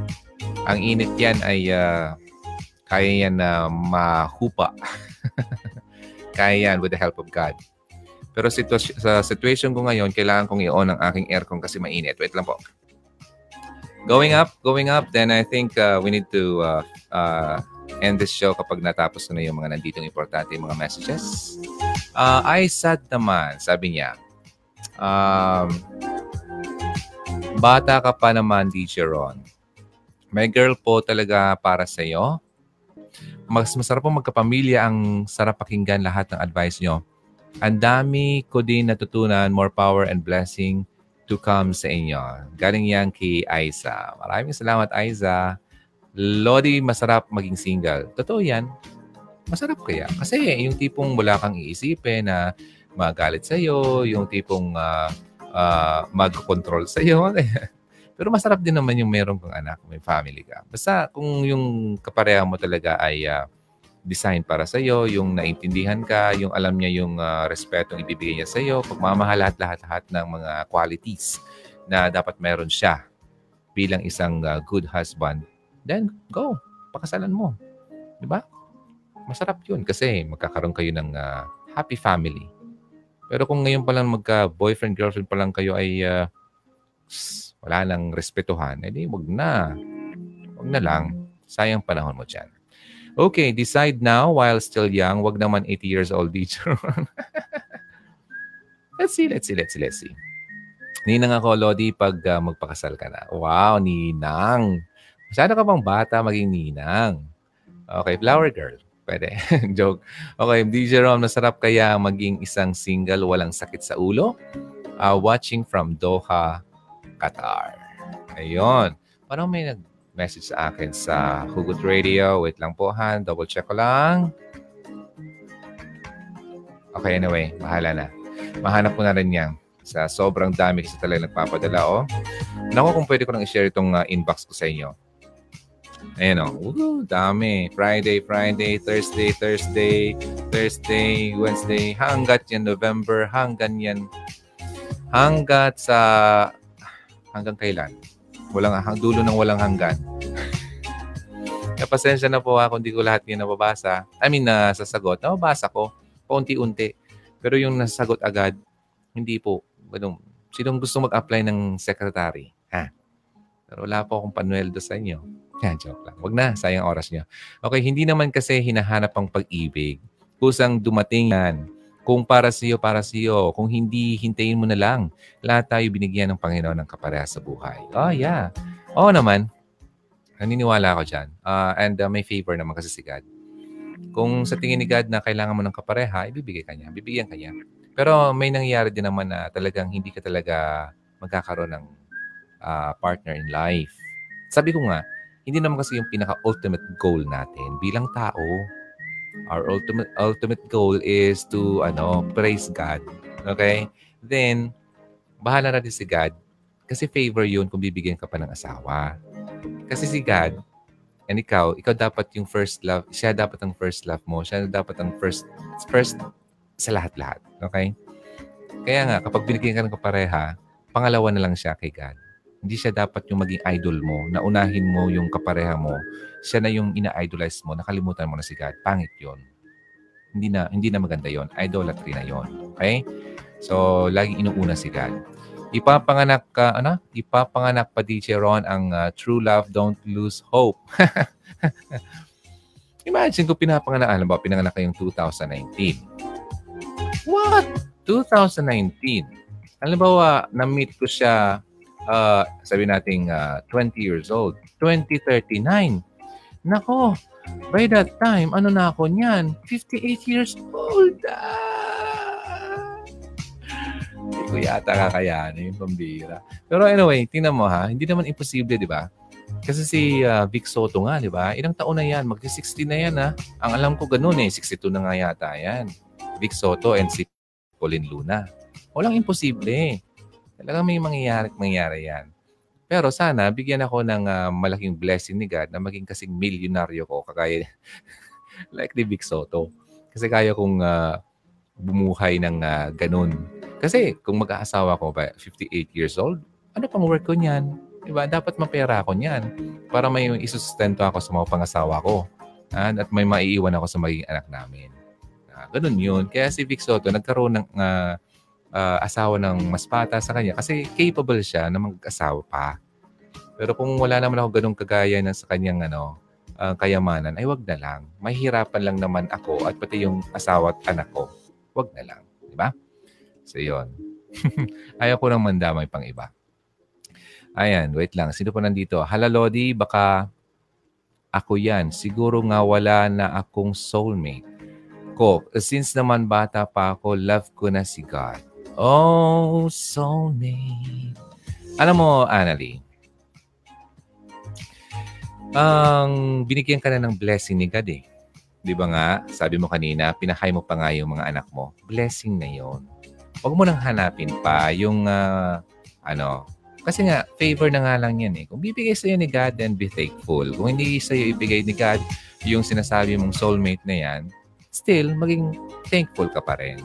ang init yan ay ah, kaya yan na mahupa. <laughs> kaya yan with the help of God. Pero sitwasy- sa situation ko ngayon, kailangan kong i-on ang aking aircon kasi mainit. Wait lang po. Going up, going up, then I think uh, we need to uh, uh, end this show kapag natapos na yung mga nanditong importante mga messages. Uh, I sad naman, sabi niya. Um, bata ka pa naman, DJ Ron. May girl po talaga para sa'yo. Mas masarap po magkapamilya ang sarap pakinggan lahat ng advice nyo. Ang dami ko din natutunan, more power and blessing to come sa inyo. Galing yan kay Aiza. Maraming salamat, Aiza. Lodi, masarap maging single. Totoo yan. Masarap kaya. Kasi yung tipong wala kang iisipin na magalit sa'yo, yung tipong uh, uh, mag-control sa'yo. <laughs> Pero masarap din naman yung meron kang anak, may family ka. Basta kung yung kapareha mo talaga ay uh, design para sa iyo, yung naintindihan ka, yung alam niya yung uh, respetong ibibigay niya sa iyo, pagmamahal at lahat-lahat ng mga qualities na dapat meron siya bilang isang uh, good husband, then go, pakasalan mo. 'Di ba? Masarap 'yun kasi magkakaroon kayo ng uh, happy family. Pero kung ngayon pa lang magka-boyfriend, girlfriend pa lang kayo ay uh, wala nang respetuhan, edi wag na. Wag na lang. Sayang panahon mo dyan. Okay, decide now while still young. Wag naman 80 years old, teacher. <laughs> let's see, let's see, let's see, let's see. Ninang ako, Lodi, pag uh, magpakasal ka na. Wow, Ninang. Masyado ka bang bata maging Ninang? Okay, flower girl. Pwede. <laughs> Joke. Okay, DJ Rom, masarap kaya maging isang single walang sakit sa ulo? Uh, watching from Doha, Qatar. Ayun. Parang may nag-message sa akin sa Hugot Radio. Wait lang po, ha. Double check ko lang. Okay, anyway. Bahala na. Mahanap ko na rin yan. Sa sobrang dami kasi talaga nagpapadala, oh. Naku, kung pwede ko nang i-share itong uh, inbox ko sa inyo. Ayan, oh. Woo, dami. Friday, Friday, Thursday, Thursday, Thursday, Wednesday, hanggat yan November, hanggang yan, hanggat sa, hanggang kailan? Walang, dulo ng walang hanggan. <laughs> Kaya pasensya na po ha kung di ko lahat yung nababasa. I mean, na sasagot. Nababasa ko, paunti-unti. Pero yung nasasagot agad, hindi po. Ganun. Sinong gusto mag-apply ng secretary? Ha? Pero wala po akong panueldo sa inyo. Yeah, joke lang. Wag na, sayang oras niyo. Okay, hindi naman kasi hinahanap ang pag-ibig. Kusang dumating yan. Kung para sa iyo, para sa iyo. Kung hindi, hintayin mo na lang. Lahat tayo binigyan ng Panginoon ng kapareha sa buhay. Oh, yeah. Oo naman. Naniniwala ako dyan. Uh, and uh, may favor naman kasi si God. Kung sa tingin ni God na kailangan mo ng kapareha, ibibigay ka niya. Bibigyan ka niya. Pero may nangyayari din naman na talagang hindi ka talaga magkakaroon ng uh, partner in life. Sabi ko nga, hindi naman kasi yung pinaka-ultimate goal natin bilang tao. Our ultimate ultimate goal is to ano, praise God. Okay? Then bahala na din si God kasi favor yun kung bibigyan ka pa ng asawa. Kasi si God and ikaw, ikaw dapat yung first love, siya dapat ang first love mo, siya dapat ang first first sa lahat-lahat. Okay? Kaya nga, kapag binigyan ka ng kapareha, pangalawa na lang siya kay God. Hindi siya dapat yung maging idol mo, na unahin mo yung kapareha mo. Siya na yung ina-idolize mo, nakalimutan mo na si God. Pangit yon hindi na hindi na maganda yon idolatry na yon okay? So laging inuuna si God. Ipapanganak ka ano? Ipapanganak pa DJ Ron ang uh, true love don't lose hope. <laughs> Imagine kung pinapanganak alam ba pinanganak kayong 2019 what? 2019 alam ba na-meet ko siya uh, sabi nating uh, 20 years old 2039 nako By that time, ano na ako niyan? 58 years old. Ah! Hindi yata kakayanin yung pambira. Pero anyway, tingnan mo ha, hindi naman imposible, di ba? Kasi si uh, Vic Soto nga, di ba? Ilang taon na yan? Magti-60 na yan ha. Ang alam ko ganun eh, 62 na nga yata yan. Vic Soto and si Pauline Luna. Walang imposible. Talagang may mangyayari mangyayari yan. Pero sana bigyan ako ng uh, malaking blessing ni God na maging kasing milyonaryo ko kagaya <laughs> like ni Vic Soto. Kasi kaya kong uh, bumuhay ng uh, ganun. Kasi kung mag-aasawa ko ba 58 years old, ano pang work ko niyan? Diba? Dapat mapera ako niyan para may isusustento ako sa mga pangasawa ko. And, at may maiiwan ako sa magiging anak namin. Uh, ganun yun. Kaya si Vic Soto nagkaroon ng uh, uh, asawa ng mas bata sa kanya kasi capable siya na mag-asawa pa. Pero kung wala naman ako ganung kagaya na sa kanyang ano, uh, kayamanan, ay wag na lang. Mahirapan lang naman ako at pati yung asawa at anak ko. Wag na lang. Di ba? So, yun. <laughs> Ayaw ko nang mandamay pang iba. Ayan, wait lang. Sino pa nandito? Hala, Lodi, baka ako yan. Siguro nga wala na akong soulmate ko. Since naman bata pa ako, love ko na si God. Oh, soulmate. Alam mo, Annalie, ang binigyan ka na ng blessing ni God eh. Di ba nga, sabi mo kanina, pinakain mo pa nga yung mga anak mo. Blessing na yon. Huwag mo nang hanapin pa yung, uh, ano, kasi nga, favor na nga lang yan eh. Kung bibigay sa'yo ni God, then be thankful. Kung hindi sa'yo ibigay ni God yung sinasabi mong soulmate na yan, still, maging thankful ka pa rin.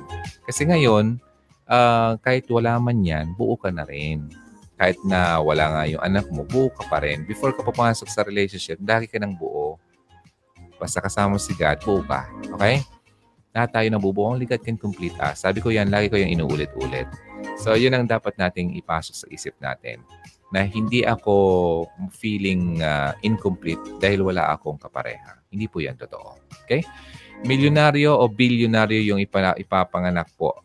Kasi ngayon, uh, kahit wala man yan, buo ka na rin. Kahit na wala nga yung anak mo, buo ka pa rin. Before ka papasok sa relationship, dahil ka ng buo. Basta kasama si God, buo ka. Okay? Lahat tayo na bubuo. Only God can complete us. Sabi ko yan, lagi ko yung inuulit-ulit. So, yun ang dapat nating ipasok sa isip natin. Na hindi ako feeling uh, incomplete dahil wala akong kapareha. Hindi po yan totoo. Okay? milyonaryo o bilyonaryo yung ipa, ipapanganak po.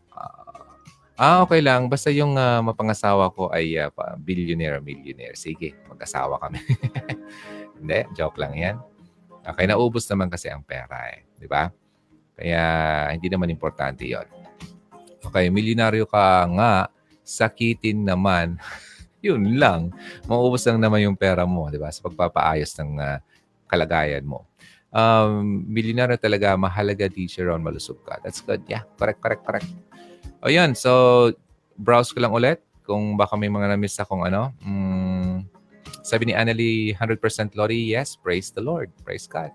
Ah, okay lang. Basta yung uh, mapangasawa ko ay uh, billionaire, millionaire. Sige, mag-asawa kami. <laughs> Hindi, joke lang yan. Okay, naubos naman kasi ang pera eh. Di ba? Kaya hindi naman importante yon. Okay, milyonaryo ka nga, sakitin naman. <laughs> yun lang. Maubos lang naman yung pera mo, di ba? Sa pagpapaayos ng uh, kalagayan mo um, milyonaryo talaga, mahalaga teacher on malusog ka. That's good. Yeah, correct, correct, correct. O yan, so browse ko lang ulit kung baka may mga na-miss akong ano. Mm, sabi ni Annalie, 100% Lori, yes, praise the Lord. Praise God.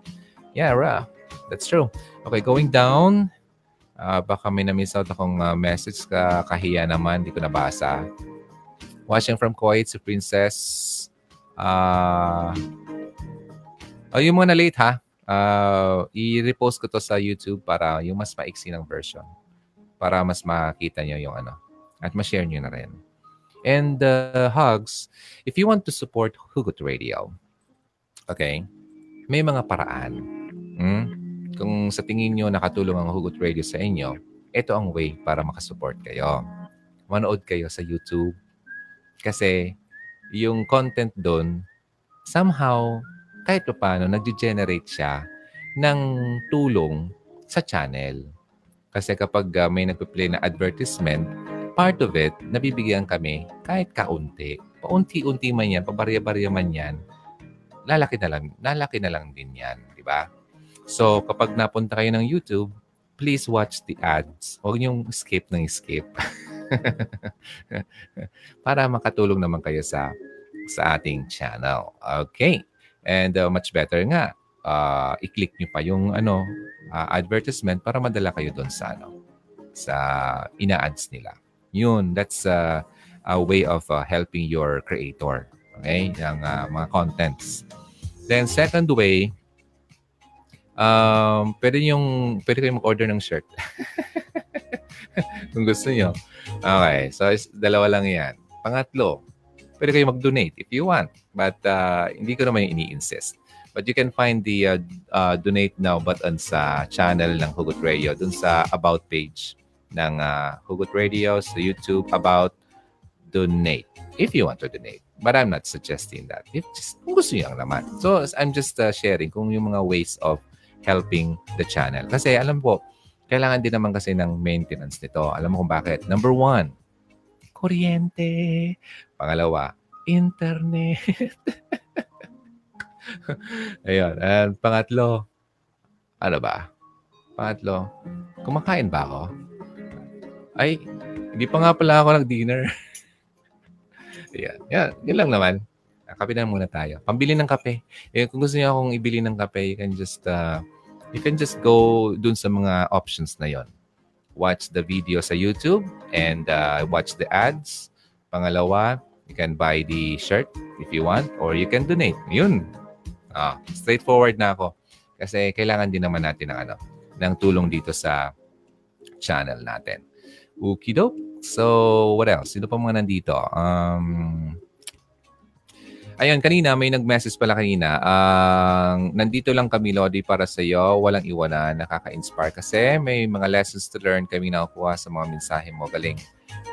Yeah, ra. That's true. Okay, going down. Uh, baka may na-miss out akong uh, message ka kahiya naman, hindi ko nabasa. Watching from Kuwait, si Princess. Uh, oh, yung mga na late ha. Uh, i-repost ko to sa YouTube para yung mas maiksi ng version. Para mas makita nyo yung ano. At ma-share nyo na rin. And uh, hugs, if you want to support Hugot Radio, okay, may mga paraan. Hmm? Kung sa tingin nyo nakatulong ang Hugot Radio sa inyo, ito ang way para makasupport kayo. Manood kayo sa YouTube. Kasi yung content doon, somehow kahit pa paano, nag-generate siya ng tulong sa channel. Kasi kapag uh, may nagpe-play na advertisement, part of it, nabibigyan kami kahit kaunti. Paunti-unti man yan, pabarya-barya man yan, lalaki na lang, lalaki na lang din yan, di ba? So, kapag napunta kayo ng YouTube, please watch the ads. Huwag niyong skip ng skip. <laughs> Para makatulong naman kayo sa sa ating channel. Okay. And uh, much better nga, uh, i-click nyo pa yung ano, uh, advertisement para madala kayo doon sa ano, sa ina-ads nila. Yun, that's uh, a way of uh, helping your creator. Okay? Yung uh, mga contents. Then second way, um, pwede yung pwede kayong mag-order ng shirt. <laughs> Kung gusto niyo. Okay, so dalawa lang 'yan. Pangatlo, pwede kayo mag-donate if you want. But uh, hindi ko naman ini-insist. But you can find the uh, uh, donate now button sa channel ng Hugot Radio, dun sa about page ng uh, Hugot Radio sa YouTube about donate if you want to donate. But I'm not suggesting that. If just kung gusto niyo naman. So I'm just uh, sharing kung yung mga ways of helping the channel. Kasi alam po, kailangan din naman kasi ng maintenance nito. Alam mo kung bakit? Number one, kuryente. Pangalawa, internet. <laughs> <laughs> Ayun. And pangatlo, ano ba? Pangatlo, kumakain ba ako? Ay, hindi pa nga pala ako nag-dinner. <laughs> Yan. Yan. Yan lang naman. Kape na muna tayo. Pambili ng kape. Eh, kung gusto niyo akong ibili ng kape, you can just uh, you can just go dun sa mga options na yon. Watch the video sa YouTube and uh, watch the ads. Pangalawa, you can buy the shirt if you want or you can donate. Yun. Ah, straightforward na ako. Kasi kailangan din naman natin ng ano, ng tulong dito sa channel natin. Okidoke. So, what else? Sino pa mga nandito? Um, ayun, kanina may nag-message pala kanina. Ang nandito lang kami, Lodi, para sa iyo. Walang iwanan. Nakaka-inspire kasi may mga lessons to learn kami nakukuha sa mga mensahe mo. Galing.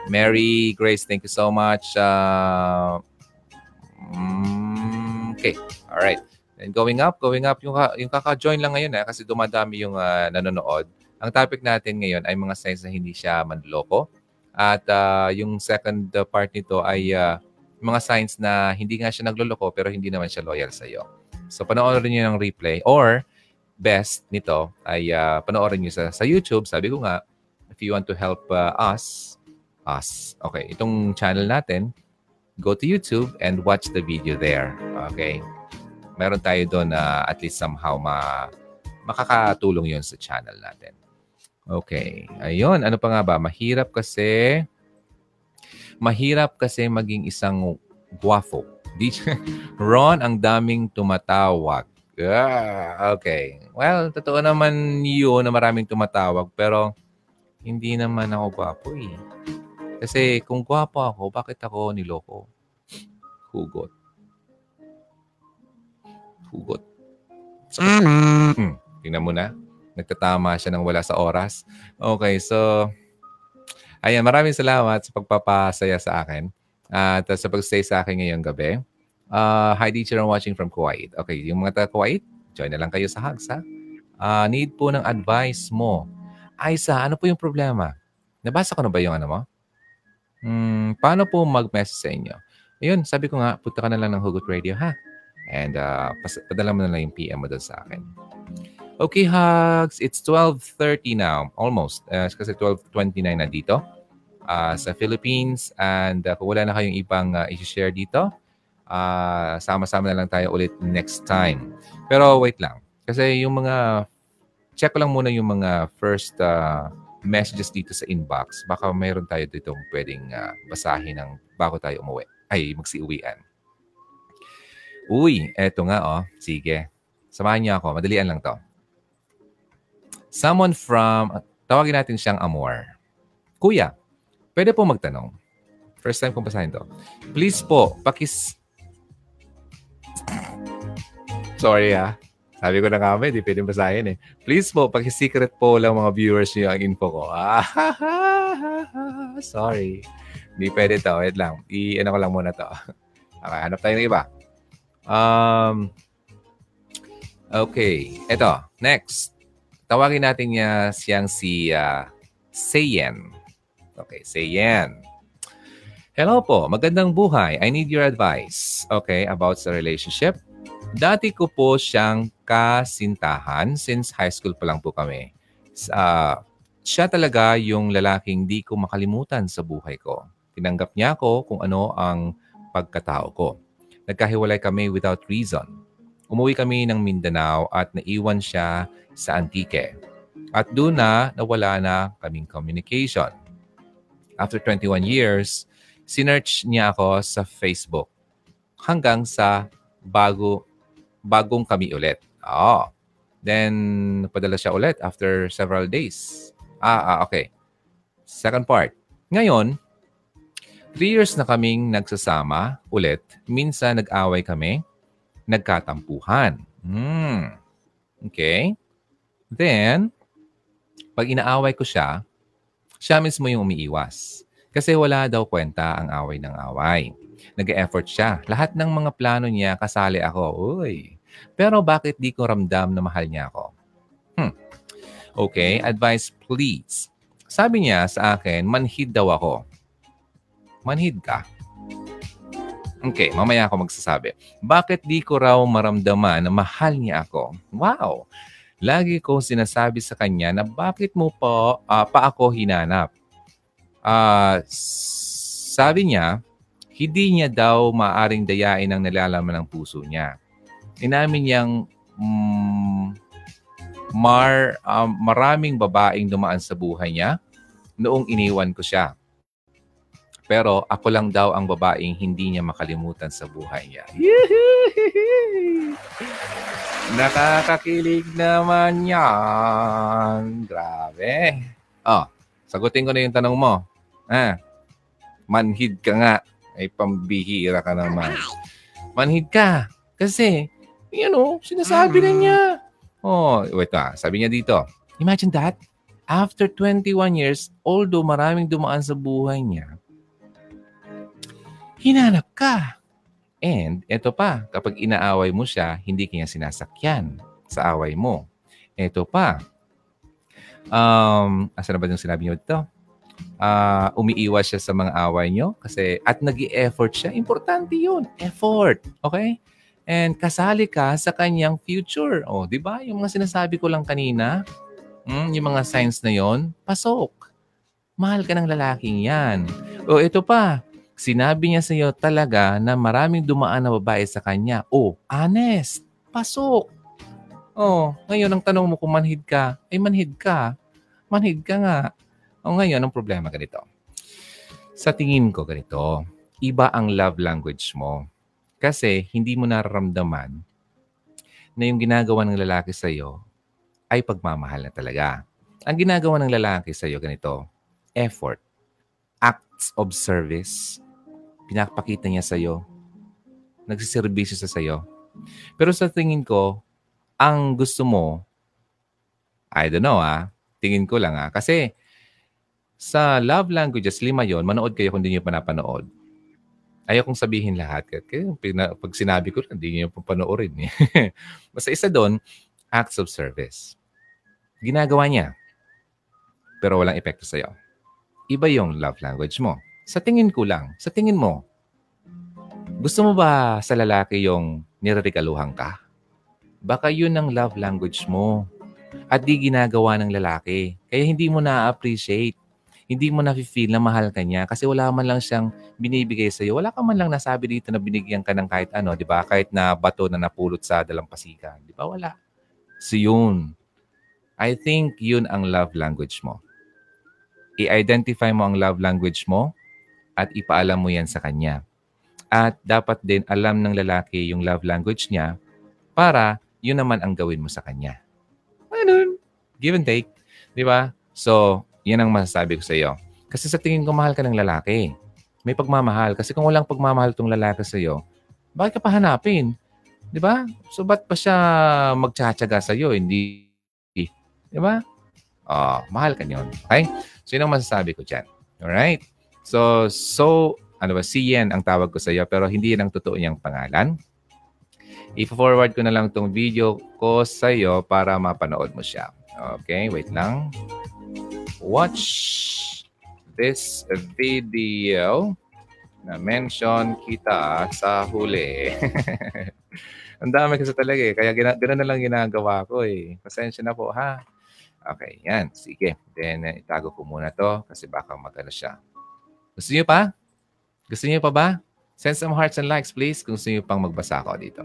Mary Grace, thank you so much. Uh, okay. All right. And going up, going up, yung, yung kaka-join lang ngayon eh, kasi dumadami yung ah, nanonood. Ang topic natin ngayon ay mga signs na hindi siya manloko. At ah, yung second uh, part nito ay ah, mga signs na hindi nga siya nagloloko pero hindi naman siya loyal sa iyo. So panoorin niyo ng replay or best nito ay ah, panoorin niyo sa, sa YouTube. Sabi ko nga, if you want to help ah, us, us, okay, itong channel natin, go to YouTube and watch the video there. Okay? Meron tayo doon na at least somehow ma makakatulong yon sa channel natin. Okay. Ayun. Ano pa nga ba? Mahirap kasi mahirap kasi maging isang guwafo. Di, <laughs> Ron, ang daming tumatawag. Ah, okay. Well, totoo naman yun na maraming tumatawag pero hindi naman ako gwapo eh. Kasi kung gwapo ako, bakit ako niloko? Hugot. Hugot. So, Hmm, tingnan mo na. Nagtatama siya ng wala sa oras. Okay, so ayan, maraming salamat sa pagpapasaya sa akin at sa pagstay sa akin ngayong gabi. Uh, hi, teacher, I'm watching from Kuwait. Okay, yung mga taga Kuwait, join na lang kayo sa Hugs, ha? Uh, need po ng advice mo. Aisa, ano po yung problema? Nabasa ko na ba yung ano mo? Hmm, paano po mag-message sa inyo? Ayun, sabi ko nga, punta ka na lang ng Hugot Radio, ha? And uh, pas- padala mo na lang yung PM mo doon sa akin. Okay, hugs. It's 12.30 now. Almost. Uh, kasi 12.29 na dito uh, sa Philippines. And uh, kung wala na kayong ibang uh, i-share dito, uh, sama-sama na lang tayo ulit next time. Pero wait lang. Kasi yung mga, check ko lang muna yung mga first uh, messages dito sa inbox. Baka mayroon tayo dito pwedeng uh, basahin ng bago tayo umuwi. Ay, magsiuwian. Uy, eto nga oh. Sige. Samahan niyo ako. Madalian lang to. Someone from, tawagin natin siyang Amor. Kuya, pwede po magtanong. First time kong basahin to. Please po, pakis... Sorry ah. Sabi ko na nga di pwede basahin eh. Please po, pakisecret po lang mga viewers niyo ang info ko. <laughs> Sorry. Hindi pwede to. Wait lang. I-ano ko lang muna to. <laughs> Okay, hanap tayo ng iba. Um, okay. Ito. Next. Tawagin natin niya siyang si uh, Sayen. Okay, Sayen. Hello po. Magandang buhay. I need your advice. Okay, about sa relationship. Dati ko po siyang kasintahan since high school pa lang po kami. Uh, siya talaga yung lalaking di ko makalimutan sa buhay ko. Tinanggap niya ako kung ano ang pagkatao ko. Nagkahiwalay kami without reason. Umuwi kami ng Mindanao at naiwan siya sa Antique. At doon na nawala na kaming communication. After 21 years, sinearch niya ako sa Facebook hanggang sa bago bagong kami ulit. Oh. Then, napadala siya ulit after several days. Ah, ah, okay. Second part. Ngayon, three years na kaming nagsasama ulit. Minsan nag-away kami, nagkatampuhan. Hmm. Okay. Then, pag inaaway ko siya, siya mismo yung umiiwas. Kasi wala daw kwenta ang away ng away. Nag-effort siya. Lahat ng mga plano niya, kasali ako. Uy. Pero bakit di ko ramdam na mahal niya ako? Hmm. Okay, advice please. Sabi niya sa akin, manhid daw ako. Manhid ka? Okay, mamaya ako magsasabi. Bakit di ko raw maramdaman na mahal niya ako? Wow! Lagi ko sinasabi sa kanya na bakit mo po ah, pa ako hinanap? Ah, sabi niya, hindi niya daw maaring dayain ang nalalaman ng puso niya. Inamin niyang mm, mar, ah, maraming babaeng dumaan sa buhay niya noong iniwan ko siya. Pero ako lang daw ang babaeng hindi niya makalimutan sa buhay niya. Nakakakilig naman yan. Grabe. Oh, sagutin ko na yung tanong mo. Ah, manhid ka nga. Ay, pambihira ka naman. Manhid ka. Kasi, you know, sinasabi na niya. Oh, wait ah. Sabi niya dito. Imagine that. After 21 years, although maraming dumaan sa buhay niya, hinanap ka. And eto pa, kapag inaaway mo siya, hindi kanya sinasakyan sa away mo. Eto pa, um, asa na ba yung sinabi niyo dito? Ah, umiiwas siya sa mga away niyo kasi at nag effort siya. Importante yun. Effort. Okay? And kasali ka sa kanyang future. O, di ba? Yung mga sinasabi ko lang kanina, mm, yung mga signs na yon pasok. Mahal ka ng lalaking yan. O, ito pa. Sinabi niya sa iyo talaga na maraming dumaan na babae sa kanya. O, honest. Pasok. Oh, ngayon ang tanong mo kung manhid ka, ay manhid ka. Manhid ka nga. O ngayon, ang problema ganito. Sa tingin ko ganito, iba ang love language mo. Kasi hindi mo nararamdaman na yung ginagawa ng lalaki sa iyo ay pagmamahal na talaga. Ang ginagawa ng lalaki sa iyo ganito, effort, acts of service, pinapakita niya sa iyo, nagsiservisyo sa iyo. Pero sa tingin ko, ang gusto mo, I don't know ah, tingin ko lang ah, kasi sa love languages, lima yon manood kayo kung hindi nyo pa napanood. Ayaw kong sabihin lahat. Kaya pag sinabi ko, hindi nyo pa panoorin. Eh. <laughs> Basta isa doon, acts of service. Ginagawa niya. Pero walang epekto sa'yo. Iba yung love language mo. Sa tingin ko lang, sa tingin mo, gusto mo ba sa lalaki yung nirarikaluhan ka? Baka yun ang love language mo. At di ginagawa ng lalaki. Kaya hindi mo na-appreciate hindi mo na-feel na mahal ka niya kasi wala man lang siyang binibigay sa iyo. Wala ka man lang nasabi dito na binigyan ka ng kahit ano, di ba? Kahit na bato na napulot sa dalampasigan. Di ba? Wala. So yun. I think yun ang love language mo. I-identify mo ang love language mo at ipaalam mo yan sa kanya. At dapat din alam ng lalaki yung love language niya para yun naman ang gawin mo sa kanya. Ano? Give and take. Di ba? So, yan ang masasabi ko sa iyo. Kasi sa tingin ko, mahal ka ng lalaki. May pagmamahal. Kasi kung walang pagmamahal tong lalaki sa iyo, bakit ka pa hanapin? Di ba? So, ba't pa siya magtsatsaga sa iyo? Hindi. Di ba? Oh, mahal ka niyon. Okay? So, yun ang masasabi ko dyan. Alright? So, so, ano ba, si Yen ang tawag ko sa iyo, pero hindi yan ang totoo niyang pangalan. I-forward ko na lang tong video ko sa iyo para mapanood mo siya. Okay, wait lang. Watch this video na mention kita sa huli. <laughs> Ang dami kasi talaga eh. Kaya gina- ganun na lang ginagawa ko eh. Pasensya na po ha. Okay, yan. Sige. Then, itago ko muna to kasi baka magano siya. Gusto niyo pa? Gusto niyo pa ba? Send some hearts and likes please kung gusto niyo pang magbasa ko dito.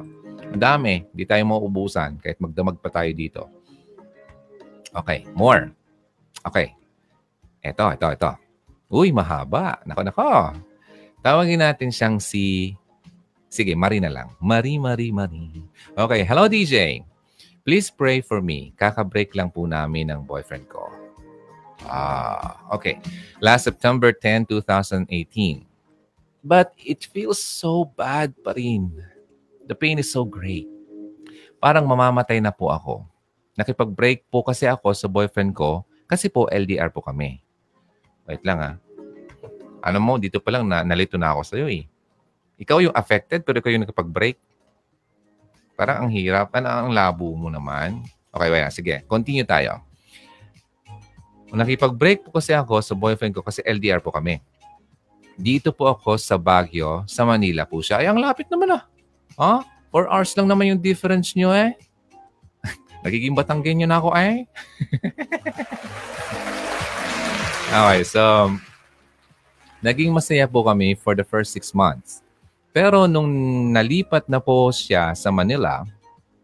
Ang dami. Hindi tayo mauubusan kahit magdamag pa tayo dito. Okay, more. Okay. Ito, ito, ito. Uy, mahaba. Nako, nako. Tawagin natin siyang si... Sige, Marie na lang. Marie, Marie, Marie. Okay, hello DJ. Please pray for me. Kaka-break lang po namin ng boyfriend ko. Ah, okay. Last September 10, 2018. But it feels so bad pa rin. The pain is so great. Parang mamamatay na po ako. Nakipag-break po kasi ako sa boyfriend ko kasi po LDR po kami. Wait lang ah. Ano mo, dito pa lang na, nalito na ako sa'yo eh. Ikaw yung affected pero ikaw yung nakipag-break. Parang ang hirap. Ano ang labo mo naman? Okay, wait. Sige, continue tayo. Nakipag-break po kasi ako sa boyfriend ko kasi LDR po kami. Dito po ako sa Baguio, sa Manila po siya. Ay, ang lapit naman ah. Ha? Four hours lang naman yung difference nyo eh. <laughs> Nagiging Batanggenyo na ako eh. <laughs> okay, so naging masaya po kami for the first six months. Pero nung nalipat na po siya sa Manila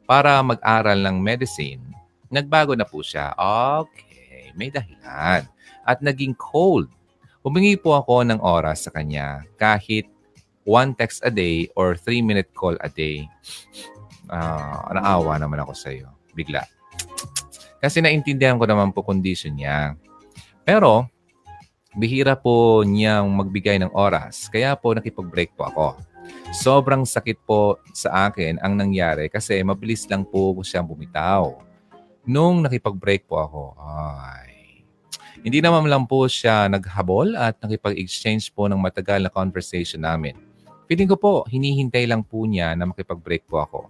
para mag-aral ng medicine, nagbago na po siya. Okay, may dahilan. At naging cold. Humingi po ako ng oras sa kanya kahit one text a day or three-minute call a day. Uh, naawa naman ako sa iyo. Bigla. Kasi naintindihan ko naman po condition niya. Pero, bihira po niyang magbigay ng oras. Kaya po nakipag-break po ako. Sobrang sakit po sa akin ang nangyari kasi mabilis lang po siyang bumitaw. Nung nakipag-break po ako, ay, hindi naman lang po siya naghabol at nakipag-exchange po ng matagal na conversation namin. Feeling ko po, hinihintay lang po niya na makipag-break po ako.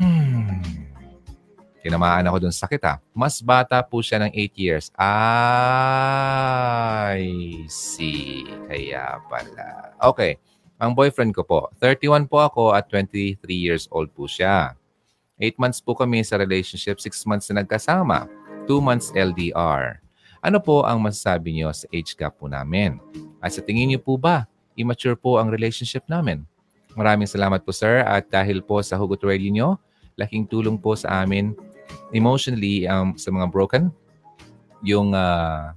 Hmm. Tinamaan ako dun sakit ha. Mas bata po siya ng 8 years. I see. Kaya pala. Okay. Ang boyfriend ko po, 31 po ako at 23 years old po siya. 8 months po kami sa relationship, 6 months na nagkasama, 2 months LDR. Ano po ang masasabi niyo sa age gap po namin? At sa tingin niyo po ba, immature po ang relationship namin? Maraming salamat po sir at dahil po sa Hugot Radio niyo, laking tulong po sa amin emotionally um, sa mga broken. Yung uh,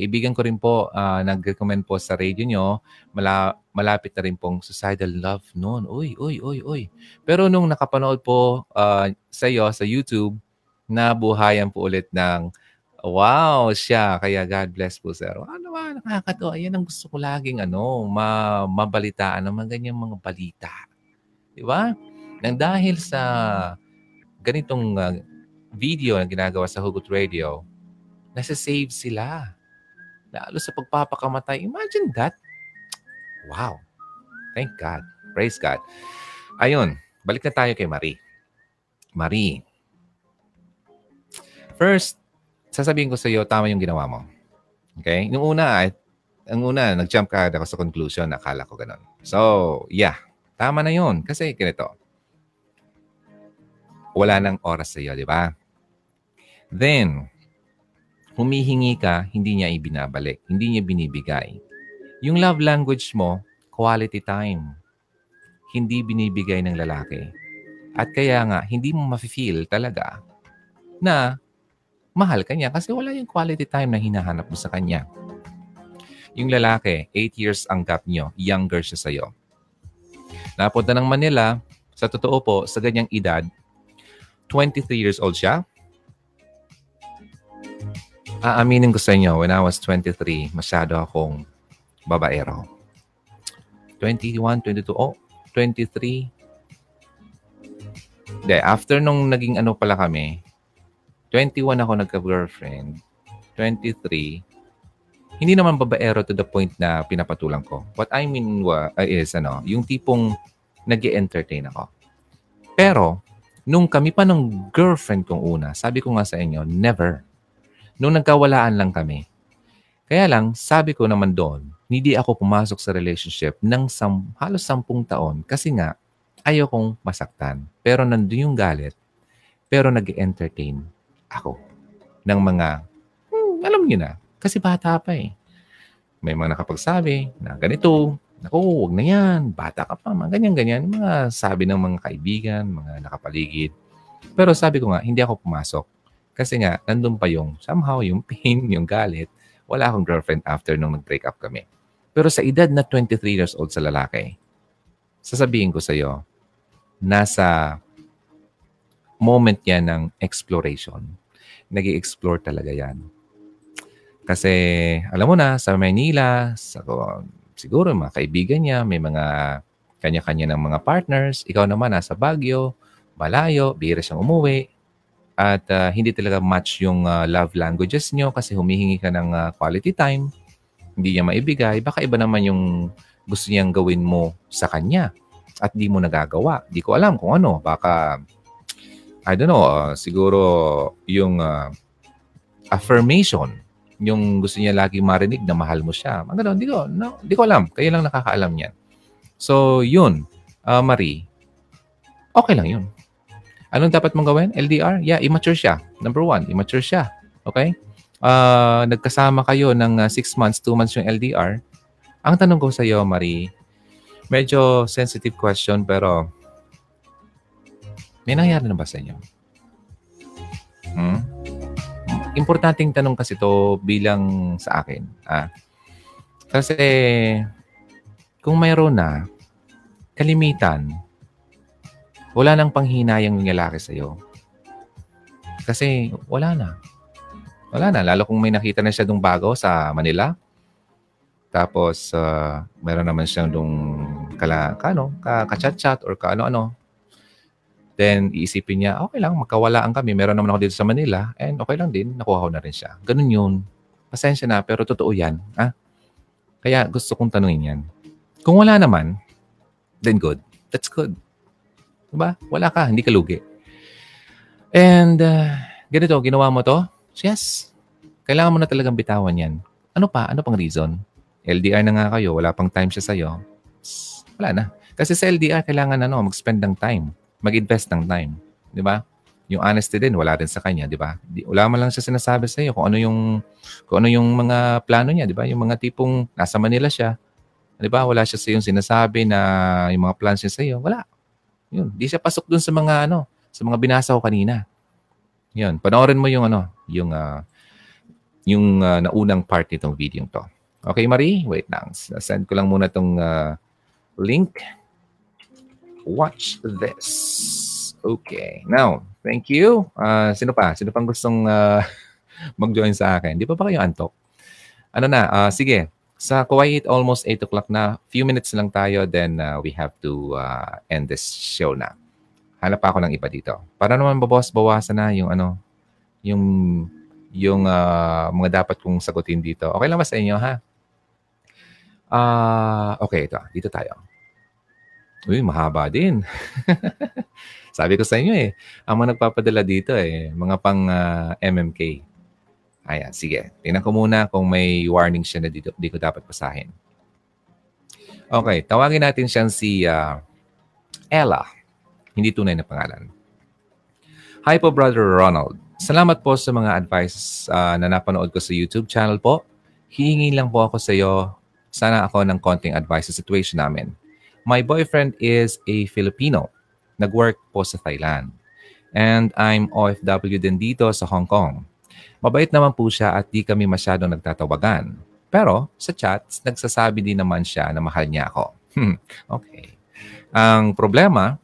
kaibigan ko rin po, uh, nag-recommend po sa radio nyo, mala- malapit na rin pong suicidal love noon. Uy, uy, uy, uy. Pero nung nakapanood po uh, sa iyo sa YouTube, nabuhayan po ulit ng wow siya. Kaya God bless po, sir. Ano ba, nakakatawa. Yan ang gusto ko laging ano, ma mabalitaan ng mga ganyang mga balita. Di ba? Nang dahil sa ganitong uh, video na ginagawa sa Hugot Radio, nasa-save sila. Lalo sa pagpapakamatay. Imagine that. Wow. Thank God. Praise God. Ayun, balik na tayo kay Marie. Marie. First, sasabihin ko sa iyo, tama yung ginawa mo. Okay? Yung una, ang una, nag-jump ka ako sa conclusion, nakala ko ganun. So, yeah. Tama na yun. Kasi ganito. Wala nang oras sa iyo, di ba? Then, humihingi ka, hindi niya ibinabalik. Hindi niya binibigay. Yung love language mo, quality time. Hindi binibigay ng lalaki. At kaya nga, hindi mo ma-feel talaga na mahal ka niya kasi wala yung quality time na hinahanap mo sa kanya. Yung lalaki, 8 years ang gap niyo, younger siya sa'yo. Napunta ng Manila, sa totoo po, sa ganyang edad, 23 years old siya, Aaminin ko sa inyo, when I was 23, masyado akong babaero. 21, 22, oh, 23. Hindi, after nung naging ano pala kami, 21 ako nagka-girlfriend, 23, hindi naman babaero to the point na pinapatulang ko. What I mean wa, uh, is, ano, yung tipong nag entertain ako. Pero, nung kami pa ng girlfriend kong una, sabi ko nga sa inyo, never nung nagkawalaan lang kami. Kaya lang, sabi ko naman doon, hindi ako pumasok sa relationship ng sam, halos sampung taon kasi nga, ayaw kong masaktan. Pero nandun yung galit, pero nag entertain ako ng mga, hmm, alam niyo na, kasi bata pa eh. May mga nakapagsabi na ganito, Naku, wag na yan. Bata ka pa. Mga ganyan-ganyan. Mga sabi ng mga kaibigan, mga nakapaligid. Pero sabi ko nga, hindi ako pumasok kasi nga, nandun pa yung somehow, yung pain, yung galit. wala akong girlfriend after nung nag-break up kami. Pero sa edad na 23 years old sa lalaki, sasabihin ko sa iyo, nasa moment yan ng exploration. nag explore talaga yan. Kasi, alam mo na, sa Manila, sa, siguro mga kaibigan niya, may mga kanya-kanya ng mga partners. Ikaw naman nasa Baguio, malayo, bihira siyang umuwi. At uh, hindi talaga match yung uh, love languages niyo kasi humihingi ka ng uh, quality time. Hindi niya maibigay. Baka iba naman yung gusto niyang gawin mo sa kanya at di mo nagagawa. Di ko alam kung ano. Baka, I don't know, uh, siguro yung uh, affirmation, yung gusto niya lagi marinig na mahal mo siya. Ang gano'n, di ko, no, di ko alam. Kayo lang nakakaalam niyan. So, yun, uh, Marie, okay lang yun. Anong dapat mong gawin? LDR? Yeah, immature siya. Number one, immature siya. Okay? Uh, nagkasama kayo ng 6 uh, months, 2 months yung LDR. Ang tanong ko sa iyo, Marie, medyo sensitive question pero may nangyari na ba sa inyo? Hmm? Importanteng tanong kasi to bilang sa akin. Ah. Kasi kung mayroon na, kalimitan, wala nang panghinayang ng lalaki sa'yo. Kasi wala na. Wala na. Lalo kung may nakita na siya dong bago sa Manila, tapos, uh, meron naman siyang dong kala, kano, ka, ka-chat-chat or ka-ano-ano. Then, iisipin niya, okay lang, magkawalaan kami. Meron naman ako dito sa Manila and okay lang din, nakuha ko na rin siya. Ganun yun. Pasensya na, pero totoo yan. Ha? Kaya gusto kong tanungin yan. Kung wala naman, then good. That's good. Diba? Wala ka, hindi ka lugi. And, uh, ganito, ginawa mo to? Yes. Kailangan mo na talagang bitawan yan. Ano pa? Ano pang reason? LDR na nga kayo, wala pang time siya sa'yo, wala na. Kasi sa LDR, kailangan ano, mag-spend ng time. Mag-invest ng time. Di ba? Yung honesty din, wala rin sa kanya, di ba? Wala man lang siya sinasabi sa iyo kung ano yung kung ano yung mga plano niya, di ba? Yung mga tipong nasa Manila siya, di ba? Wala siya sa yung sinasabi na yung mga plans niya sa iyo, wala. Yun, di siya pasok dun sa mga ano, sa mga binasa ko kanina. Yun, panoorin mo yung ano, yung uh, yung uh, naunang part nitong video to. Okay, Marie? Wait lang. Send ko lang muna itong uh, link. Watch this. Okay. Now, thank you. Uh, sino pa? Sino pang gustong uh, <laughs> mag-join sa akin? Di pa ba kayo antok? Ano na? Uh, sige. Sa Kuwait, almost 8 o'clock na. Few minutes lang tayo. Then uh, we have to uh, end this show na. Hanap ako ng iba dito. Para naman babawas-bawasan na yung ano, yung yung uh, mga dapat kong sagutin dito. Okay lang ba sa inyo, ha? Uh, okay, ito. Dito tayo. Uy, mahaba din. <laughs> Sabi ko sa inyo eh, ang mga nagpapadala dito eh, mga pang uh, MMK. Ayan, sige. Tingnan ko muna kung may warning siya na dito, di ko dapat basahin. Okay, tawagin natin siyang si uh, Ella. Hindi tunay na pangalan. Hi po, Brother Ronald. Salamat po sa mga advices uh, na napanood ko sa YouTube channel po. Hihingi lang po ako sa iyo sana ako ng konting advice sa situation namin. My boyfriend is a Filipino. Nag-work po sa Thailand. And I'm OFW din dito sa Hong Kong. Mabait naman po siya at di kami masyadong nagtatawagan. Pero sa chats, nagsasabi din naman siya na mahal niya ako. <laughs> Hmm, okay. Ang problema,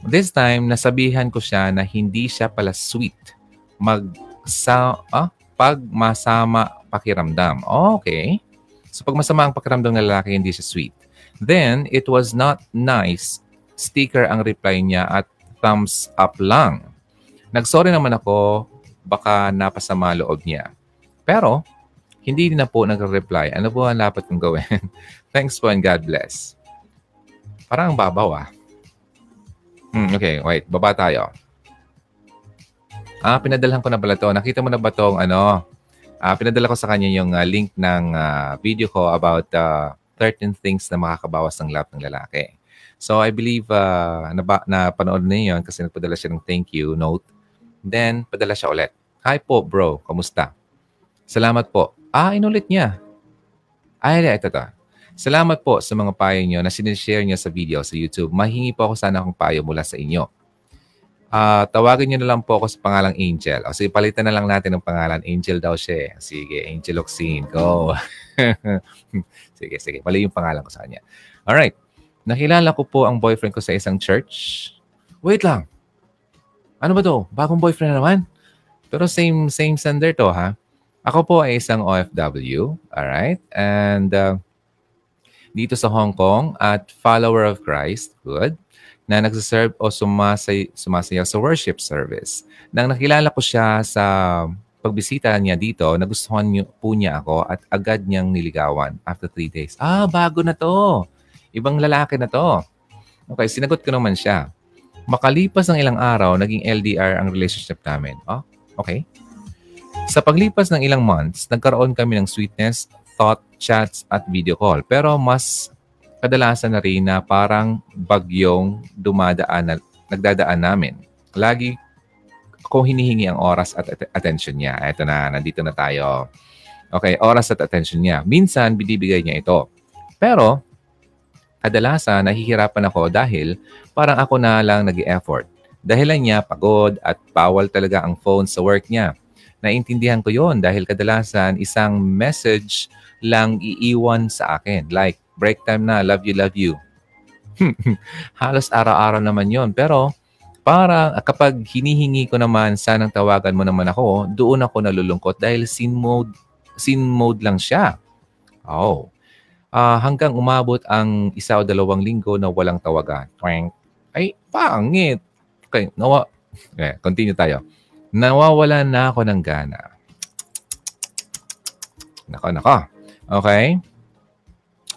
this time, nasabihan ko siya na hindi siya pala sweet. Mag sa, ah, pag masama pakiramdam. Okay. So pag masama ang pakiramdam ng lalaki, hindi siya sweet. Then, it was not nice. Sticker ang reply niya at thumbs up lang. Nagsorry naman ako, baka napasama loob niya. Pero, hindi na po nagre-reply. Ano po ang dapat kong gawin? <laughs> Thanks po and God bless. Parang babaw ah. Hmm, okay, wait. Baba tayo. Ah, pinadalhan ko na pala to. Nakita mo na ba tong ano, uh, pinadala ko sa kanya yung uh, link ng uh, video ko about uh, 13 things na makakabawas ng love ng lalaki. So I believe uh, na, na panood na yun kasi nagpadala siya ng thank you note. Then, padala siya ulit. Hi po, bro. Kamusta? Salamat po. Ah, inulit niya. Ay, ito to. Salamat po sa mga payo niyo na sinishare niyo sa video sa YouTube. Mahingi po ako sana akong payo mula sa inyo. Ah, tawagin niyo na lang po ako sa pangalang Angel. O sige, palitan na lang natin ng pangalan. Angel daw siya. eh. Sige, Angel Oxine. Go. <laughs> sige, sige. Mali yung pangalan ko sa kanya. Alright. Nakilala ko po ang boyfriend ko sa isang church. Wait lang. Ano ba to? Bagong boyfriend na naman? Pero same same sender to ha. Ako po ay isang OFW. Alright. And uh, dito sa Hong Kong at follower of Christ. Good na nagsiserve o sumasay, sumasayaw sa worship service. Nang nakilala ko siya sa pagbisita niya dito, nagustuhan niyo, po niya ako at agad niyang niligawan after three days. Ah, bago na to. Ibang lalaki na to. Okay, sinagot ko naman siya. Makalipas ng ilang araw, naging LDR ang relationship namin. Oh, okay. Sa paglipas ng ilang months, nagkaroon kami ng sweetness, thought, chats, at video call. Pero mas kadalasan na rin na parang bagyong dumadaan na, nagdadaan namin. Lagi kung hinihingi ang oras at at- attention niya. Ito na, nandito na tayo. Okay, oras at attention niya. Minsan, binibigay niya ito. Pero, kadalasan, nahihirapan ako dahil parang ako na lang nag effort Dahilan niya, pagod at bawal talaga ang phone sa work niya. Naintindihan ko yon dahil kadalasan isang message lang iiwan sa akin. Like, break time na, love you, love you. <laughs> Halos araw-araw naman yon Pero para kapag hinihingi ko naman, sanang tawagan mo naman ako, doon ako nalulungkot dahil sin mode, sin mode lang siya. Oh. Ah, hanggang umabot ang isa o dalawang linggo na walang tawagan. Twang. Ay, pangit. Okay, nawa. Okay, continue tayo. Nawawalan na ako ng gana. Nako, nako. Okay?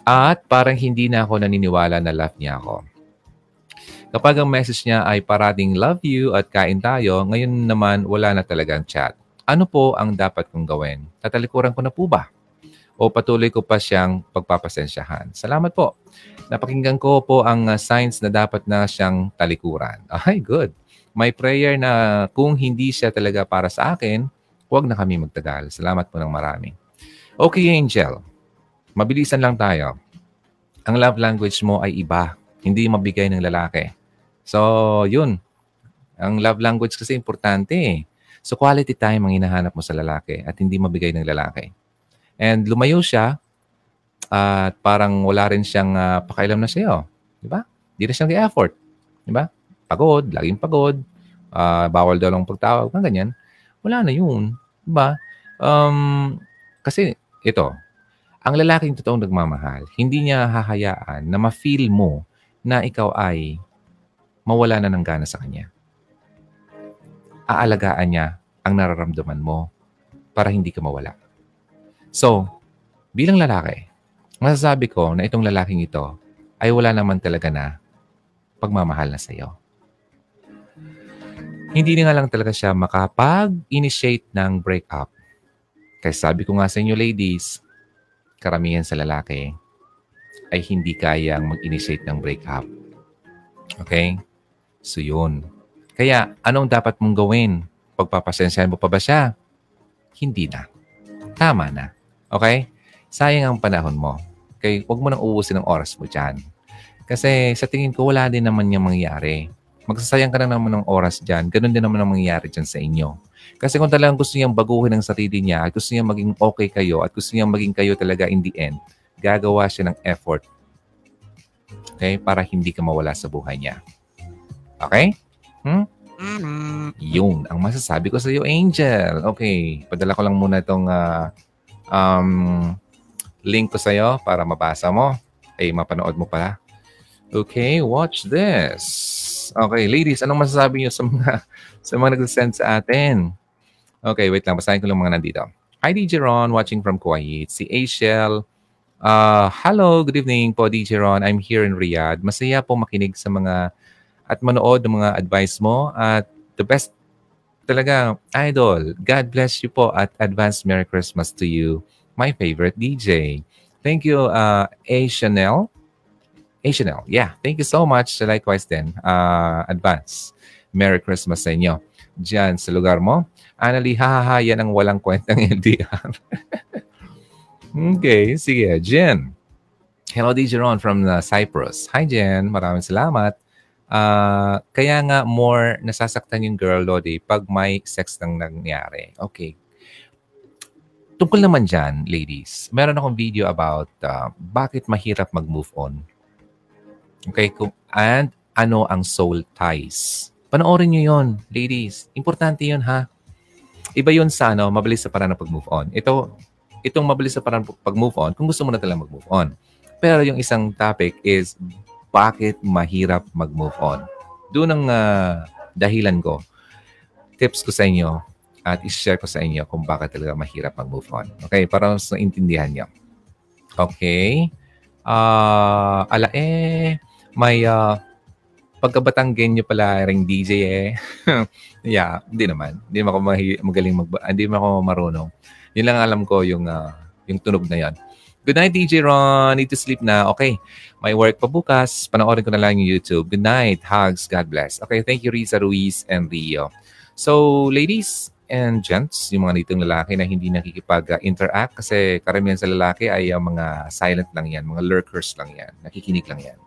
At parang hindi na ako naniniwala na love niya ako. Kapag ang message niya ay parating love you at kain tayo, ngayon naman wala na talagang chat. Ano po ang dapat kong gawin? Tatalikuran ko na po ba? O patuloy ko pa siyang pagpapasensyahan? Salamat po. Napakinggan ko po ang uh, signs na dapat na siyang talikuran. Ay, good. May prayer na kung hindi siya talaga para sa akin, huwag na kami magtagal. Salamat po ng marami. Okay, Angel. Mabilisan lang tayo. Ang love language mo ay iba. Hindi mabigay ng lalaki. So, yun. Ang love language kasi importante eh. So, quality time ang hinahanap mo sa lalaki at hindi mabigay ng lalaki. And lumayo siya at parang wala rin siyang uh, pakailam na sa'yo. Di ba? Hindi na siyang effort. Di ba? Pagod, laging pagod. Uh, bawal daw lang pagtawag. Mga ganyan. Wala na yun. Di ba? Um, kasi ito, ang lalaking totoong nagmamahal, hindi niya hahayaan na ma-feel mo na ikaw ay mawala na ng gana sa kanya. Aalagaan niya ang nararamdaman mo para hindi ka mawala. So, bilang lalaki, masasabi ko na itong lalaking ito ay wala naman talaga na pagmamahal na sa iyo. Hindi nga lang talaga siya makapag-initiate ng breakup. Kaya sabi ko nga sa inyo ladies, karamihan sa lalaki ay hindi kayang mag-initiate ng breakup. Okay? So yun. Kaya anong dapat mong gawin? Pagpapasensyahan mo pa ba siya? Hindi na. Tama na. Okay? Sayang ang panahon mo. Okay? Huwag mo nang uusin ang oras mo dyan. Kasi sa tingin ko, wala din naman yung mangyayari. Magsasayang ka na naman ng oras dyan. Ganun din naman ang mangyayari dyan sa inyo. Kasi kung talagang gusto niyang baguhin ang sarili niya, gusto niya maging okay kayo, at gusto niya maging kayo talaga in the end, gagawa siya ng effort. Okay? Para hindi ka mawala sa buhay niya. Okay? Hmm? Yun. Ang masasabi ko sa iyo, Angel. Okay. Padala ko lang muna itong uh, um, link ko sa iyo para mabasa mo. Ay, mapanood mo pala. Okay, watch this. Okay, ladies, anong masasabi niyo sa mga <laughs> sa mga nag-send sa atin? Okay, wait lang. Basahin ko lang mga nandito. Hi, DJ Ron, watching from Kuwait. Si Ashel. Uh, hello, good evening po, DJ Ron. I'm here in Riyadh. Masaya po makinig sa mga at manood ng mga advice mo. At the best talaga, idol. God bless you po at advance Merry Christmas to you, my favorite DJ. Thank you, uh, A. Chanel. A. Chanel. Yeah, thank you so much. Likewise din. Uh, advance. Merry Christmas sa inyo. Diyan sa lugar mo. Annalie, hahaha, yan ang walang kwentang LDR. <laughs> okay, sige. Jen. Hello, DJ Ron from uh, Cyprus. Hi, Jen. Maraming salamat. Ah, kaya nga more nasasaktan yung girl, Lodi, pag may sex nang nangyari. Okay. Tungkol naman dyan, ladies, meron akong video about uh, bakit mahirap mag-move on. Okay? And ano ang soul ties. Panoorin nyo yon ladies. Importante yun, ha? Iba yun sa ano, mabilis sa paraan ng pag-move on. Ito, itong mabilis sa paraan pag-move on, kung gusto mo na talaga mag-move on. Pero yung isang topic is, bakit mahirap mag-move on? Doon ang uh, dahilan ko. Tips ko sa inyo at i-share ko sa inyo kung bakit talaga mahirap mag-move on. Okay? Para mas naintindihan nyo. Okay? Uh, ala eh, may uh, pagkabatanggen nyo pala ring DJ eh. <laughs> yeah, hindi naman. Hindi naman ako magaling mag hindi naman ako marunong. Yun lang alam ko yung uh, yung tunog na yan. Good night, DJ Ron. Need to sleep na. Okay. May work pa bukas. Panoorin ko na lang yung YouTube. Good night. Hugs. God bless. Okay. Thank you, Risa Ruiz and Rio. So, ladies and gents, yung mga ditong lalaki na hindi nakikipag-interact kasi karamihan sa lalaki ay uh, mga silent lang yan, mga lurkers lang yan, nakikinig lang yan.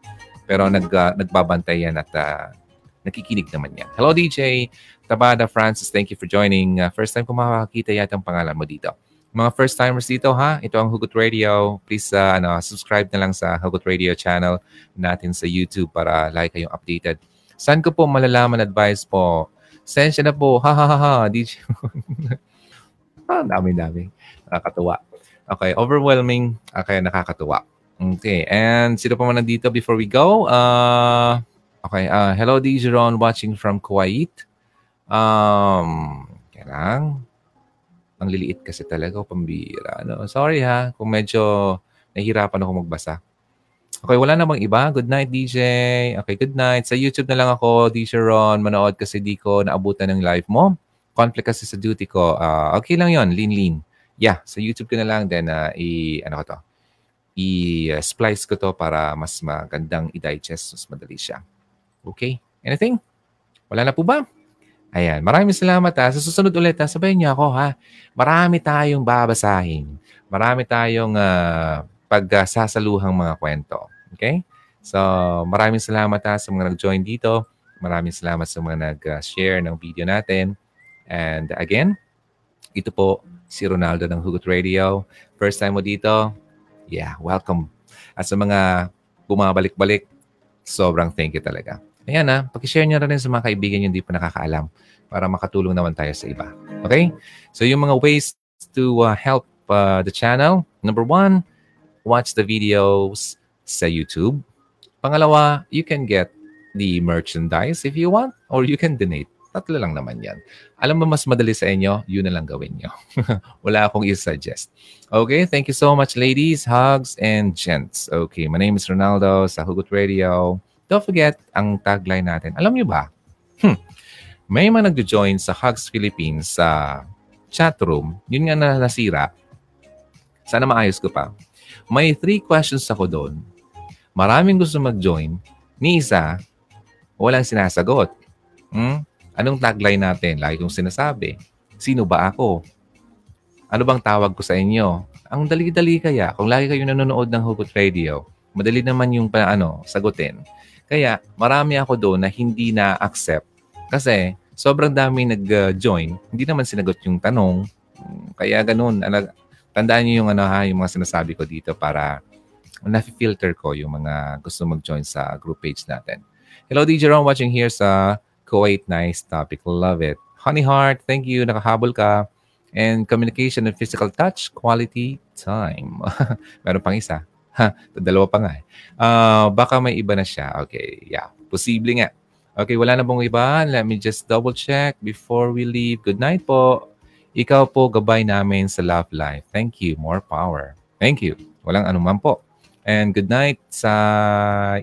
Pero nag, uh, nagbabantay yan at uh, nakikinig naman yan. Hello DJ, Tabada Francis, thank you for joining. Uh, first time ko makakita yata ang pangalan mo dito. Mga first timers dito ha, ito ang Hugot Radio. Please uh, ano, subscribe na lang sa Hugot Radio channel natin sa YouTube para lagi kayong updated. Saan ko po malalaman advice po? Sensya na po. Ha ha ha ha. DJ. <laughs> ah, dami dami. Nakakatuwa. Okay, overwhelming. Okay, nakakatuwa. Okay, and sino pa man nandito before we go? Uh, okay, uh, hello DJ Ron watching from Kuwait. Um, kaya lang ang liliit kasi talaga o pambira. Ano? Sorry ha, kung medyo nahihirapan ako magbasa. Okay, wala namang iba. Good night, DJ. Okay, good night. Sa YouTube na lang ako, DJ Ron. Manood kasi di ko naabutan ng live mo. Conflict kasi sa duty ko. Uh, okay lang yon lean-lean. Yeah, sa YouTube ko na lang. Then, uh, i, ano ko to? I-splice ko to para mas magandang i-digest. Mas madali siya. Okay? Anything? Wala na po ba? Ayan. Maraming salamat ha. Sa susunod ulit ha, sabayin niyo ako ha. Marami tayong babasahin. Marami tayong uh, pagsasaluhang mga kwento. Okay? So, maraming salamat ha sa mga nag-join dito. Maraming salamat sa mga nag-share ng video natin. And again, ito po si Ronaldo ng Hugot Radio. First time mo dito? Yeah, welcome. At sa mga bumabalik-balik, sobrang thank you talaga. Ayan na, pakishare nyo rin sa mga kaibigan nyo hindi pa nakakaalam para makatulong naman tayo sa iba. Okay? So yung mga ways to uh, help uh, the channel. Number one, watch the videos sa YouTube. Pangalawa, you can get the merchandise if you want or you can donate. Tatlo lang naman yan. Alam mo mas madali sa inyo, yun na lang gawin nyo. <laughs> Wala akong i-suggest. Okay, thank you so much ladies, hugs, and gents. Okay, my name is Ronaldo sa Hugot Radio. Don't forget ang tagline natin. Alam niyo ba? Hmm. May mga nagjo-join sa Hugs Philippines sa chat room. Yun nga na nasira. Sana maayos ko pa. May three questions ako doon. Maraming gusto mag-join. Ni isa, walang sinasagot. Hmm? Anong tagline natin? Lagi kong sinasabi. Sino ba ako? Ano bang tawag ko sa inyo? Ang dali-dali kaya. Kung lagi kayo nanonood ng Hugot Radio, madali naman yung ano, sagutin. Kaya marami ako doon na hindi na-accept kasi sobrang dami nag-join. Hindi naman sinagot yung tanong. Kaya ganun. Tandaan niyo yung, ano, ha, yung mga sinasabi ko dito para na-filter ko yung mga gusto mag-join sa group page natin. Hello, DJ Ron, watching here sa Kuwait. Nice topic. Love it. Honey Heart, thank you. Nakahabol ka. And communication and physical touch, quality time. <laughs> Meron pang isa. Ha, dalawa pa nga eh. Uh, baka may iba na siya. Okay, yeah. Posible nga. Okay, wala na bang iba? Let me just double check before we leave. Good night po. Ikaw po gabay namin sa Love Life. Thank you. More power. Thank you. Walang anuman po. And good night sa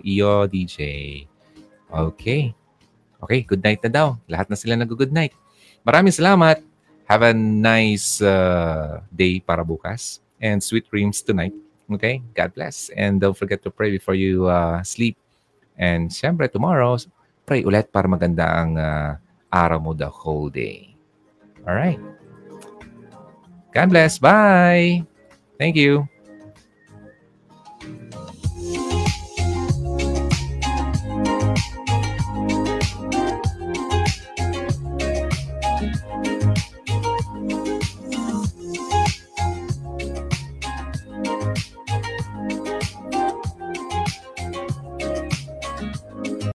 iyo, DJ. Okay. Okay, good night na daw. Lahat na sila nag-good night. Maraming salamat. Have a nice uh, day para bukas. And sweet dreams tonight. Okay? God bless. And don't forget to pray before you uh, sleep. And syempre, tomorrow, pray ulit para maganda ang uh, araw mo the whole day. All right. God bless. Bye. Thank you.